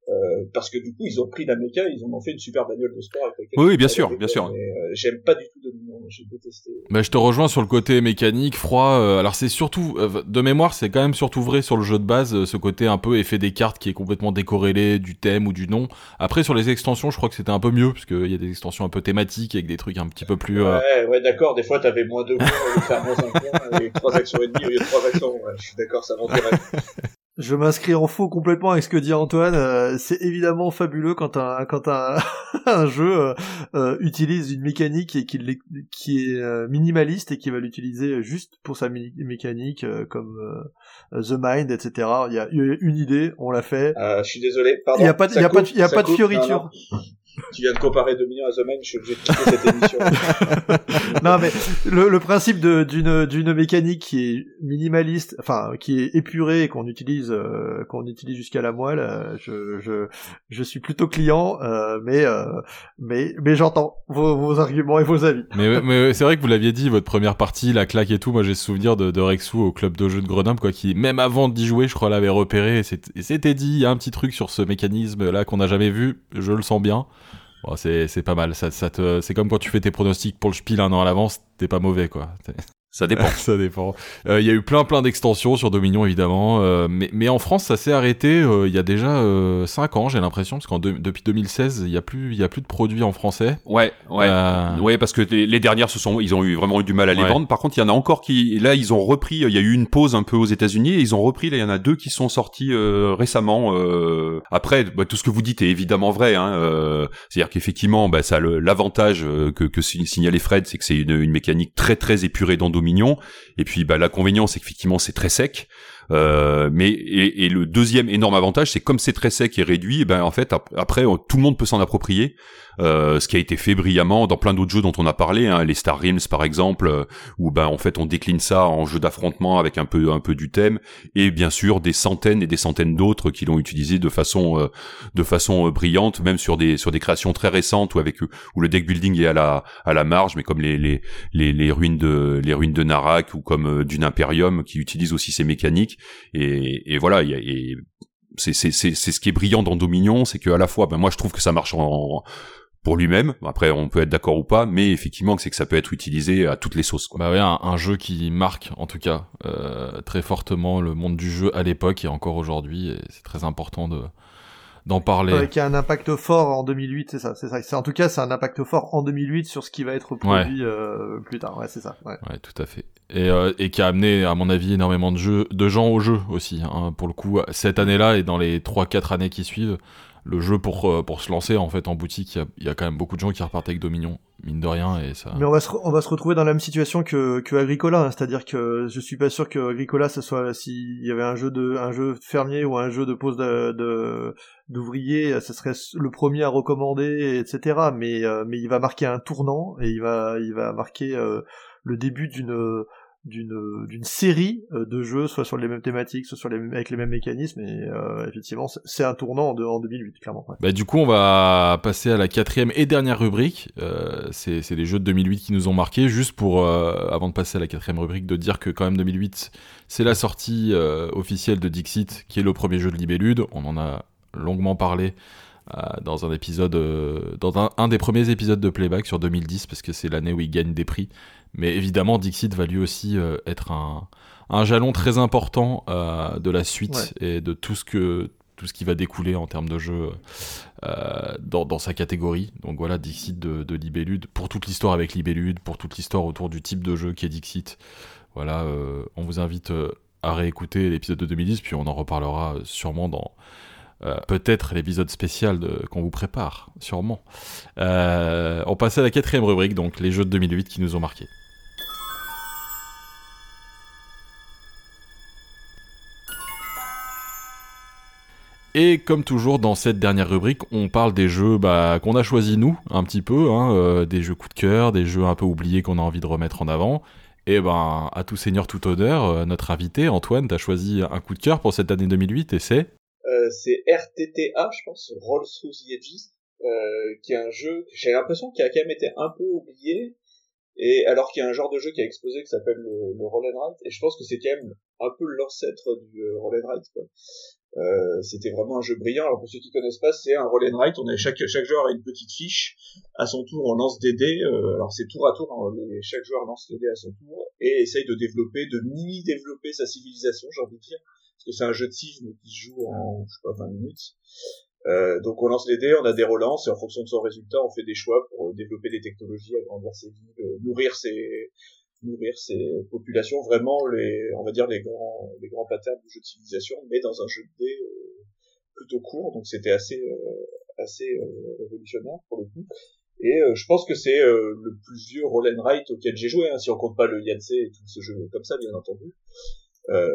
Euh, parce que du coup, ils ont pris la méca, ils en ont fait une super bagnole de sport avec Oui, oui, bien sûr, bien sûr. Mais euh, j'aime pas du tout Dominion, j'ai détesté. Bah, je te rejoins sur le côté mécanique, froid. euh, alors c'est surtout, euh, de mémoire, c'est quand même surtout vrai sur le jeu de base, euh, ce côté un peu effet des cartes qui est complètement décorrélé du thème ou du nom. Après sur les extensions, je crois que c'était un peu mieux parce qu'il y a des extensions un peu thématiques avec des trucs un petit peu plus. euh, Ouais, ouais, d'accord. Des fois, t'avais moins deux points au lieu de faire moins un point, et trois actions et demie au lieu de trois actions. Ouais, je suis d'accord, ça m'endirait. Je m'inscris en faux complètement avec ce que dit Antoine. Euh, c'est évidemment fabuleux quand un quand un, un jeu euh, euh, utilise une mécanique et l'est- qui est euh, minimaliste et qui va l'utiliser juste pour sa mi- mécanique euh, comme euh, The Mind, etc. Il y a, une idée, on l'a fait. Euh, je suis désolé. Pardon. Il y a pas de- il y a pas de- il y a pas de fioriture. Tu viens de comparer Dominion à The Man, je suis obligé de quitter cette émission. non mais le, le principe d'une d'une mécanique qui est minimaliste, enfin qui est épurée et qu'on utilise euh, qu'on utilise jusqu'à la moelle, euh, je je je suis plutôt client, euh, mais euh, mais mais j'entends vos, vos arguments et vos avis. Mais, mais c'est vrai que vous l'aviez dit, votre première partie, la claque et tout. Moi, j'ai ce souvenir de, de Rexou au club de jeux de Grenoble, quoi, qui même avant d'y jouer, je crois, l'avait repéré. Et c'était dit, il y a un petit truc sur ce mécanisme là qu'on n'a jamais vu. Je le sens bien. Bon, c'est pas mal. Ça, ça te, c'est comme quand tu fais tes pronostics pour le spiel un an à l'avance, t'es pas mauvais, quoi. Ça dépend. ça dépend. Euh, Il y a eu plein plein d'extensions sur Dominion évidemment, euh, mais, mais en France ça s'est arrêté euh, il y a déjà 5 ans j'ai l'impression parce qu'en deux- depuis 2016 il y a plus il y a plus de produits en français. Ouais, ouais. Euh, Ouais, parce que les, les dernières, se sont, ils ont eu vraiment eu du mal à les Ouais. vendre. Par contre, il y en a encore qui, là, ils ont repris. Il y a eu une pause un peu aux États-Unis et ils ont repris. Là, il y en a deux qui sont sortis euh, récemment. euh. Après, bah, tout ce que vous dites est évidemment vrai. Hein, euh, C'est-à-dire qu'effectivement, bah, ça l'avantage euh, que, que si- signalait Fred, c'est que c'est une, une mécanique très très épurée dans Et puis, bah, l'inconvénient, c'est qu'effectivement, c'est très sec. Euh, mais et, et le deuxième énorme avantage, c'est comme c'est très sec et réduit, eh ben en fait ap- après tout le monde peut s'en approprier. Euh, ce qui a été fait brillamment dans plein d'autres jeux dont on a parlé, hein, les Star Realms par exemple, euh, où ben en fait on décline ça en jeu d'affrontement avec un peu un peu du thème, et bien sûr des centaines et des centaines d'autres qui l'ont utilisé de façon euh, de façon euh, brillante, même sur des sur des créations très récentes où avec où le deck building est à la à la marge, mais comme les les les, ruines de les ruines de Narak ou comme d'une Imperium qui utilise aussi ces mécaniques. Et, et voilà il y a, et c'est ce qui est brillant dans Dominion, c'est que à la fois ben moi je trouve que ça marche en pour lui-même. Après, on peut être d'accord ou pas, mais effectivement, c'est que ça peut être utilisé à toutes les sauces. Quoi. Bah ouais, un, un jeu qui marque en tout cas euh, très fortement le monde du jeu à l'époque et encore aujourd'hui, et c'est très important de d'en parler. Ouais, qui a un impact fort en 2008, c'est ça, c'est ça. C'est en tout cas, c'est un impact fort en 2008 sur ce qui va être produit euh, plus tard. Ouais, c'est ça. Ouais. Ouais, tout à fait. Et, euh, et qui a amené, à mon avis, énormément de jeux, de gens au jeu aussi. Hein, pour le coup, cette année-là et dans les 3-4 années qui suivent, le jeu pour euh, pour se lancer en fait en boutique, il y a, quand même beaucoup de gens qui repartent avec Dominion, mine de rien, et ça. Mais on va se, on va se retrouver dans la même situation que, que Agricola, hein. c'est-à-dire que je suis pas sûr que Agricola, ce soit s'il y avait un jeu de un jeu fermier ou un jeu de pose de, de d'ouvrier, ce serait le premier à recommander, etc. Mais euh, mais il va marquer un tournant et il va il va marquer euh, le début d'une d'une d'une série euh, de jeux, soit sur les mêmes thématiques, soit sur les mêmes- avec les mêmes mécanismes. Et euh, effectivement, c'est- un tournant en, de- en 2008, clairement. Bah, du coup, on va passer à la quatrième et dernière rubrique. Euh, c'est les jeux de 2008 qui nous ont marqué. Juste pour, euh, avant de passer à la quatrième rubrique, de dire que quand même 2008, c'est la sortie euh, officielle de Dixit, qui est le premier jeu de Libellude. On en a longuement parlé euh, dans un épisode, euh, dans un des premiers épisodes de Playback sur 2010, parce que c'est l'année où il gagne des prix. Mais évidemment, Dixit va lui aussi euh, être un, un jalon très important euh, de la suite et de tout ce que tout ce qui va découler en termes de jeu euh, dans, dans, sa catégorie. Donc voilà, Dixit de, de Libellude, pour toute l'histoire avec Libellude, pour toute l'histoire autour du type de jeu qui est Dixit. Voilà, on vous invite à réécouter l'épisode de 2010, puis on en reparlera sûrement dans euh, peut-être l'épisode spécial qu'on vous prépare, sûrement. Euh, on passe à la quatrième rubrique, donc les jeux de 2008 qui nous ont marqués. Et comme toujours dans cette dernière rubrique, on parle des jeux bah, qu'on a choisis nous, un petit peu, hein, euh, des jeux coup de cœur, des jeux un peu oubliés qu'on a envie de remettre en avant. Et ben, à tout seigneur, tout honneur, euh, notre invité, Antoine, t'as choisi un coup de cœur pour cette année 2008 et c'est? Euh, C'est RTTA, je pense, Rolls Through the Edges, euh, qui est un jeu j'ai l'impression qu'il a quand même été un peu oublié, et alors qu'il y a un genre de jeu qui a explosé qui s'appelle le, le roll and write, et je pense que c'est quand même un peu l'ancêtre du euh, roll and write, quoi. Euh, c'était vraiment un jeu brillant. Alors pour ceux qui connaissent pas, c'est un roll and write. Chaque joueur a une petite fiche. À son tour, on lance des dés. Euh, alors c'est tour à tour. Hein, chaque joueur lance les dés à son tour et essaye de développer, de mini développer sa civilisation, j'ai envie de dire, parce que c'est un jeu de civ qui se joue en je sais pas 20 minutes. Euh, donc on lance les dés, on a des relances et en fonction de son résultat, on fait des choix pour développer des technologies, agrandir ses villes, euh, nourrir ses nourrir ces populations, vraiment les, on va dire les grands, les grands patterns du jeu de civilisation, mais dans un jeu de dés euh, plutôt court, donc c'était assez, euh, assez euh, révolutionnaire pour le coup. Et je pense que c'est le plus vieux roll and write auquel j'ai joué, hein, si on compte pas le Yahtzee et tout ce jeu comme ça, bien entendu.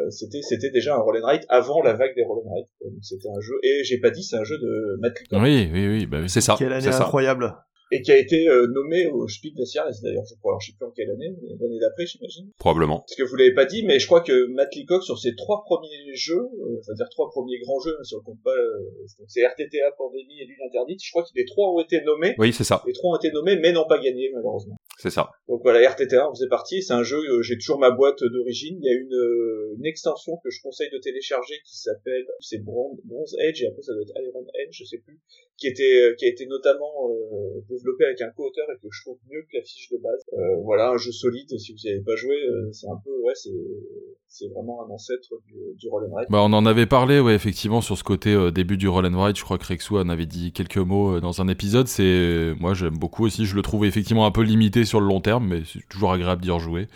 c'était c'était déjà un roll and write avant la vague des roll and write. Donc c'était un jeu et j'ai pas dit c'est un jeu de Matt Oui oui oui, bah, c'est ça. Quelle année incroyable et qui a été euh, nommé au Spiel des Jahres d'ailleurs je crois. Alors je sais plus en quelle année mais l'année d'après j'imagine. Probablement. Parce que vous l'avez pas dit mais je crois que Matt Leacock sur ses trois premiers jeux euh, c'est-à-dire trois premiers grands jeux si on compte pas euh, c'est RTTA Pandémie et Lune interdite je crois que les trois ont été nommés. Oui c'est ça. Les trois ont été nommés mais n'ont pas gagné malheureusement c'est ça donc voilà RTTA on faisait partie c'est un jeu euh, j'ai toujours ma boîte d'origine il y a une, euh, une extension que je conseille de télécharger qui s'appelle c'est Bronze, Bronze Edge et après ça doit être Iron Edge je sais plus qui était qui a été notamment développé avec un co et que je trouve mieux que la fiche de base. Euh, voilà, un jeu solide. Si vous n'y avez pas joué, euh, c'est un peu, ouais, c'est c'est vraiment un ancêtre du, du roll and write. Bah, on en avait parlé, ouais, effectivement, sur ce côté euh, début du roll and write. Je crois que Rexou en avait dit quelques mots dans un épisode. C'est, moi, j'aime beaucoup aussi. Je le trouve effectivement un peu limité sur le long terme, mais c'est toujours agréable d'y rejouer.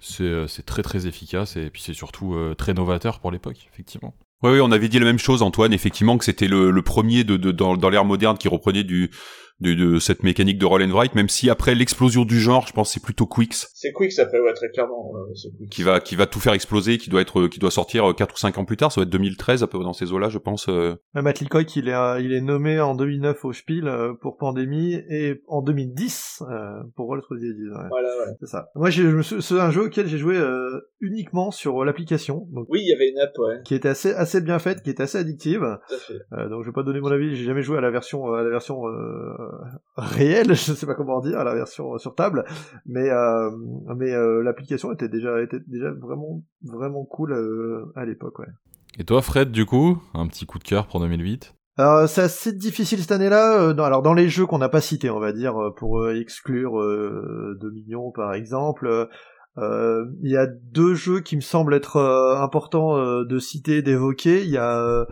C'est, c'est très très efficace et puis c'est surtout très novateur pour l'époque, effectivement. Oui, oui, on avait dit la même chose, Antoine, effectivement, que c'était le, premier dans l'ère moderne qui reprenait du, de, de, cette mécanique de roll and write, même si après l'explosion du genre, je pense c'est plutôt Quicks. C'est Quicks après, ouais, très clairement. Euh, qui va qui va tout faire exploser, qui doit être qui doit sortir 4 ou 5 ans plus tard, ça va être 2013 à peu dans ces eaux-là, je pense. Euh... Matt Leacock, il est il est nommé en 2009 au Spiel euh, pour Pandémie et en 2010 euh, pour Roll Through the Voilà, ouais. C'est ça. Moi, c'est un jeu auquel j'ai joué euh, uniquement sur l'application. Oui, il y avait une app, ouais. Qui était assez assez bien faite, qui était assez addictive. Tout à fait. donc je vais pas donner mon avis, j'ai jamais joué à la version à la version réelle, je sais pas comment dire, la version sur table, mais euh, mais euh, l'application était déjà était déjà vraiment vraiment cool euh, à l'époque, ouais. Et toi, Fred, du coup, un petit coup de cœur pour 2008 alors c'est assez difficile cette année-là. alors dans les jeux qu'on n'a pas cités, on va dire, pour exclure euh, Dominion par exemple, il y a deux jeux qui me semblent être importants de citer, d'évoquer. Il y a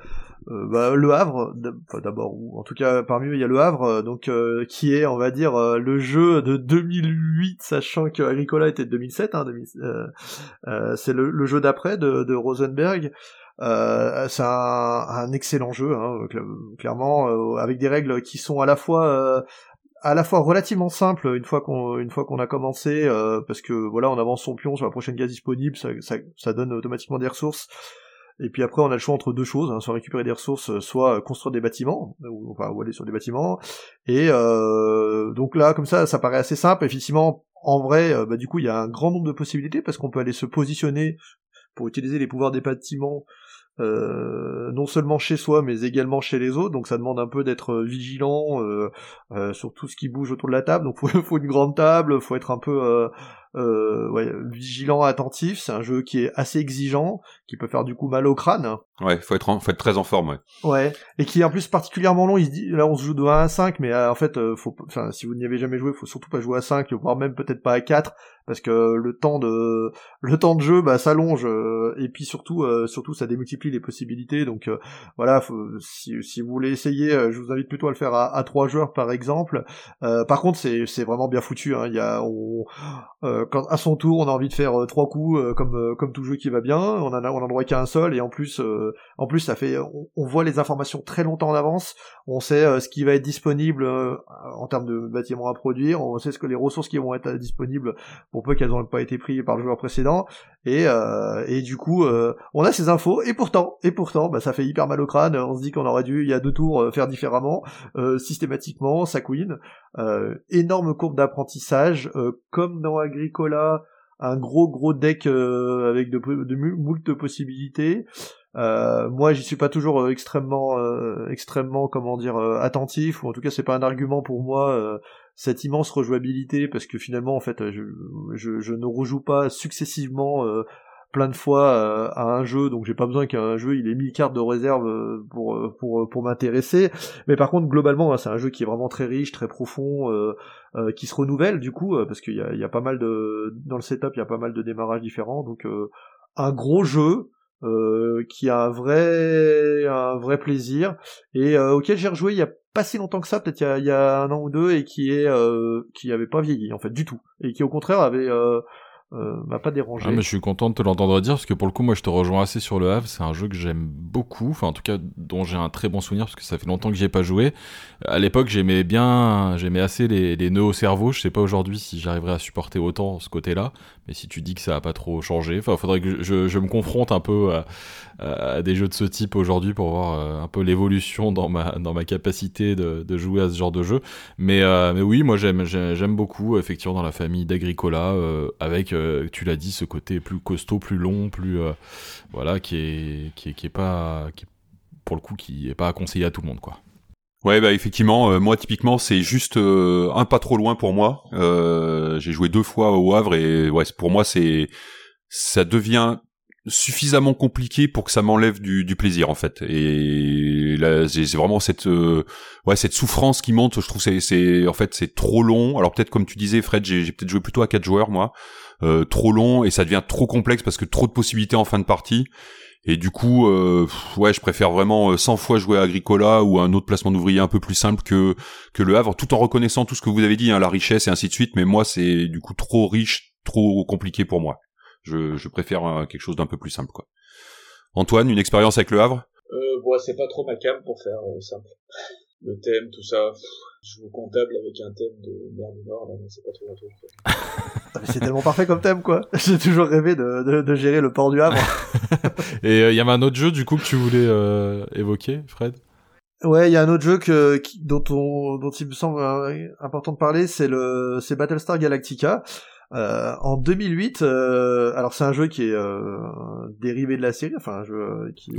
euh, bah, le Havre, d'abord, ou en tout cas parmi eux il y a le Havre, euh, donc euh, qui est, on va dire, le jeu de 2008, sachant que Agricola était de 2007. Hein, c'est le, jeu d'après de, Rosenberg. c'est un, excellent jeu, hein, clairement, avec des règles qui sont à la fois à la fois relativement simples une fois qu'on une fois qu'on a commencé, parce que voilà, on avance son pion sur la prochaine case disponible, ça, ça, ça donne automatiquement des ressources. Et puis après, on a le choix entre deux choses, hein, soit récupérer des ressources, euh, soit euh, construire des bâtiments, ou, enfin, ou aller sur des bâtiments. Et euh, donc là, comme ça, ça paraît assez simple. Effectivement, en vrai, euh, bah, du coup, il y a un grand nombre de possibilités, parce qu'on peut aller se positionner pour utiliser les pouvoirs des bâtiments, euh, non seulement chez soi, mais également chez les autres. Donc ça demande un peu d'être vigilant sur tout ce qui bouge autour de la table. Donc faut, faut une grande table, faut être un peu euh, ouais, vigilant, attentif. C'est un jeu qui est assez exigeant, qui peut faire du coup mal au crâne. Ouais, faut être, en, faut être très en forme, ouais. Ouais, et qui est en plus particulièrement long. Il se dit, là, on se joue de 1 à 5, mais euh, en fait, euh, faut, enfin, si vous n'y avez jamais joué, faut surtout pas jouer à 5, voire même peut-être pas à 4, parce que le temps de, le temps de jeu, bah, s'allonge, et puis surtout, surtout, ça démultiplie les possibilités. Donc voilà, faut, si, si vous voulez essayer, je vous invite plutôt à le faire à, à 3 joueurs par exemple. par contre, c'est, c'est vraiment bien foutu. Hein. Il y a, on, quand à son tour, on a envie de faire trois coups, comme comme tout jeu qui va bien. On en a, on droit qu'à un seul, et en plus, en plus, ça fait, on, voit les informations très longtemps en avance. On sait euh, ce qui va être disponible euh, en termes de bâtiments à produire. On sait ce que les ressources qui vont être disponibles pour peu qu'elles n'ont pas été prises par le joueur précédent. Et, euh, et du coup, on a ces infos. Et pourtant, et pourtant, bah, ça fait hyper mal au crâne. On se dit qu'on aurait dû, il y a deux tours, faire différemment, systématiquement, ça queen. énorme courbe d'apprentissage, comme dans Agricola un gros gros deck avec de, de moult possibilités. Euh, moi, j'y suis pas toujours euh, extrêmement, euh, extrêmement, comment dire, attentif, ou en tout cas, c'est pas un argument pour moi cette immense rejouabilité, parce que finalement, en fait, je, ne rejoue pas successivement plein de fois à un jeu, donc j'ai pas besoin qu'un jeu il ait mis cartes de réserve pour pour pour m'intéresser. Mais par contre, globalement, hein, c'est un jeu qui est vraiment très riche, très profond, qui se renouvelle du coup, parce qu'il y a, il y a pas mal de dans le setup, il y a pas mal de démarrages différents, donc un gros jeu euh, qui a un vrai un vrai plaisir et euh, auquel j'ai rejoué il y a pas si longtemps que ça peut-être il, y a un an ou deux et qui est euh, qui avait pas vieilli en fait du tout. Et qui au contraire avait euh, m'a pas dérangé. Ah, je suis content de te l'entendre dire parce que pour le coup, moi, je te rejoins assez sur le Havre. C'est un jeu que j'aime beaucoup, enfin en tout cas dont j'ai un très bon souvenir parce que ça fait longtemps que j'y ai pas joué. À l'époque, j'aimais bien, j'aimais assez les, les nœuds au cerveau. Je sais pas aujourd'hui si j'arriverai à supporter autant ce côté-là, mais si tu dis que ça a pas trop changé, enfin, faudrait que je, je, me confronte un peu à, des jeux de ce type aujourd'hui pour voir euh, un peu l'évolution dans ma dans ma capacité de, de, jouer à ce genre de jeu. Mais euh, mais oui, moi j'aime beaucoup effectivement dans la famille d'Agricola avec euh, tu l'as dit, ce côté plus costaud, plus long, plus euh, voilà, qui est, qui est, qui est pas, pour le coup, qui est pas à conseiller à tout le monde, quoi. Ouais, bah effectivement, euh, moi typiquement c'est juste un pas trop loin pour moi. J'ai joué deux fois au Havre et ouais, pour moi c'est ça devient suffisamment compliqué pour que ça m'enlève du, plaisir en fait et là c'est vraiment cette ouais cette souffrance qui monte je trouve c'est c'est en fait c'est trop long alors peut-être comme tu disais Fred j'ai peut-être joué plutôt à quatre joueurs moi euh, trop long et ça devient trop complexe parce que trop de possibilités en fin de partie et du coup euh, ouais je préfère vraiment 100 fois jouer à Agricola ou à un autre placement d'ouvrier un peu plus simple que que le Havre tout en reconnaissant tout ce que vous avez dit hein, la richesse et ainsi de suite mais moi c'est du coup trop riche trop compliqué pour moi je, je préfère euh, quelque chose d'un peu plus simple, quoi. Antoine, une expérience avec le Havre? Euh, bon, c'est pas trop ma cam pour faire euh, simple. Le thème, tout ça, je vous comptable avec un thème de mer du Nord, là, c'est pas trop un truc. Ah, c'est tellement parfait comme thème, quoi. J'ai toujours rêvé de, de, de, gérer le port du Havre. Et il euh, y avait un autre jeu, du coup, que tu voulais euh, évoquer, Fred? Ouais, il y a un autre jeu que, qui, dont, on, dont il me semble important de parler, c'est le, c'est Battlestar Galactica. Euh, en 2008, euh, alors c'est un jeu qui est euh, dérivé de la série, enfin un jeu euh, qui,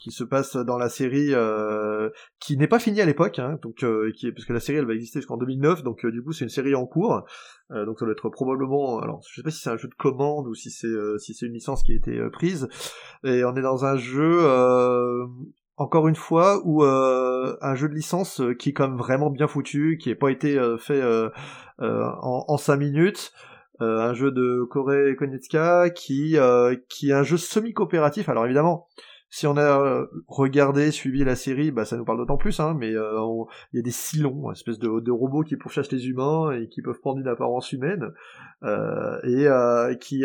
qui se passe dans la série, euh, qui n'est pas fini à l'époque, hein, donc qui est, parce que la série elle va exister jusqu'en 2009, donc du coup c'est une série en cours, donc ça doit être probablement, alors je sais pas si c'est un jeu de commande ou si c'est si c'est une licence qui a été prise, et on est dans un jeu encore une fois, où euh, un jeu de licence qui est quand même vraiment bien foutu, qui n'a pas été fait euh, en, en 5 minutes, euh, un jeu de Corée Konitska qui euh, qui est un jeu semi-coopératif. Alors évidemment, si on a euh, regardé, suivi la série, bah ça nous parle d'autant plus, hein, mais il y a des silons, une espèce de, robots qui pourchassent les humains et qui peuvent prendre une apparence humaine, et qui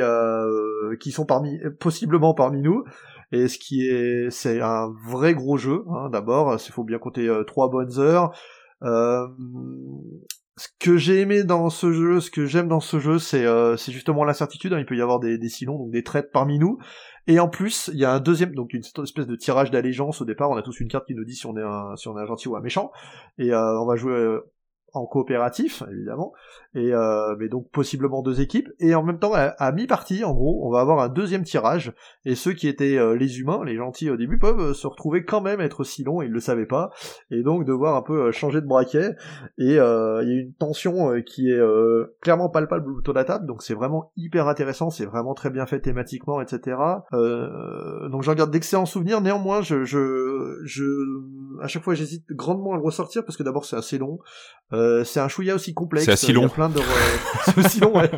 qui sont parmi possiblement parmi nous. Et ce qui est, c'est un vrai gros jeu. Hein, D'abord, il faut bien compter trois bonnes heures. Euh, ce que j'ai aimé dans ce jeu, ce que j'aime dans ce jeu, c'est euh, justement l'incertitude. Hein. Il peut y avoir des, des silons, donc des traites parmi nous. Et en plus, il y a un deuxième, donc une espèce de tirage d'allégeance au départ. On a tous une carte qui nous dit si on est un, si on est gentil ou un méchant. Et euh, on va jouer. Euh, en coopératif évidemment, et euh, mais donc possiblement deux équipes. Et en même temps, à, mi-partie, en gros, on va avoir un deuxième tirage, et ceux qui étaient euh, les humains, les gentils au début, peuvent se retrouver quand même être si longs, ils le savaient pas, et donc devoir un peu changer de braquet. Et il y a une tension qui est clairement palpable autour de la table, donc c'est vraiment hyper intéressant, c'est vraiment très bien fait thématiquement, etc. donc j'en garde d'excellents souvenirs. Néanmoins, je, je, je, à chaque fois, j'hésite grandement à le ressortir parce que d'abord c'est assez long. Euh, c'est un chouïa aussi complexe. C'est assez long. plein de... c'est aussi long, ouais.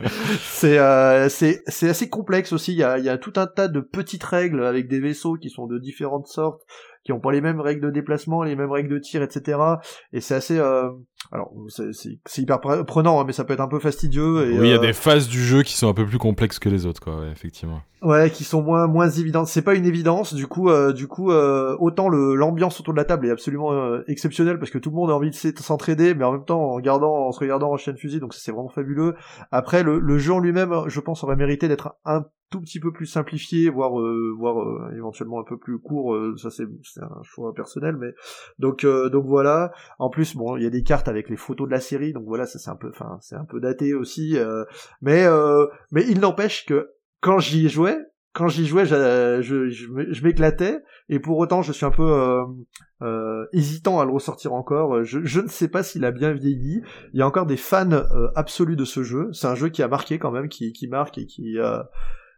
c'est euh, c'est c'est assez complexe aussi. Il y a il y a tout un tas de petites règles avec des vaisseaux qui sont de différentes sortes, qui ont pas les mêmes règles de déplacement, les mêmes règles de tir, etc. Et c'est assez euh, alors c'est hyper prenant, hein, mais ça peut être un peu fastidieux. Et, oui, il y a euh, des phases du jeu qui sont un peu plus complexes que les autres, quoi. effectivement. Ouais, qui sont moins moins évidentes. C'est pas une évidence. Du coup, euh, du coup, euh, autant le l'ambiance autour de la table est absolument exceptionnelle parce que tout le monde a envie de s'entraider, mais en même temps en regardant, en se regardant en chaîne fusil, donc c'est vraiment fabuleux. Après, le, le jeu en lui-même, je pense, aurait mérité d'être un tout petit peu plus simplifié, voire voire éventuellement un peu plus court. ça c'est un choix personnel, mais donc donc voilà. En plus, bon, il y a des cartes avec les photos de la série, donc voilà, ça c'est un peu, enfin, c'est un peu daté aussi, euh, mais euh, mais il n'empêche que quand j'y jouais, quand j'y jouais, je, je, je m'éclatais, et pour autant, je suis un peu euh, euh, hésitant à le ressortir encore. Je, je ne sais pas s'il a bien vieilli. Il y a encore des fans euh, absolus de ce jeu. C'est un jeu qui a marqué quand même, qui, qui marque et qui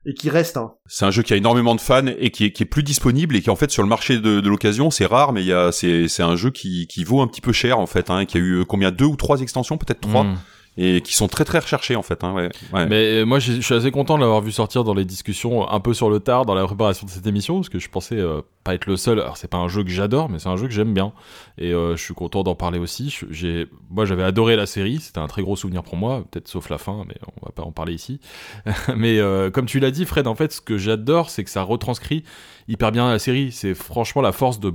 et qui reste. Hein. C'est un jeu qui a énormément de fans et qui est, qui est plus disponible et qui en fait sur le marché de, de l'occasion c'est rare, mais il y a c'est c'est un jeu qui qui vaut un petit peu cher en fait, hein, qui a eu combien? Deux ou trois extensions, peut-être trois? Hmm et qui sont très très recherchés en fait. Hein, ouais, ouais. Mais euh, moi je suis assez content de l'avoir vu sortir dans les discussions un peu sur le tard dans la préparation de cette émission parce que je pensais euh, pas être le seul. Alors c'est pas un jeu que j'adore, mais c'est un jeu que j'aime bien et euh, je suis content d'en parler aussi. J'ai, moi j'avais adoré la série, c'était un très gros souvenir pour moi, peut-être sauf la fin, mais on va pas en parler ici. mais comme tu l'as dit, Fred, en fait ce que j'adore, c'est que ça retranscrit hyper bien la série. C'est franchement la force de,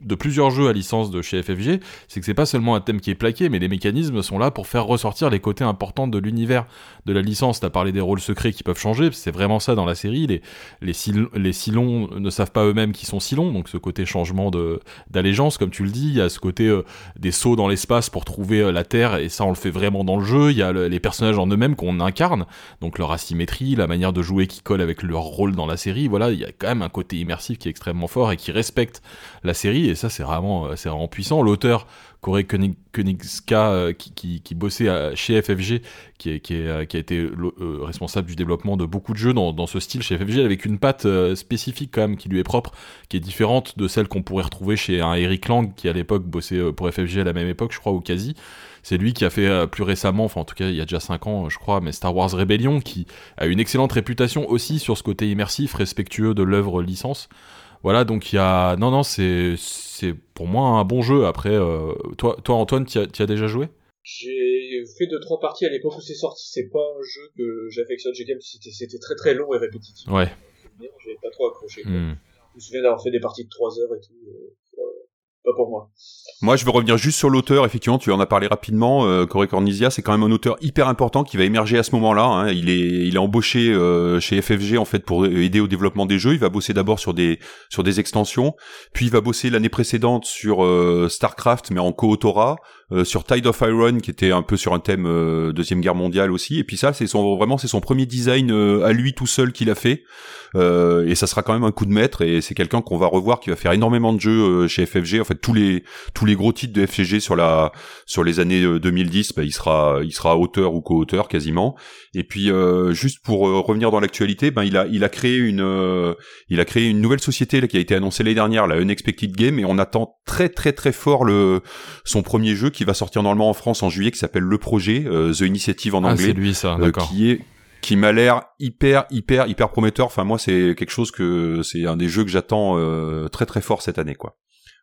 de plusieurs jeux à licence de chez FFG, c'est que c'est pas seulement un thème qui est plaqué, mais les mécanismes sont là pour faire ressortir les côtés importants de l'univers de la licence. T'as parlé des rôles secrets qui peuvent changer, c'est vraiment ça dans la série. Les, les, les Silons ne savent pas eux-mêmes qu'ils sont Silons, donc ce côté changement d'allégeance, comme tu le dis, il y a ce côté euh, des sauts dans l'espace pour trouver euh, la Terre, et ça on le fait vraiment dans le jeu. Il y a les personnages en eux-mêmes qu'on incarne, donc leur asymétrie, la manière de jouer qui colle avec leur rôle dans la série. Voilà, il y a quand même un côté immersif qui est extrêmement fort et qui respecte la série, et ça c'est vraiment, euh, c'est vraiment puissant. L'auteur Corey Koenigska euh, qui, bossait chez FFG, euh, qui a été responsable du développement de beaucoup de jeux dans, dans ce style chez FFG, avec une patte spécifique quand même qui lui est propre, qui est différente de celle qu'on pourrait retrouver chez un Eric Lang qui à l'époque bossait pour FFG à la même époque, je crois, ou quasi. C'est lui qui a fait plus récemment, enfin en tout cas il y a déjà 5 ans je crois, mais Star Wars Rebellion, qui a une excellente réputation aussi sur ce côté immersif, respectueux de l'œuvre licence. Voilà, donc il y a. Non, non, c'est pour moi un bon jeu. Après, euh, toi, toi, Antoine, tu as, as, déjà joué? J'ai fait deux trois parties à l'époque où c'est sorti. C'est pas un jeu que j'affectionne. J'ai c'était c'était très très long et répétitif. Ouais. J'avais pas trop accroché. Hmm. Je me souviens d'avoir fait des parties de 3 heures et tout. Euh, pas pour moi. Moi, je veux revenir juste sur l'auteur. Effectivement, tu en as parlé rapidement. Euh, Corey Cornisia, c'est quand même un auteur hyper important qui va émerger à ce moment-là. Hein. Il est, il est embauché euh, chez FFG en fait pour aider au développement des jeux. Il va bosser d'abord sur des, sur des extensions, puis il va bosser l'année précédente sur euh, Starcraft, mais en co-autorat. Euh, sur Tide of Iron qui était un peu sur un thème euh, deuxième guerre mondiale aussi. Et puis ça c'est son vraiment c'est son premier design euh, à lui tout seul qu'il a fait. Et ça sera quand même un coup de maître. Et c'est quelqu'un qu'on va revoir qui va faire énormément de jeux chez FFG en fait tous les tous les gros titres de FFG sur la sur les années 2010 bah, il sera il sera auteur ou co-auteur quasiment. Et puis juste pour revenir dans l'actualité ben il a il a créé une il a créé une nouvelle société là, qui a été annoncée l'année dernière la Unexpected Game. Et on attend très très très fort le son premier jeu qui va sortir normalement en France en juillet, qui s'appelle Le Projet, euh, The Initiative en ah, anglais. c'est lui ça, euh, d'accord. qui est qui m'a l'air hyper hyper hyper prometteur. Enfin moi c'est quelque chose que c'est un des jeux que j'attends euh, très très fort cette année quoi.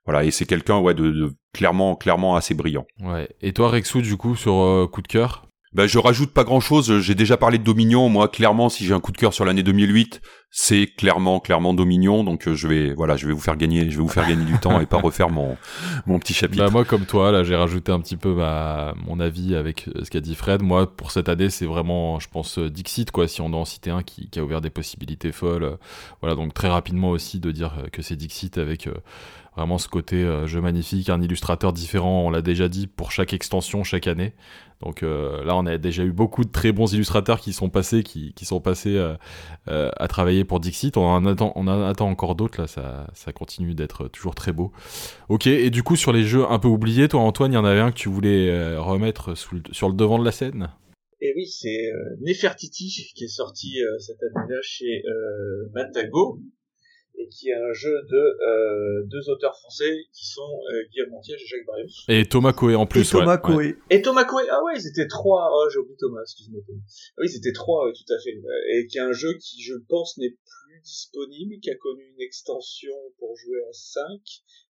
Voilà et c'est quelqu'un ouais de, de, clairement clairement assez brillant. Ouais. Et toi Rexou du coup sur coup de cœur? Bah, je rajoute pas grand chose. J'ai déjà parlé de Dominion. Moi, clairement, si j'ai un coup de cœur sur l'année 2008, c'est clairement clairement Dominion donc euh, je vais voilà je vais vous faire gagner je vais vous faire gagner du temps et pas refaire mon mon petit chapitre bah moi comme toi là j'ai rajouté un petit peu ma mon avis avec euh, ce qu'a dit Fred moi pour cette année c'est vraiment je pense euh, Dixit quoi si on en citer un qui, qui a ouvert des possibilités folles voilà donc très rapidement aussi de dire que c'est Dixit avec vraiment ce côté jeu magnifique, un illustrateur différent, on l'a déjà dit, pour chaque extension, chaque année. Donc euh, là, on a déjà eu beaucoup de très bons illustrateurs qui sont passés, qui, qui sont passés euh, euh, à travailler pour Dixit. On en attend, encore d'autres là. Ça, continue d'être toujours très beau. Ok. Et du coup, sur les jeux un peu oubliés, toi, Antoine, il y en avait un que tu voulais remettre sur le devant de la scène? Et oui, c'est Nefertiti qui est sorti cette année-là chez Matago et qui est un jeu de euh, deux auteurs français qui sont euh, Guillaume Montiège et Jacques Barrios. Et Thomas Coé en plus. Et Thomas Coé. Et Thomas Coé, ah ouais, ils étaient trois. Oh, j'ai oublié Thomas, excuse-moi. Ah oui, ils étaient trois, oui, tout à fait. Et qui est un jeu qui, je pense, n'est plus disponible, qui a connu une extension pour jouer à 5,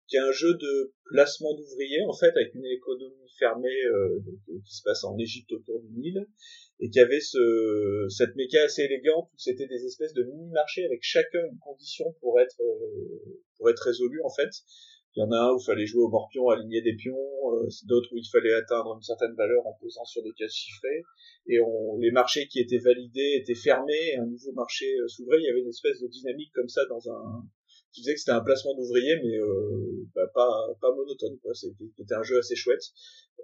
qui est un jeu de placement d'ouvriers, en fait, avec une économie fermée euh, donc, euh, qui se passe en Égypte autour du Nil et qui avait ce, cette méca assez élégante où c'était des espèces de mini-marchés avec chacun une condition pour être euh, pour être résolu en fait. Il y en a un où il fallait jouer au morpion, aligner des pions, euh, d'autres où il fallait atteindre une certaine valeur en posant sur des cases chiffrées, et on, les marchés qui étaient validés étaient fermés, et un nouveau marché euh, s'ouvrait, il y avait une espèce de dynamique comme ça dans un, qui disait que c'était un placement d'ouvriers, mais euh, bah, pas, pas monotone. Quoi. C'était un jeu assez chouette,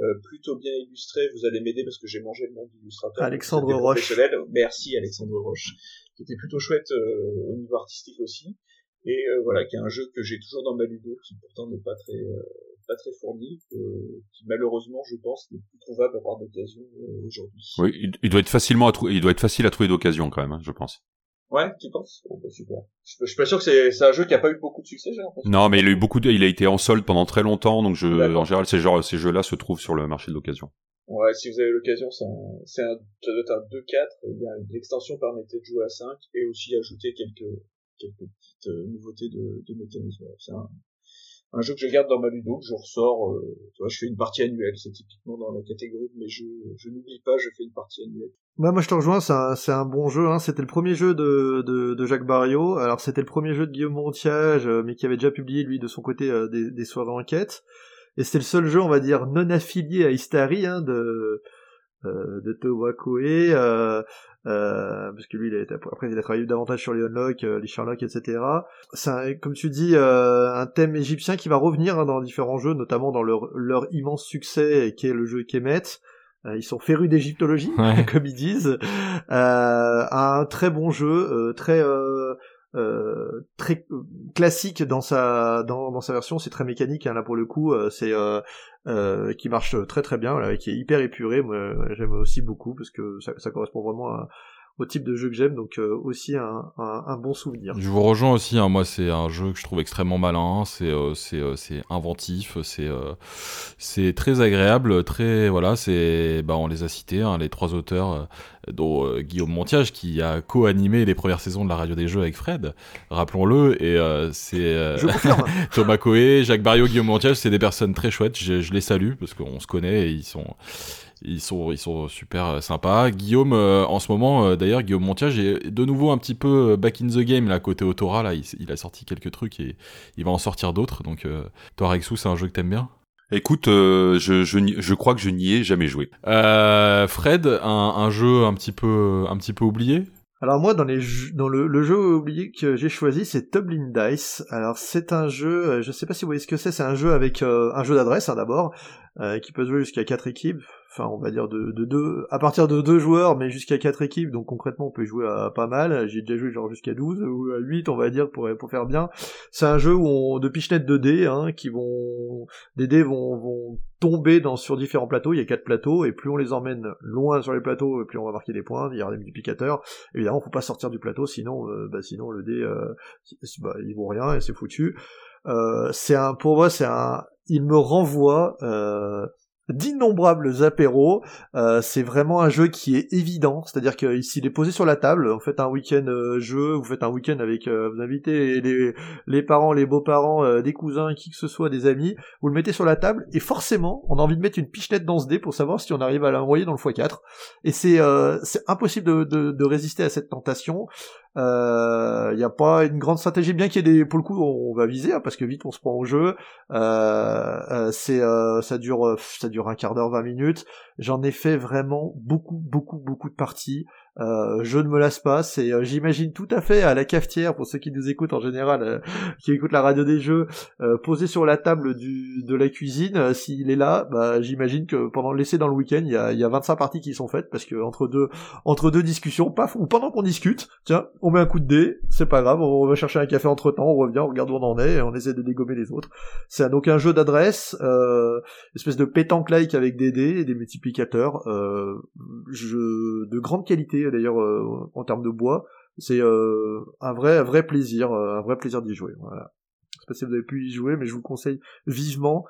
euh, plutôt bien illustré. Vous allez m'aider parce que j'ai mangé le nom d'illustrateur. Alexandre Roche. Merci Alexandre Roche, qui était plutôt chouette euh, au niveau artistique aussi. Et euh, voilà, qui est un jeu que j'ai toujours dans ma ludo, qui pourtant n'est pas très pas très fourni, qui malheureusement, je pense, n'est plus trouvable à part d'occasion aujourd'hui. Oui, il, doit être facilement à il doit être facile à trouver d'occasion quand même, hein, je pense. Ouais, tu penses? Oh, bah, super. Je, suis pas sûr que c'est un jeu qui a pas eu beaucoup de succès, j'ai l'impression. Non, mais il a eu beaucoup de, il a été en solde pendant très longtemps, donc je, en général, ces, genre, ces jeux-là se trouvent sur le marché de l'occasion. Ouais, si vous avez l'occasion, c'est un, c'est un, ça doit être un 2-4, l'extension permettait de jouer à 5, et aussi ajouter quelques, quelques petites euh, nouveautés de, de. C'est un, un jeu que je garde dans ma ludo, que je ressors, euh, je fais une partie annuelle, c'est typiquement dans la catégorie de mes jeux, je n'oublie pas, je fais une partie annuelle. Moi, moi je te rejoins, c'est un, c'est un bon jeu, hein. c'était le premier jeu de, de, Jacques Barrio, alors c'était le premier jeu de Guillaume Montiage, euh, mais qui avait déjà publié, lui, de son côté, euh, des, soirées enquête, et c'était le seul jeu, on va dire, non affilié à Istari, hein, de, de Towakoe, euh, euh, parce que lui, il a, après, il a travaillé davantage sur les Unlock, euh, les Sherlock, etc. C'est, comme tu dis, euh, un thème égyptien qui va revenir hein, dans différents jeux, notamment dans leur, leur immense succès, qui est le jeu Kemet. ils sont férus d'égyptologie, comme ils disent. un très bon jeu, très euh, très classique dans sa dans, sa version c'est très mécanique hein, là pour le coup c'est euh, qui marche très très bien, voilà, qui est hyper épuré. Moi, j'aime aussi beaucoup parce que ça correspond vraiment à, au type de jeu que j'aime, donc euh, aussi un, un, un, bon souvenir. Je vous rejoins aussi, hein, moi c'est un jeu que je trouve extrêmement malin, c'est euh, c'est euh, c'est inventif, c'est c'est très agréable, très voilà, c'est bah on les a cités, hein, les trois auteurs dont Guillaume Montiage qui a co-animé les premières saisons de la radio des jeux avec Fred, rappelons-le, et c'est Thomas Coé, Jacques Barrio, Guillaume Montiage, c'est des personnes très chouettes, je, je les salue parce qu'on se connaît et ils sont ils sont, ils sont super euh, sympas. Guillaume, euh, en ce moment, euh, d'ailleurs, Guillaume Montiage est de nouveau un petit peu back in the game, là, côté Autora, là, il, a sorti quelques trucs et il va en sortir d'autres. Donc, toi, Rexou, c'est un jeu que t'aimes bien? Écoute, je, je, je, crois que je n'y ai jamais joué. Fred, un, un, jeu un petit peu, un petit peu oublié? Alors moi dans les dans le, le, jeu oublié que j'ai choisi c'est Toblin Dice. Alors c'est un jeu, je sais pas si vous voyez ce que c'est, c'est un jeu avec un jeu d'adresse hein, d'abord, qui peut jouer jusqu'à quatre équipes enfin on va dire de, de deux, à partir de deux joueurs, mais jusqu'à quatre équipes, donc concrètement on peut jouer à pas mal, j'ai déjà joué genre jusqu'à 12 ou à 8 on va dire pour, pour faire bien. C'est un jeu où on, de pichenettes de dés, hein, qui vont, des dés vont, vont tomber dans, sur différents plateaux, il y a quatre plateaux, et plus on les emmène loin sur les plateaux, plus on va marquer des points, il y aura des multiplicateurs, évidemment faut pas sortir du plateau, sinon, euh, bah, sinon le dé, euh, bah, il vaut rien et c'est foutu. Euh, c'est un, pour moi c'est un, il me renvoie, euh, d'innombrables apéros. Euh, c'est vraiment un jeu qui est évident, c'est-à-dire que s'il est posé sur la table, vous faites un week-end euh, jeu, vous faites un week-end avec euh, vous invitez les, parents, les beaux-parents, des cousins, qui que ce soit, des amis, vous le mettez sur la table et forcément, on a envie de mettre une pichenette dans ce dé pour savoir si on arrive à l'envoyer dans le x4. Et c'est c'est impossible de, de, de, résister à cette tentation. Il n'y a pas une grande stratégie, bien qu'il y ait des, pour le coup, on, va viser hein, parce que vite on se prend au jeu. c'est, ça dure, ça dure un quart d'heure, 20 minutes. J'en ai fait vraiment beaucoup, beaucoup, beaucoup de parties. Euh, je ne me lasse pas, c'est euh, j'imagine tout à fait à la cafetière pour ceux qui nous écoutent en général, euh, qui écoutent la radio des jeux, posé sur la table du de la cuisine, s'il est là, bah j'imagine que pendant laissé dans le week-end, il y a, y a 25 parties qui sont faites parce que entre deux entre deux discussions, paf, ou pendant qu'on discute, tiens, on met un coup de dé, c'est pas grave, on va chercher un café entre temps, on revient, on regarde où on en est, et on essaie de dégommer les autres. C'est donc un jeu d'adresse, espèce de pétanque-like avec des dés et des multiplicateurs, jeu de grande qualité d'ailleurs euh, en termes de bois. C'est euh, un vrai, vrai plaisir, euh, un vrai plaisir d'y jouer. Voilà. Je sais pas si vous avez pu y jouer, mais je vous conseille vivement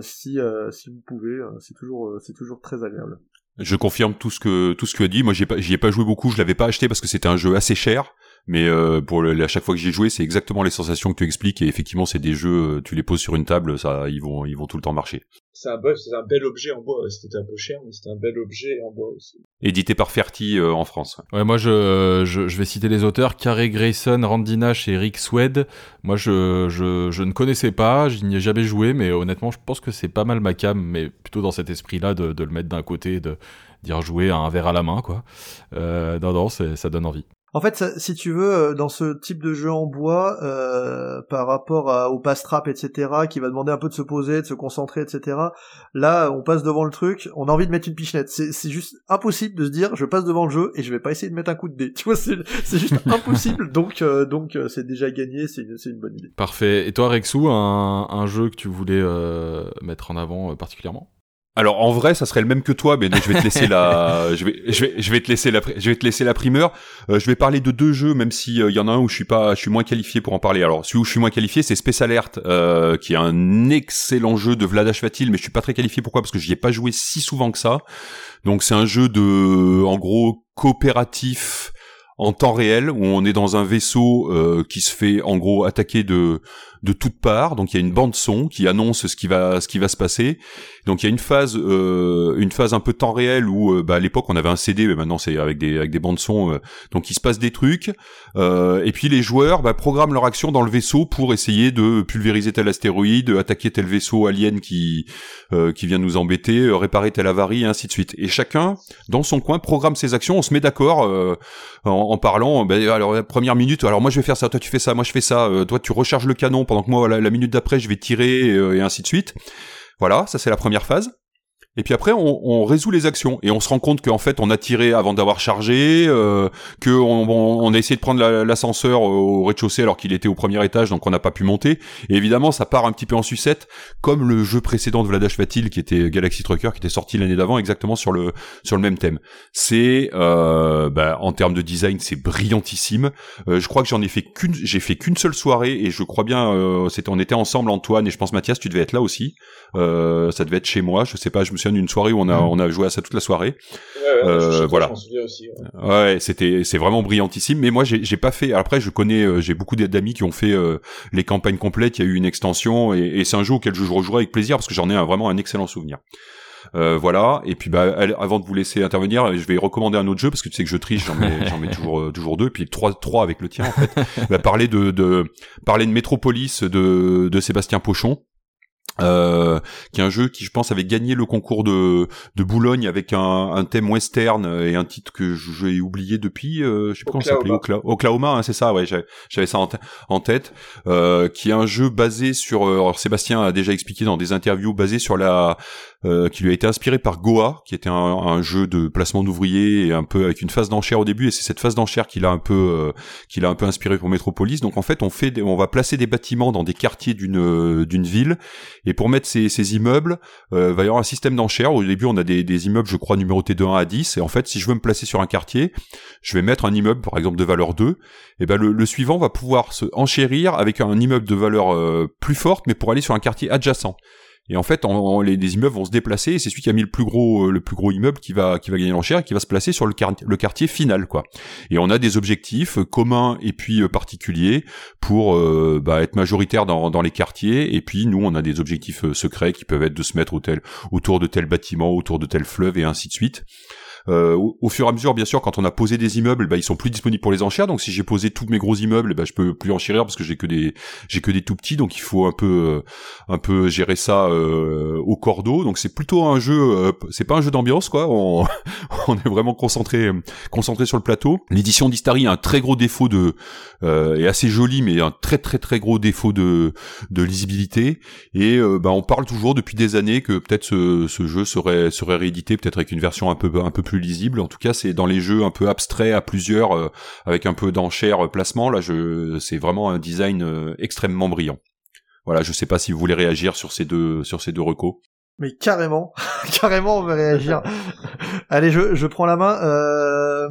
si vous pouvez. c'est toujours très agréable. Je confirme tout ce que tout ce que tu as dit. Moi, j'y ai pas ai pas joué beaucoup. Je l'avais pas acheté parce que c'était un jeu assez cher. Mais à chaque fois que j'ai joué, c'est exactement les sensations que tu expliques. Et effectivement, c'est des jeux. Tu les poses sur une table, ça, ils vont ils vont tout le temps marcher c'est un, bel, un bel objet en bois. C'était un peu cher, mais c'était un bel objet en bois aussi. Édité par Ferti euh, en France. Ouais, moi je, je, je, vais citer les auteurs Carey Grayson, Randy Nash et Rick Swed. Moi je, je, je ne connaissais pas, je n'y ai jamais joué, mais honnêtement je pense que c'est pas mal ma cam, mais plutôt dans cet esprit-là de, de le mettre d'un côté, de dire jouer à un verre à la main, quoi. Euh, non, non, ça donne envie. En fait, si tu veux, euh, dans ce type de jeu en bois, euh, par rapport à, au pass trap, etc., qui va demander un peu de se poser, de se concentrer, etc., là, on passe devant le truc, on a envie de mettre une pichenette. C'est juste impossible de se dire, je passe devant le jeu et je vais pas essayer de mettre un coup de dé. Tu vois, c'est juste impossible. Donc, euh, donc, euh, c'est déjà gagné. C'est une, une, bonne idée. Parfait. Et toi, Rexou, un, un jeu que tu voulais mettre en avant particulièrement? Alors en vrai, ça serait le même que toi, mais je vais te laisser la, je vais, je vais, je vais te laisser la, je vais te laisser la primeur. Euh, je vais parler de deux jeux, même si il y en a un où je suis pas, je suis moins qualifié pour en parler. Alors celui où je suis moins qualifié, c'est Space Alert, euh, qui est un excellent jeu de Vlad Vatil, mais je suis pas très qualifié. Pourquoi? Parce que j'y ai pas joué si souvent que ça. Donc c'est un jeu de, en gros, coopératif en temps réel où on est dans un vaisseau euh, qui se fait en gros attaquer de de toutes parts. Donc il y a une bande son qui annonce ce qui va ce qui va se passer. Donc il y a une phase euh, une phase un peu temps réel où euh, bah, à l'époque on avait un CD, mais maintenant c'est avec des avec des bandes son. Euh, donc il se passe des trucs. Euh, et puis les joueurs bah, programment leur action dans le vaisseau pour essayer de pulvériser tel astéroïde, attaquer tel vaisseau alien qui qui vient nous embêter, réparer telle avarie et ainsi de suite. Et chacun dans son coin programme ses actions. On se met d'accord en, en, parlant. Bah, alors la première minute, alors moi je vais faire ça, toi tu fais ça, moi je fais ça. toi tu recharges le canon pendant que moi la, minute d'après je vais tirer euh, et ainsi de suite. Voilà, ça c'est la première phase. Et puis après, on, on, résout les actions et on se rend compte qu'en fait, on a tiré avant d'avoir chargé, euh, que on, on, a essayé de prendre l'ascenseur au rez-de-chaussée alors qu'il était au premier étage, donc on n'a pas pu monter. Et évidemment, ça part un petit peu en sucette, comme le jeu précédent de Vladash Vatil, qui était Galaxy Trucker, qui était sorti l'année d'avant, exactement sur le sur le même thème. C'est, euh, bah, en termes de design, c'est brillantissime. Euh, je crois que j'en ai fait qu'une, j'ai fait qu'une seule soirée et je crois bien, euh, c'était, on était ensemble, Antoine et je pense Mathias, tu devais être là aussi. Euh, ça devait être chez moi, je sais pas, je me souviens d'une soirée où on a, mm. on a joué à ça toute la soirée. Ouais, euh, voilà. Aussi, ouais, ouais c'était, c'est vraiment brillantissime. Mais moi, j'ai, j'ai pas fait. Après, je connais, euh, j'ai beaucoup d'amis qui ont fait euh, les campagnes complètes. Il y a eu une extension et, et c'est un jeu auquel je rejouerai avec plaisir parce que j'en ai un, vraiment un excellent souvenir. Euh, voilà. Et puis bah, avant de vous laisser intervenir, je vais recommander un autre jeu parce que tu sais que je triche, j'en mets, j'en mets toujours, toujours deux. Et puis trois, trois avec le tien en fait. bah, parler de, de, parler de Métropolis de, de Sébastien Pochon. Euh, qui est un jeu qui je pense avait gagné le concours de, de Boulogne avec un, un thème western et un titre que j'ai oublié depuis euh, je sais pas comment ça s'appelait Oklahoma. Hein, c'est ça ouais j'avais ça en, tête. Euh, qui est un jeu basé sur euh, alors Sébastien a déjà expliqué dans des interviews basé sur la euh, qui lui a été inspiré par Goa, qui était un, un jeu de placement d'ouvriers et un peu avec une phase d'enchère au début, et c'est cette phase d'enchère qu'il a un peu euh, qu'il a un peu inspiré pour Metropolis. Donc en fait, on fait on va placer des bâtiments dans des quartiers d'une euh, d'une ville, et pour mettre ces, ces immeubles, euh, va y avoir un système d'enchère. Au début, on a des, des immeubles, je crois, numérotés de 1 à 10, et en fait, si je veux me placer sur un quartier, je vais mettre un immeuble, par exemple, de valeur 2, et ben le, le suivant va pouvoir se enchérir avec un immeuble de valeur plus forte, mais pour aller sur un quartier adjacent. Et en fait, les, immeubles vont se déplacer et c'est celui qui a mis le plus gros, euh, le plus gros immeuble qui va, qui va gagner l'enchère qui va se placer sur le, le quartier final, quoi. Et on a des objectifs euh, communs et puis euh, particuliers pour bah, être majoritaire dans, les quartiers. Et puis nous, on a des objectifs secrets qui peuvent être de se mettre autour de tel bâtiment, autour de tel fleuve et ainsi de suite. Euh, au, fur et à mesure, bien sûr, quand on a posé des immeubles, bah, ils sont plus disponibles pour les enchères. Donc si j'ai posé tous mes gros immeubles, bah, je peux plus enchérir parce que j'ai que des j'ai que des tout petits. Donc il faut un peu un peu gérer ça au cordeau. Donc c'est plutôt un jeu, c'est pas un jeu d'ambiance quoi. On, on est vraiment concentré concentré sur le plateau. L'édition d'Istari a un très gros défaut de est assez joli, mais un très très très gros défaut de de lisibilité. Et bah, on parle toujours depuis des années que peut-être ce, ce jeu serait serait réédité peut-être avec une version un peu un peu plus lisible. En tout cas, c'est dans les jeux un peu abstraits à plusieurs euh, avec un peu d'enchères euh, placement. Là, je c'est vraiment un design euh, extrêmement brillant. Voilà, je sais pas si vous voulez réagir sur ces deux sur ces deux recos. Mais carrément, carrément, on va réagir. Allez, je, je prends la main. Euh,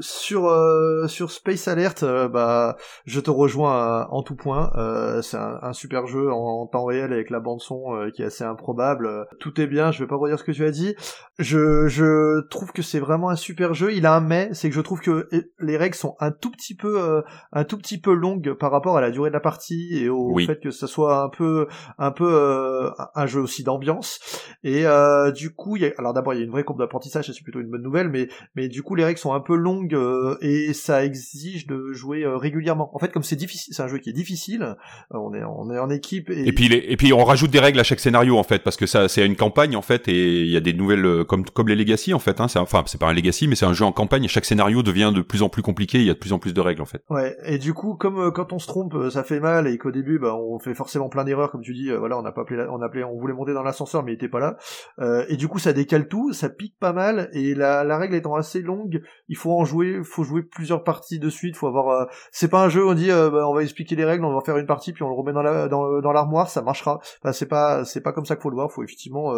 sur euh, sur Space Alert, euh, bah, je te rejoins en tout point. Euh, c'est un, un, super jeu en, temps réel avec la bande son qui est assez improbable. Tout est bien. Je vais pas redire ce que tu as dit. Je je trouve que c'est vraiment un super jeu. Il a un mais, c'est que je trouve que les règles sont un tout petit peu un tout petit peu longues par rapport à la durée de la partie et au fait que ça soit un peu un peu un jeu aussi d'ambiance. Et euh, du coup, y a, alors d'abord il y a une vraie courbe d'apprentissage, c'est plutôt une bonne nouvelle, mais mais du coup les règles sont un peu longues euh, et ça exige de jouer euh, régulièrement. En fait, comme c'est difficile, c'est un jeu qui est difficile. on est on est en équipe et, et puis les, et puis on rajoute des règles à chaque scénario en fait parce que ça c'est une campagne en fait et il y a des nouvelles comme comme les legacy en fait. Hein, c'est enfin c'est pas un legacy mais c'est un jeu en campagne et chaque scénario devient de plus en plus compliqué. Il y a de plus en plus de règles en fait. Ouais. Et du coup, comme quand on se trompe, ça fait mal et qu'au début, bah, on fait forcément plein d'erreurs comme tu dis. voilà, on n'a pas appelé, on appelé, on voulait monter dans l'ascenseur mais il était pas là. Euh, et du coup, ça décale tout, ça pique pas mal, et la, règle étant assez longue, il faut en jouer, faut jouer plusieurs parties de suite, faut avoir. Euh, c'est pas un jeu, on dit, euh, bah, on va expliquer les règles, on va faire une partie, puis on le remet dans la dans, l'armoire, ça marchera. C'est pas c'est pas comme ça qu'il faut le voir, faut effectivement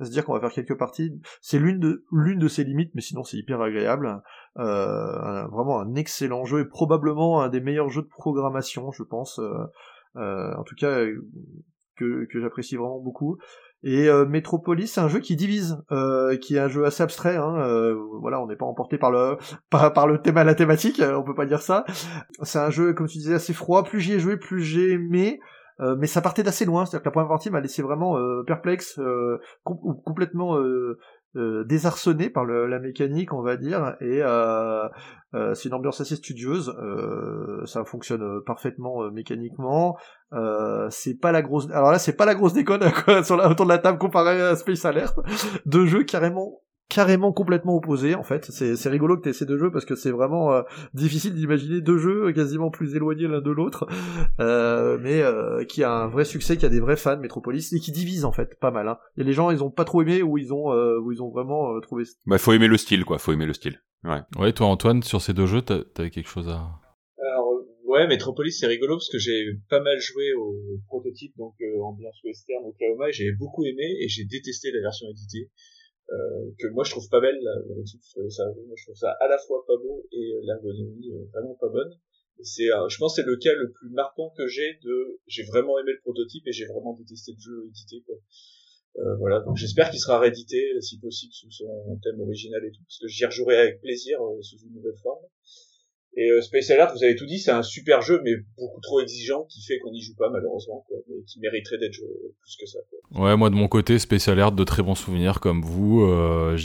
se dire qu'on va faire quelques parties. C'est l'une de l'une de ses limites, mais sinon c'est hyper agréable. vraiment un excellent jeu et probablement un des meilleurs jeux de programmation, je pense. en tout cas, que, que j'apprécie vraiment beaucoup. Et euh, Metropolis, c'est un jeu qui divise, euh, qui est un jeu assez abstrait. Hein, euh, voilà, on n'est pas emporté par le par, par le thème à la thématique, on peut pas dire ça. C'est un jeu, comme tu disais, assez froid. Plus j'y ai joué, plus j'ai aimé. mais ça partait d'assez loin, c'est-à-dire que la première partie m'a laissé vraiment perplexe, complètement euh, désarçonné par le, la mécanique, on va dire, et euh, euh, c'est une ambiance assez studieuse. Euh, ça fonctionne parfaitement mécaniquement. c'est pas la grosse. Alors là, c'est pas la grosse déconne quoi, sur la, autour de la table comparé à Space Alert. Deux jeux carrément carrément complètement opposés en fait. C'est rigolo que tu ces deux jeux parce que c'est vraiment euh, difficile d'imaginer deux jeux quasiment plus éloignés l'un de l'autre, euh, mais euh, qui a un vrai succès, qui a des vrais fans Metropolis et qui divise en fait pas mal. Hein. Et les gens ils ont pas trop aimé ou ils ont où ils ont vraiment trouvé. Bah faut aimer le style quoi, faut aimer le style. Ouais. Ouais toi Antoine sur ces deux jeux t'avais quelque chose à. Alors ouais Metropolis c'est rigolo parce que j'ai pas mal joué au prototype donc ambiance western Oklahoma et j'ai beaucoup aimé et j'ai détesté la version éditée. Euh, que moi je trouve pas belle ça, moi je trouve ça à la fois pas beau et euh, l'ergonomie euh, vraiment pas bonne. C'est je pense c'est le cas le plus marquant que j'ai de j'ai vraiment aimé le prototype et j'ai vraiment détesté le jeu édité quoi. Euh, voilà donc j'espère qu'il sera réédité si possible sous son thème original et tout parce que j'y rejouerai avec plaisir sous une nouvelle forme et euh, Space Alert, vous avez tout dit, c'est un super jeu, mais beaucoup trop exigeant, qui fait qu'on n'y joue pas malheureusement, quoi, mais qui mériterait d'être joué plus que ça. Ouais, moi de mon côté, Space Alert, de très bons souvenirs comme vous. Euh,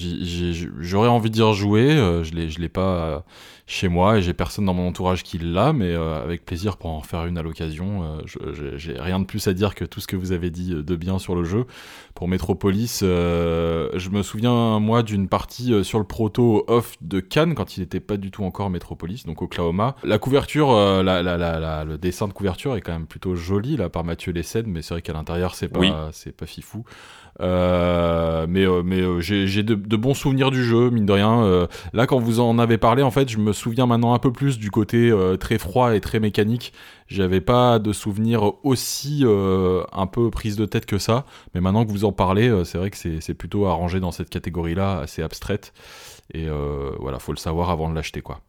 J'aurais envie d'y rejouer, euh, je l'ai, je l'ai pas chez moi et j'ai personne dans mon entourage qui l'a, mais euh, avec plaisir pour en faire une à l'occasion. Euh, j'ai rien de plus à dire que tout ce que vous avez dit de bien sur le jeu. Pour Metropolis, euh, je me souviens moi d'une partie sur le proto off de Cannes quand il n'était pas du tout encore Metropolis, donc Oklahoma. La couverture, la, la, la, le dessin de couverture est quand même plutôt joli là par Mathieu Lessed, mais c'est vrai qu'à l'intérieur c'est pas c'est pas fifou. Euh, mais euh, mais euh, j'ai de, de, bons souvenirs du jeu, mine de rien. là, quand vous en avez parlé, en fait, je me souviens maintenant un peu plus du côté très froid et très mécanique. J'avais pas de souvenirs aussi un peu prise de tête que ça. Mais maintenant que vous en parlez, c'est vrai que c'est plutôt arrangé dans cette catégorie-là, assez abstraite. Et voilà, faut le savoir avant de l'acheter, quoi.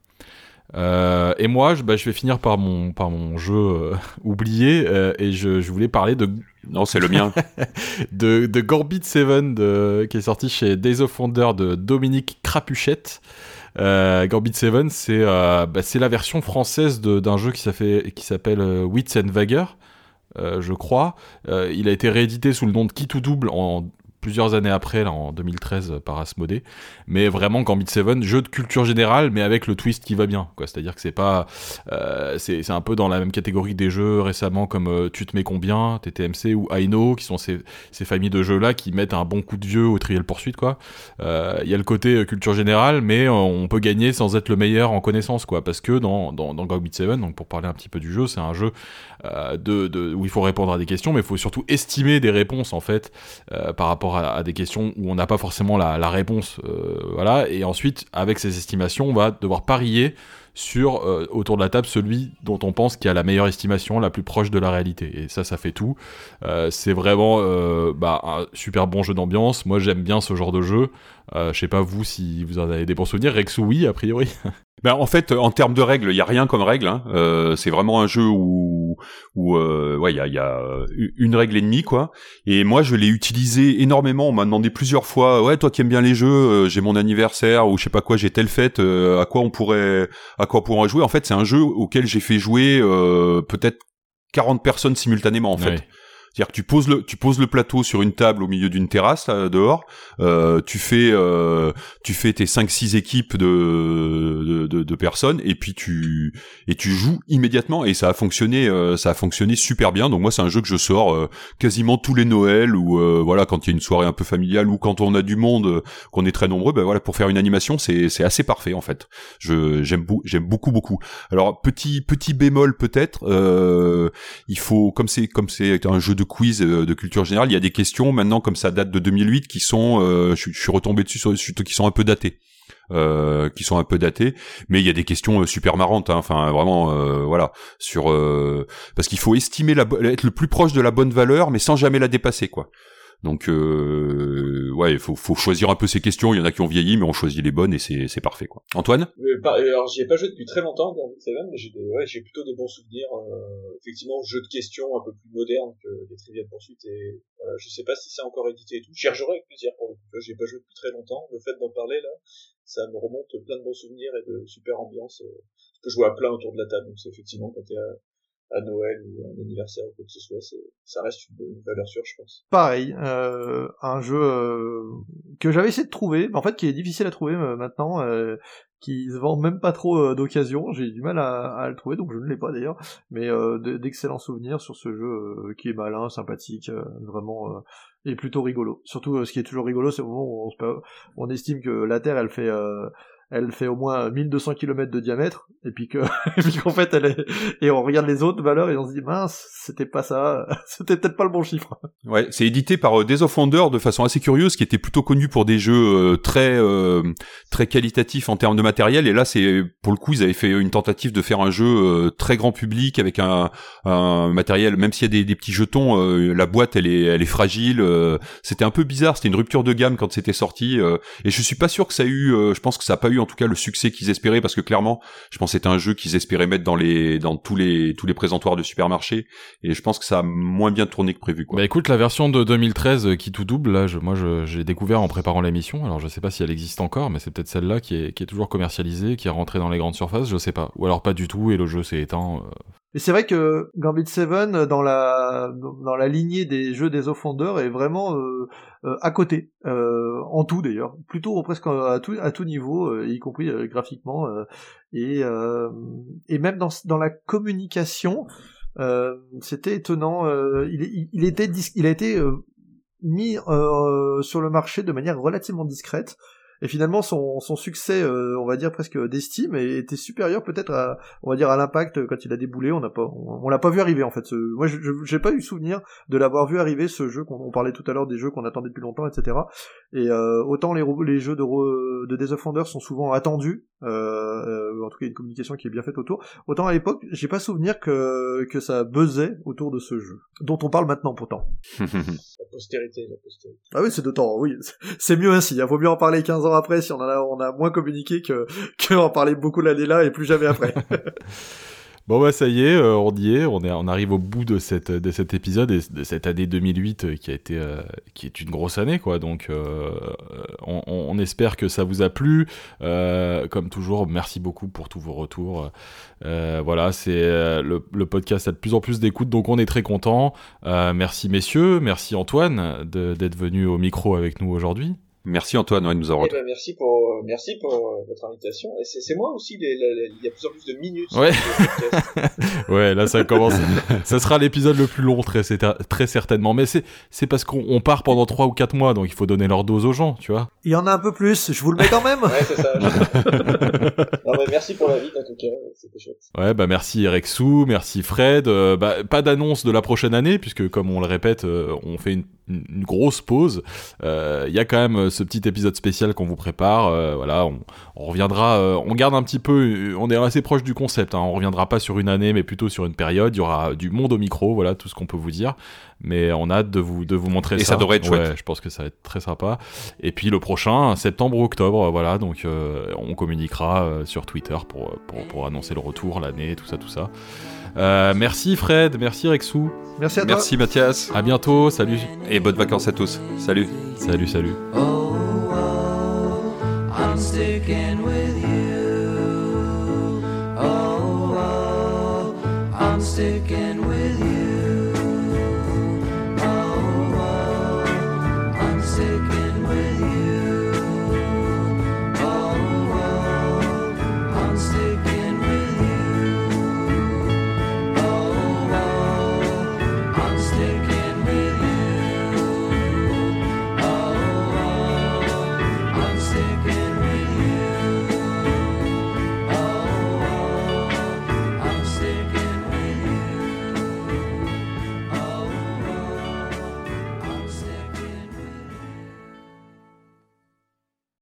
Euh, et moi, je, bah, je vais finir par mon, par mon jeu euh, oublié, euh, et je, je, voulais parler de... Non, c'est le mien. de, de Gorbit 7, de, qui est sorti chez Days of Wonder de Dominique Crapuchette. Gorbit 7, c'est bah, la version française d'un jeu qui s'appelle Wits and Vagger, je crois. il a été réédité sous le nom de Key to Double en plusieurs années après, là, en 2013 par Asmodée. Mais vraiment, Gambit 7, jeu de culture générale, mais avec le twist qui va bien, quoi. C'est-à-dire que c'est pas, euh, c'est un peu dans la même catégorie des jeux récemment comme euh, Tu te mets combien, TTMC ou Aino, qui sont ces, ces familles de jeux là qui mettent un bon coup de vieux au trial poursuite, quoi. Euh, il y a le côté culture générale, mais on peut gagner sans être le meilleur en connaissance, quoi. Parce que dans, dans, dans Gambit 7, donc pour parler un petit peu du jeu, c'est un jeu de, où il faut répondre à des questions, mais il faut surtout estimer des réponses, en fait, par rapport à, des questions où on n'a pas forcément la, réponse, voilà. Et ensuite, avec ces estimations, on va devoir parier sur euh, autour de la table celui dont on pense qu'il a la meilleure estimation, la plus proche de la réalité. Et ça, ça fait tout. Euh, c'est vraiment euh, bah, un super bon jeu d'ambiance. Moi, j'aime bien ce genre de jeu. Je sais pas vous si vous en avez des bons souvenirs. Rexou, oui, a priori. Ben en fait, en termes de règles, il y a rien comme règle. Hein. Euh, c'est vraiment un jeu où, où euh, ouais, il y a, y a, une règle et demie quoi. Et moi, je l'ai utilisé énormément. On m'a demandé plusieurs fois, ouais, toi qui aimes bien les jeux, euh, j'ai mon anniversaire ou je sais pas quoi, j'ai telle fête, euh, à quoi on pourrait, à quoi on pourrait jouer? En fait, c'est un jeu auquel j'ai fait jouer peut-être 40 personnes simultanément en fait. C'est-à-dire que tu poses le tu poses le plateau sur une table au milieu d'une terrasse là, dehors, euh, tu fais euh, tu fais tes 5 6 équipes de, de, de personnes et puis tu et tu joues immédiatement et ça a fonctionné euh, ça a fonctionné super bien. Donc moi c'est un jeu que je sors euh, quasiment tous les Noëls ou euh, voilà quand il y a une soirée un peu familiale ou quand on a du monde qu'on est très nombreux, ben voilà pour faire une animation, c'est c'est assez parfait en fait. Je j'aime j'aime beaucoup beaucoup. Alors petit petit bémol peut-être il faut comme c'est comme c'est un jeu de quiz euh, de culture générale, il y a des questions maintenant comme ça date de 2008 qui sont, euh, je, suis retombé dessus sur qui sont un peu datées. Euh, qui sont un peu datées, mais il y a des questions super marrantes, hein, enfin vraiment, voilà, sur parce qu'il faut estimer la, être le plus proche de la bonne valeur, mais sans jamais la dépasser, quoi. Donc euh, ouais, il faut, choisir un peu ces questions. Il y en a qui ont vieilli, mais on choisit les bonnes et c'est, parfait quoi. Antoine? Euh, Alors j'y ai pas joué depuis très longtemps dans Seven, mais j'ai, ouais, plutôt des bons souvenirs. Euh, effectivement, jeu de questions un peu plus moderne que les Trivial poursuites et je sais pas si c'est encore édité et tout. J'y rejouerai avec plaisir pour le coup. J'ai pas joué depuis très longtemps. Le fait d'en parler là, ça me remonte plein de bons souvenirs et de super ambiance. Euh, je jouer à plein autour de la table, donc c'est effectivement quand t'es à à Noël ou un anniversaire ou quoi que ce soit, ça reste une, valeur sûre, je pense. Pareil, euh, un jeu euh, que j'avais essayé de trouver, en fait qui est difficile à trouver euh, maintenant, euh, qui se vend même pas trop euh, d'occasion, j'ai du mal à, à, le trouver, donc je ne l'ai pas d'ailleurs, mais d'excellents souvenirs sur ce jeu qui est malin, sympathique, vraiment, et plutôt rigolo. Surtout, ce qui est toujours rigolo, c'est au moment où on, on estime que la Terre, elle fait elle fait au moins 1200 km de diamètre, et puis que, et puis qu'en fait, elle est, et on regarde les autres valeurs et on se dit, mince, c'était pas ça, c'était peut-être pas le bon chiffre. Ouais, c'est édité par euh, Days of Wonder de façon assez curieuse, qui était plutôt connu pour des jeux euh, très, euh, très qualitatifs en termes de matériel, et là, c'est, pour le coup, ils avaient fait une tentative de faire un jeu très grand public avec un, un matériel, même s'il y a des, des petits jetons, la boîte, elle est, elle est fragile, c'était un peu bizarre, c'était une rupture de gamme quand c'était sorti, et je suis pas sûr que ça a eu, je pense que ça a pas eu en tout cas le succès qu'ils espéraient parce que clairement, je pense que c'était un jeu qu'ils espéraient mettre dans les dans tous les tous les présentoirs de supermarché et je pense que ça a moins bien tourné que prévu. Quoi. Bah écoute, la version de 2013 euh, qui tout double, là, je, moi, j'ai découvert en préparant l'émission. Alors je sais pas si elle existe encore, mais c'est peut-être celle-là qui est qui est toujours commercialisée, qui est rentrée dans les grandes surfaces, je sais pas. Ou alors pas du tout et le jeu s'est éteint. Euh. Et c'est vrai que Gambit 7 dans la dans la lignée des jeux des offenders est vraiment euh, euh, à côté euh, en tout d'ailleurs, plutôt presque à tout à tout niveau, y compris graphiquement et et même dans dans la communication, c'était étonnant. il, il était il a été mis sur le marché de manière relativement discrète. Et finalement, son, succès, euh, on va dire presque d'estime, était supérieur peut-être à, on va dire à l'impact quand il a déboulé. On n'a pas, on, l'a pas vu arriver en fait. Ce, moi, je j'ai pas eu souvenir de l'avoir vu arriver ce jeu qu'on parlait tout à l'heure des jeux qu'on attendait depuis longtemps, etc. Et euh, autant les, jeux de, de Days of sont souvent attendus, euh, euh, en tout cas une communication qui est bien faite autour. Autant à l'époque, j'ai pas souvenir que que ça buzzait autour de ce jeu, dont on parle maintenant pourtant. la postérité, la postérité. Ah oui, c'est de temps, oui, c'est mieux ainsi. Il vaut mieux en parler 15 ans après si on a on a moins communiqué que que en parler beaucoup l'année là et plus jamais après. Bon bah ça y est, euh, on y est, on, est, on arrive au bout de, cette, de cet épisode et de cette année 2008 euh, qui a été, euh, qui est une grosse année quoi. Donc on, espère que ça vous a plu. comme toujours, merci beaucoup pour tous vos retours. voilà, c'est le, le, podcast a de plus en plus d'écoute, donc on est très content. merci messieurs, merci Antoine d'être venu au micro avec nous aujourd'hui. Merci Antoine de nous avoir eh ben, merci pour euh, merci pour euh, votre invitation. Et c'est moi aussi. il y a plus en plus de minutes. Ouais. ouais, là ça commence. ça sera l'épisode le plus long très très certainement. Mais c'est c'est parce qu'on part pendant 3 ou 4 mois, donc il faut donner leur dose aux gens, tu vois. Il y en a un peu plus. Je vous le mets quand même. ouais, c'est ça. non, mais merci pour la vie en tout cas. C'était chouette. Ouais, bah merci Rexou, merci Fred. Euh, bah, pas d'annonce de la prochaine année puisque comme on le répète, on fait une une grosse pause. Il euh, y a quand même euh, ce petit épisode spécial qu'on vous prépare. Euh, voilà, on, reviendra, on garde un petit peu, on est assez proche du concept. Hein, on reviendra pas sur une année, mais plutôt sur une période. Il y aura du monde au micro, voilà tout ce qu'on peut vous dire. Mais on a hâte de vous de vous montrer ça. Et ça devrait être chouette. Ouais, je pense que ça va être très sympa. Et puis le prochain, septembre ou octobre, voilà. Donc on communiquera sur Twitter pour, pour, pour annoncer le retour, l'année, tout ça, tout ça. Euh, merci Fred, merci Rexou. Merci à toi. Merci Mathias. À bientôt, salut. Et bonnes vacances à tous. Salut. Salut, salut. Oh, oh, I'm sticking with you. Oh, oh I'm sticking with